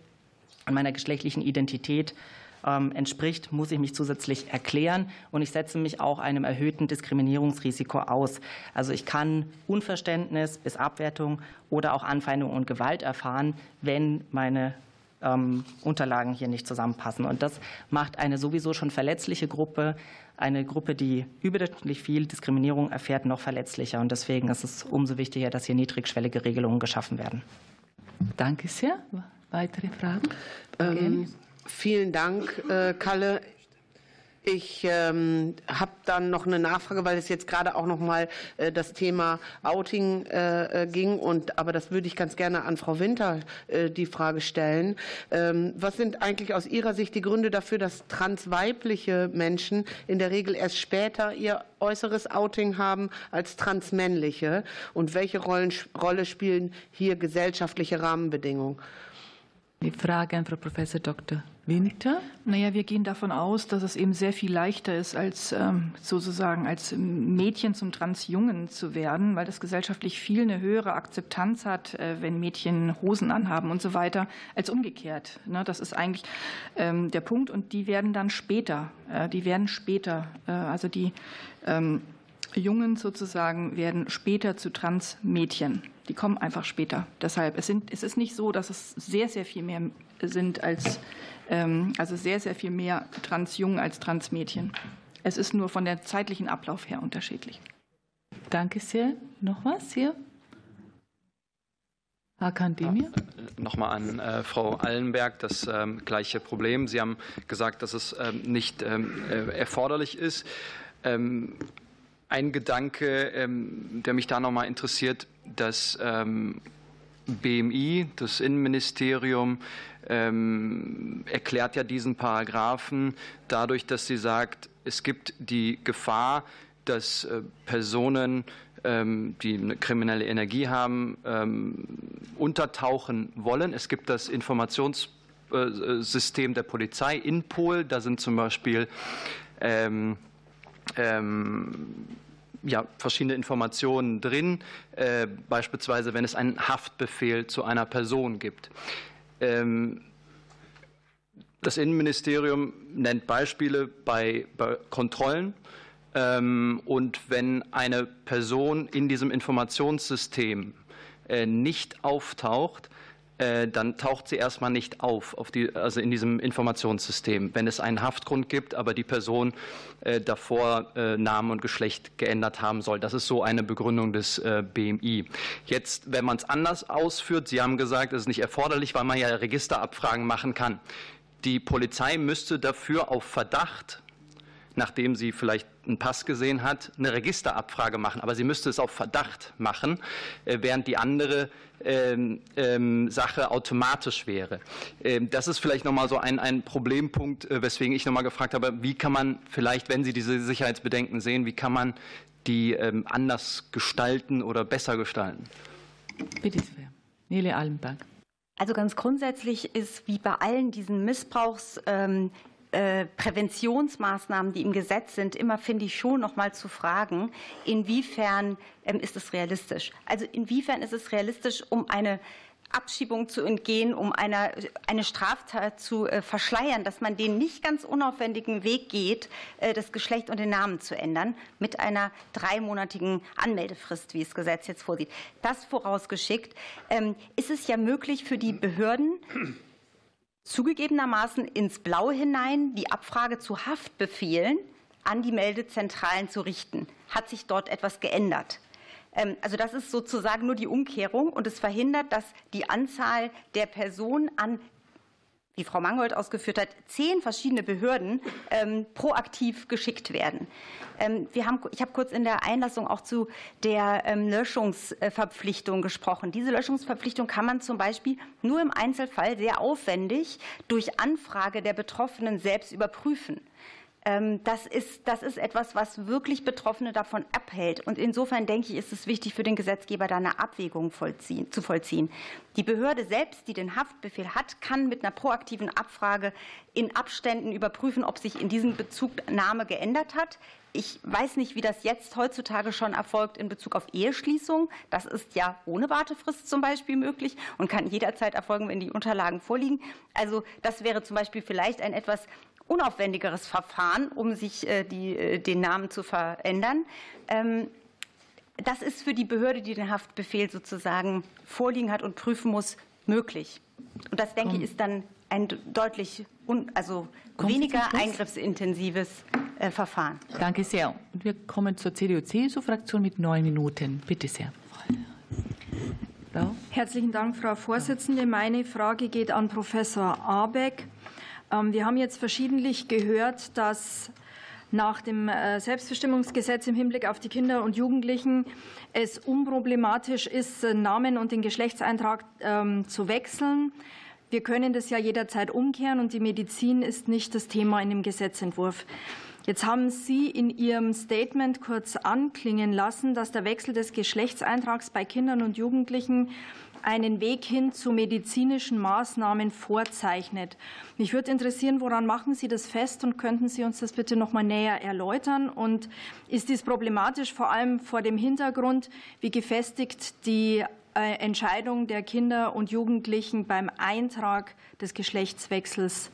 und meiner geschlechtlichen Identität ähm, entspricht, muss ich mich zusätzlich erklären und ich setze mich auch einem erhöhten Diskriminierungsrisiko aus. Also ich kann Unverständnis bis Abwertung oder auch Anfeindung und Gewalt erfahren, wenn meine ähm, Unterlagen hier nicht zusammenpassen. Und das macht eine sowieso schon verletzliche Gruppe, eine Gruppe, die überdurchschnittlich viel Diskriminierung erfährt, noch verletzlicher. Und deswegen ist es umso wichtiger, dass hier niedrigschwellige Regelungen geschaffen werden. Danke sehr. Weitere Fragen? Ähm, vielen Dank, äh, Kalle. Ich ähm, habe dann noch eine Nachfrage, weil es jetzt gerade auch noch mal äh, das Thema Outing äh, ging. Und, aber das würde ich ganz gerne an Frau Winter äh, die Frage stellen. Ähm, was sind eigentlich aus Ihrer Sicht die Gründe dafür, dass transweibliche Menschen in der Regel erst später ihr äußeres Outing haben als transmännliche? Und welche Rollen, Rolle spielen hier gesellschaftliche Rahmenbedingungen? Die Frage an Frau Professor Dr. Winter? Naja, wir gehen davon aus, dass es eben sehr viel leichter ist, als ähm, sozusagen als Mädchen zum Transjungen zu werden, weil das gesellschaftlich viel eine höhere Akzeptanz hat, äh, wenn Mädchen Hosen anhaben und so weiter, als umgekehrt. Ne, das ist eigentlich ähm, der Punkt. Und die werden dann später, äh, die werden später, äh, also die ähm, Jungen sozusagen werden später zu Transmädchen. Die kommen einfach später. Deshalb, es, sind, es ist nicht so, dass es sehr, sehr viel mehr sind als, also sehr, sehr viel mehr Transjungen als Transmädchen. Es ist nur von der zeitlichen Ablauf her unterschiedlich. Danke sehr. Noch was hier? Hakan Demir? Nochmal an äh, Frau Allenberg das ähm, gleiche Problem. Sie haben gesagt, dass es ähm, nicht ähm, äh, erforderlich ist. Ähm, ein Gedanke, ähm, der mich da nochmal interessiert, das ähm, BMI, das Innenministerium, ähm, erklärt ja diesen Paragraphen dadurch, dass sie sagt, es gibt die Gefahr, dass äh, Personen, die eine kriminelle Energie haben, untertauchen wollen. Es gibt das Informationssystem der Polizei in Pol. Da sind zum Beispiel ähm, ähm, ja, verschiedene Informationen drin, äh, beispielsweise wenn es einen Haftbefehl zu einer Person gibt. Ähm, das Innenministerium nennt Beispiele bei, Kontrollen. Ähm, und wenn eine Person in diesem Informationssystem äh, nicht auftaucht, dann taucht sie erstmal nicht auf, auf die, also in diesem Informationssystem. Wenn es einen Haftgrund gibt, aber die Person äh, davor äh, Namen und Geschlecht geändert haben soll. Das ist so eine Begründung des BMI. Jetzt, wenn man es anders ausführt, Sie haben gesagt, es ist nicht erforderlich, weil man ja Registerabfragen machen kann. Die Polizei müsste dafür auf Verdacht nachdem sie vielleicht einen Pass gesehen hat, eine Registerabfrage machen. Aber sie müsste es auf Verdacht machen, äh, während die andere ähm, ähm, Sache automatisch wäre. Ähm, das ist vielleicht nochmal so ein, ein Problempunkt, äh, weswegen ich nochmal gefragt habe, wie kann man vielleicht, wenn Sie diese Sicherheitsbedenken sehen, wie kann man die anders gestalten oder besser gestalten? Bitte sehr. Nele Allenberg. Also ganz grundsätzlich ist wie bei allen diesen Missbrauchs ähm, äh, Präventionsmaßnahmen, die im Gesetz sind, immer finde ich schon noch mal zu fragen, inwiefern ähm, ist es realistisch? Also inwiefern ist es realistisch, um eine Abschiebung zu entgehen, um eine, eine Straftat zu äh, verschleiern, dass man den nicht ganz unaufwendigen Weg geht, äh, das Geschlecht und den Namen zu ändern, mit einer dreimonatigen Anmeldefrist, wie es Gesetz jetzt vorsieht. Das vorausgeschickt, ähm, ist es ja möglich für die Behörden, zugegebenermaßen ins Blaue hinein die Abfrage zu Haftbefehlen an die Meldezentralen zu richten. Hat sich dort etwas geändert? Ähm, also das ist sozusagen nur die Umkehrung und es verhindert, dass die Anzahl der Personen an wie Frau Mangold ausgeführt hat, zehn verschiedene Behörden ähm, proaktiv geschickt werden. Ähm, wir haben, ich habe kurz in der Einlassung auch zu der ähm, Löschungsverpflichtung gesprochen. Diese Löschungsverpflichtung kann man zum Beispiel nur im Einzelfall sehr aufwendig durch Anfrage der Betroffenen selbst überprüfen. Ähm, das ist, das ist etwas, was wirklich Betroffene davon abhält. Und insofern denke ich, ist es wichtig für den Gesetzgeber, da eine Abwägung vollziehen, zu vollziehen. Die Behörde selbst, die den Haftbefehl hat, kann mit einer proaktiven Abfrage in Abständen überprüfen, ob sich in diesem Bezug Name geändert hat. Ich weiß nicht, wie das jetzt heutzutage schon erfolgt in Bezug auf Eheschließung. Das ist ja ohne Wartefrist zum Beispiel möglich und kann jederzeit erfolgen, wenn die Unterlagen vorliegen. Also das wäre zum Beispiel vielleicht ein etwas unaufwendigeres Verfahren, um sich äh, die, äh, den Namen zu verändern. Ähm, das ist für die Behörde, die den Haftbefehl sozusagen vorliegen hat und prüfen muss, möglich. Und das, denke ich, ist dann ein deutlich also weniger eingriffsintensives äh, Verfahren. Danke sehr. Und wir kommen zur CDU-CSU-Fraktion mit neun Minuten. Bitte sehr. Frau. Herzlichen Dank, Frau Vorsitzende. Meine Frage geht an Professor Abeck. Ähm, wir haben jetzt verschiedentlich gehört, dass nach dem äh, Selbstbestimmungsgesetz im Hinblick auf die Kinder und Jugendlichen es unproblematisch ist, Namen und den Geschlechtseintrag ähm, zu wechseln. Wir können das ja jederzeit umkehren und die Medizin ist nicht das Thema in dem Gesetzentwurf. Jetzt haben Sie in Ihrem Statement kurz anklingen lassen, dass der Wechsel des Geschlechtseintrags bei Kindern und Jugendlichen einen Weg hin zu medizinischen Maßnahmen vorzeichnet. Mich würde interessieren, woran machen Sie das fest und könnten Sie uns das bitte noch mal näher erläutern? Und ist dies problematisch vor allem vor dem Hintergrund, wie gefestigt die äh, Entscheidung der Kinder und Jugendlichen beim Eintrag des Geschlechtswechsels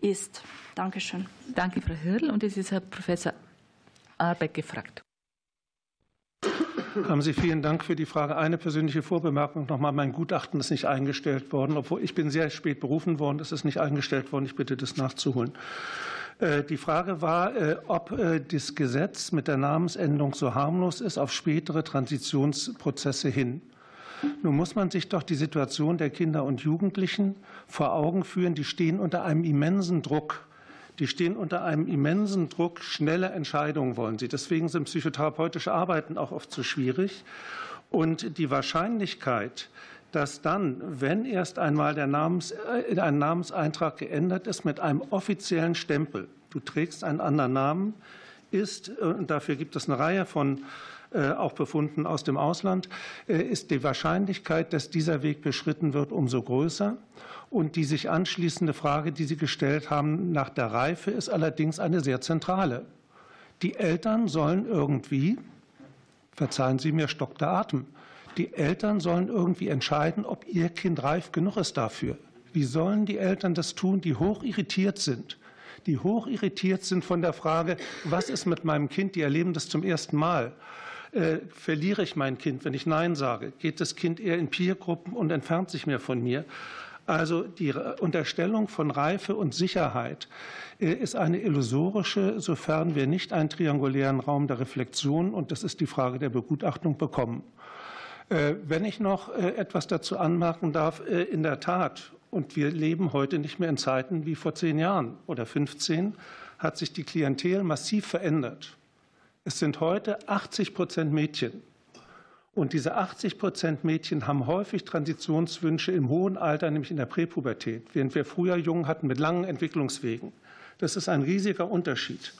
ist? Dankeschön. Danke, Frau Hirl. Und es ist Herr Professor Arbeck gefragt. Haben Sie vielen Dank für die Frage. Eine persönliche Vorbemerkung nochmal. Mein Gutachten ist nicht eingestellt worden, obwohl ich bin sehr spät berufen worden. Es ist nicht eingestellt worden. Ich bitte, das nachzuholen. Äh, die Frage war, äh, ob äh, das Gesetz mit der Namensänderung so harmlos ist auf spätere Transitionsprozesse hin. Nun muss man sich doch die Situation der Kinder und Jugendlichen vor Augen führen. Die stehen unter einem immensen Druck. Die stehen unter einem immensen Druck, schnelle Entscheidungen wollen sie. Deswegen sind psychotherapeutische Arbeiten auch oft so schwierig. Und die Wahrscheinlichkeit, dass dann, wenn erst einmal der Namens, äh, ein Namenseintrag geändert ist mit einem offiziellen Stempel, du trägst einen anderen Namen, ist, äh, und dafür gibt es eine Reihe von äh, auch Befunden aus dem Ausland, ist die Wahrscheinlichkeit, dass dieser Weg beschritten wird, umso größer. Und die sich anschließende Frage, die Sie gestellt haben nach der Reife, ist allerdings eine sehr zentrale. Die Eltern sollen irgendwie, verzeihen Sie mir, stockt der Atem, die Eltern sollen irgendwie entscheiden, ob ihr Kind reif genug ist dafür. Wie sollen die Eltern das tun, die hoch irritiert sind? Die hoch irritiert sind von der Frage, was ist mit meinem Kind? Die erleben das zum ersten Mal. Äh, verliere ich mein Kind, wenn ich Nein sage? Geht das Kind eher in Peergruppen und entfernt sich mehr von mir? Also die Unterstellung von Reife und Sicherheit äh, ist eine illusorische, sofern wir nicht einen triangulären Raum der Reflexion und das ist die Frage der Begutachtung bekommen. Äh, wenn ich noch äh, etwas dazu anmerken darf, in der Tat, und wir leben heute nicht mehr in Zeiten wie vor zehn Jahren oder 15, hat sich die Klientel massiv verändert. Es sind heute 80 Prozent Mädchen. Und diese 80 Prozent Mädchen haben häufig Transitionswünsche im hohen Alter, nämlich in der Präpubertät, während wir früher Jungen hatten mit langen Entwicklungswegen. Das ist ein riesiger Unterschied.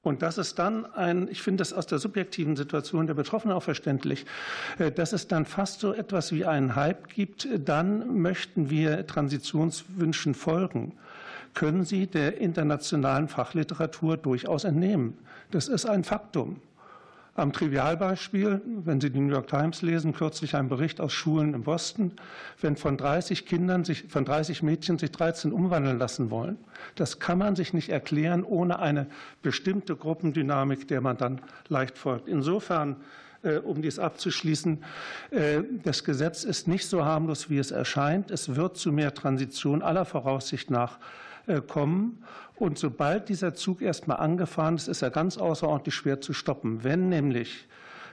Und das ist dann ein, ich finde das aus der subjektiven Situation der Betroffenen auch verständlich, äh, dass es dann fast so etwas wie einen Hype gibt, dann möchten wir Transitionswünschen folgen. Können Sie der internationalen Fachliteratur durchaus entnehmen. Das ist ein Faktum. Am Trivialbeispiel, wenn Sie die New York Times lesen, kürzlich ein Bericht aus Schulen in Boston, wenn von 30 Kindern, sich, von 30 Mädchen sich 13 umwandeln lassen wollen, das kann man sich nicht erklären ohne eine bestimmte Gruppendynamik, der man dann leicht folgt. Insofern äh, um dies abzuschließen, äh, das Gesetz ist nicht so harmlos, wie es erscheint. Es wird zu mehr Transition aller Voraussicht nach kommen. Und sobald dieser Zug erstmal angefahren ist, ist er ganz außerordentlich schwer zu stoppen. Wenn nämlich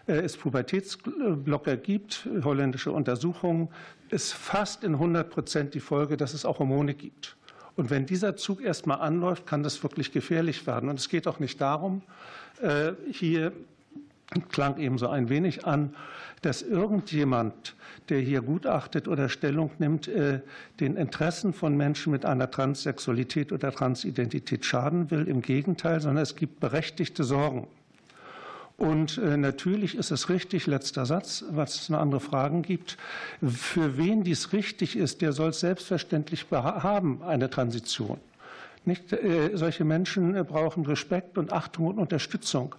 äh, es Pubertätsblocker gibt, holländische Untersuchungen, ist fast in 100 Prozent die Folge, dass es auch Hormone gibt. Und wenn dieser Zug erstmal anläuft, kann das wirklich gefährlich werden. Und es geht auch nicht darum, äh, hier klang eben so ein wenig an, dass irgendjemand, der hier gutachtet oder Stellung nimmt, äh, den Interessen von Menschen mit einer Transsexualität oder Transidentität schaden will. Im Gegenteil, sondern es gibt berechtigte Sorgen. Und äh, natürlich ist es richtig, letzter Satz, was es noch andere Fragen gibt, für wen dies richtig ist, der soll es selbstverständlich haben, eine Transition. Nicht, äh, solche Menschen brauchen Respekt und Achtung und Unterstützung.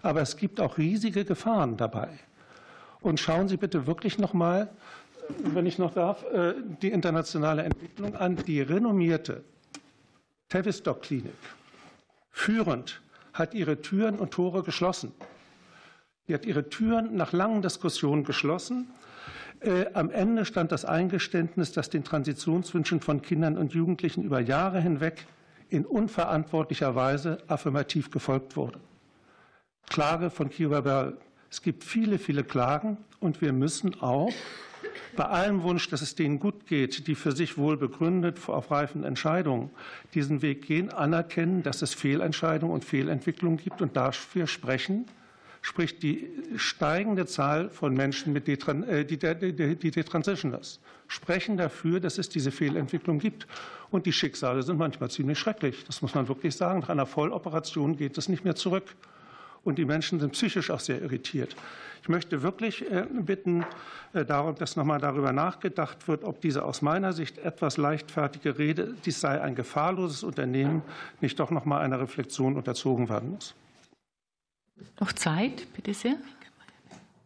Aber es gibt auch riesige Gefahren dabei. Und schauen Sie bitte wirklich noch mal, wenn ich noch darf, äh, die internationale Entwicklung an. Die renommierte Tavistock Klinik, führend, hat ihre Türen und Tore geschlossen. Sie hat ihre Türen nach langen Diskussionen geschlossen. Äh, am Ende stand das Eingeständnis, dass den Transitionswünschen von Kindern und Jugendlichen über Jahre hinweg in unverantwortlicher Weise affirmativ gefolgt wurde. Klage von Kira Bell es gibt viele, viele Klagen und wir müssen auch Bei allem Wunsch, dass es denen gut geht, die für sich wohl begründet auf reifen Entscheidungen diesen Weg gehen, anerkennen, dass es Fehlentscheidungen und Fehlentwicklungen gibt und dafür sprechen, sprich die steigende Zahl von Menschen, mit Detran äh, die, die, die Detransitioners, sprechen dafür, dass es diese Fehlentwicklung gibt. Und die Schicksale sind manchmal ziemlich schrecklich. Das muss man wirklich sagen. Nach einer Volloperation geht es nicht mehr zurück. Und die Menschen sind psychisch auch sehr irritiert. Ich möchte wirklich äh, bitten äh, darum, dass nochmal darüber nachgedacht wird, ob diese aus meiner Sicht etwas leichtfertige Rede, dies sei ein gefahrloses Unternehmen, nicht doch noch mal einer Reflexion unterzogen werden muss. Noch Zeit, bitte sehr.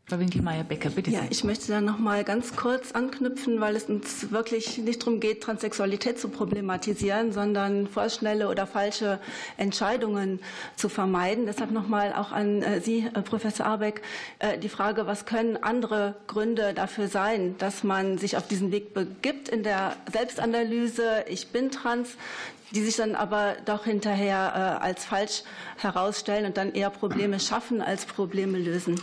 Frau Winkelmeier-Becker, bitte. Ja, ich möchte da noch mal ganz kurz anknüpfen, weil es uns wirklich nicht darum geht, Transsexualität zu problematisieren, sondern vorschnelle oder falsche Entscheidungen zu vermeiden. Deshalb noch mal auch an äh, Sie, äh, Professor Arbeck, äh, die Frage, was können andere Gründe dafür sein, dass man sich auf diesen Weg begibt in der Selbstanalyse, ich bin trans, die sich dann aber doch hinterher als falsch herausstellen und dann eher Probleme schaffen als Probleme lösen.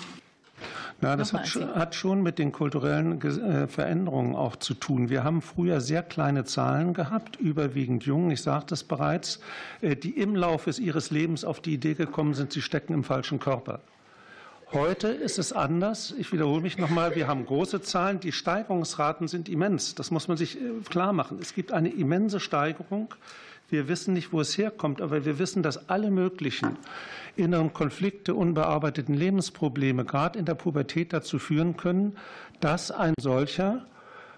Ja, das hat, hat, schon mit den kulturellen äh, Veränderungen auch zu tun. Wir haben früher sehr kleine Zahlen gehabt, überwiegend Jungen, ich sagte es bereits, äh, die im Laufe ihres Lebens auf die Idee gekommen sind, sie stecken im falschen Körper. Heute ist es anders. Ich wiederhole mich noch nochmal. Wir haben große Zahlen. Die Steigerungsraten sind immens. Das muss man sich äh, klar machen. Es gibt eine immense Steigerung. Wir wissen nicht, wo es herkommt, aber wir wissen, dass alle möglichen inneren Konflikte, unbearbeiteten Lebensprobleme gerade in der Pubertät dazu führen können, dass ein solcher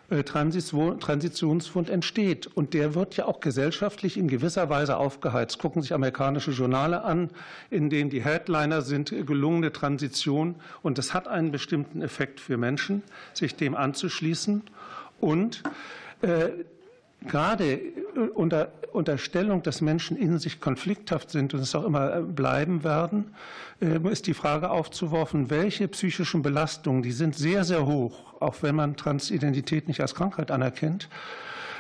äh, Transitionsfund entsteht. Und der wird ja auch gesellschaftlich in gewisser Weise aufgeheizt. Gucken sich amerikanische Journale an, in denen die Headliner sind gelungene Transition. Und das hat einen bestimmten Effekt für Menschen, sich dem anzuschließen. Und äh, gerade äh, unter Unterstellung, dass Menschen in sich konflikthaft sind und es auch immer äh, bleiben werden, äh, ist die Frage aufzuwerfen, welche psychischen Belastungen, die sind sehr, sehr hoch, auch wenn man Transidentität nicht als Krankheit anerkennt,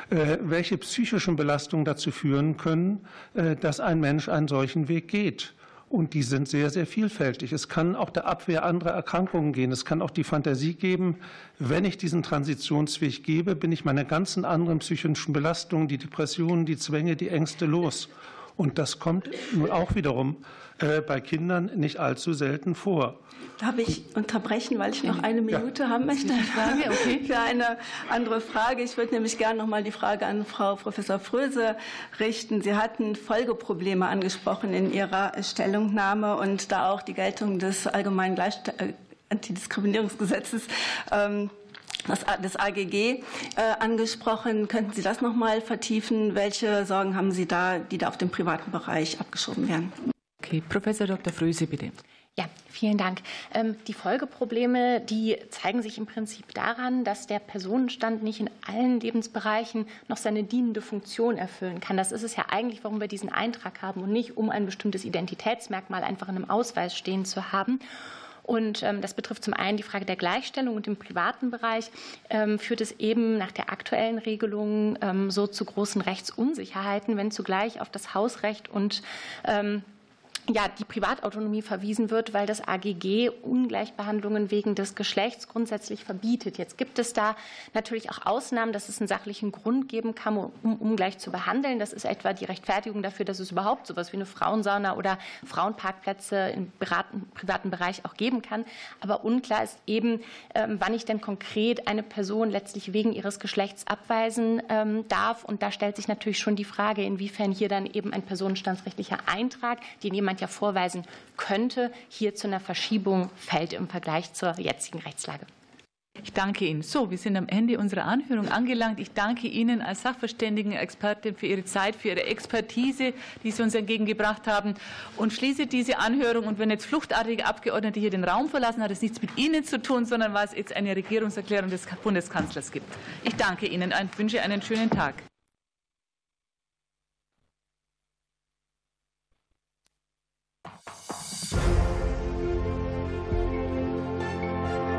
welche psychischen Belastungen dazu führen können, dass ein Mensch einen solchen Weg geht. Und die sind sehr, sehr vielfältig. Es kann auch der Abwehr anderer Erkrankungen gehen. Es kann auch die Fantasie geben, wenn ich diesen Transitionsweg gebe, bin ich meine ganzen anderen psychischen Belastungen, die Depressionen, die Zwänge, die Ängste los. Und das kommt nun auch wiederum äh, bei Kindern nicht allzu selten vor. Darf ich unterbrechen, weil ich noch eine Minute ja. haben möchte Frage, okay. für eine andere Frage. Ich würde nämlich gerne noch mal die Frage an Frau Professor Fröse richten. Sie hatten Folgeprobleme angesprochen in Ihrer Stellungnahme und da auch die Geltung des allgemeinen äh, Antidiskriminierungsgesetzes ähm, das AGG äh, angesprochen. Könnten Sie das noch mal vertiefen? Welche Sorgen haben Sie da, die da auf den privaten Bereich abgeschoben werden? Okay, Professor Dr. Fröse, bitte. Ja, vielen Dank. Ähm, die Folgeprobleme, die zeigen sich im Prinzip daran, dass der Personenstand nicht in allen Lebensbereichen noch seine dienende Funktion erfüllen kann. Das ist es ja eigentlich, warum wir diesen Eintrag haben und nicht, um ein bestimmtes Identitätsmerkmal einfach in einem Ausweis stehen zu haben. Und ähm, das betrifft zum einen die Frage der Gleichstellung und im privaten Bereich ähm, führt es eben nach der aktuellen Regelung ähm, so zu großen Rechtsunsicherheiten, wenn zugleich auf das Hausrecht und ähm, ja, die Privatautonomie verwiesen wird, weil das AGG Ungleichbehandlungen wegen des Geschlechts grundsätzlich verbietet. Jetzt gibt es da natürlich auch Ausnahmen, dass es einen sachlichen Grund geben kann, um ungleich zu behandeln. Das ist etwa die Rechtfertigung dafür, dass es überhaupt so etwas wie eine Frauensauna oder Frauenparkplätze im privaten Bereich auch geben kann. Aber unklar ist eben, ähm, wann ich denn konkret eine Person letztlich wegen ihres Geschlechts abweisen ähm, darf. Und da stellt sich natürlich schon die Frage, inwiefern hier dann eben ein personenstandsrechtlicher Eintrag, den jemand jemand ja vorweisen könnte, hier zu einer Verschiebung fällt im Vergleich zur jetzigen Rechtslage. Ich danke Ihnen. So, wir sind am Ende unserer Anhörung angelangt. Ich danke Ihnen als Sachverständigen, Expertin für Ihre Zeit, für Ihre Expertise, die Sie uns entgegengebracht haben und schließe diese Anhörung. Und wenn jetzt fluchtartige Abgeordnete hier den Raum verlassen, hat es nichts mit Ihnen zu tun, sondern weil es jetzt eine Regierungserklärung des Bundeskanzlers gibt. Ich danke Ihnen und wünsche einen schönen Tag.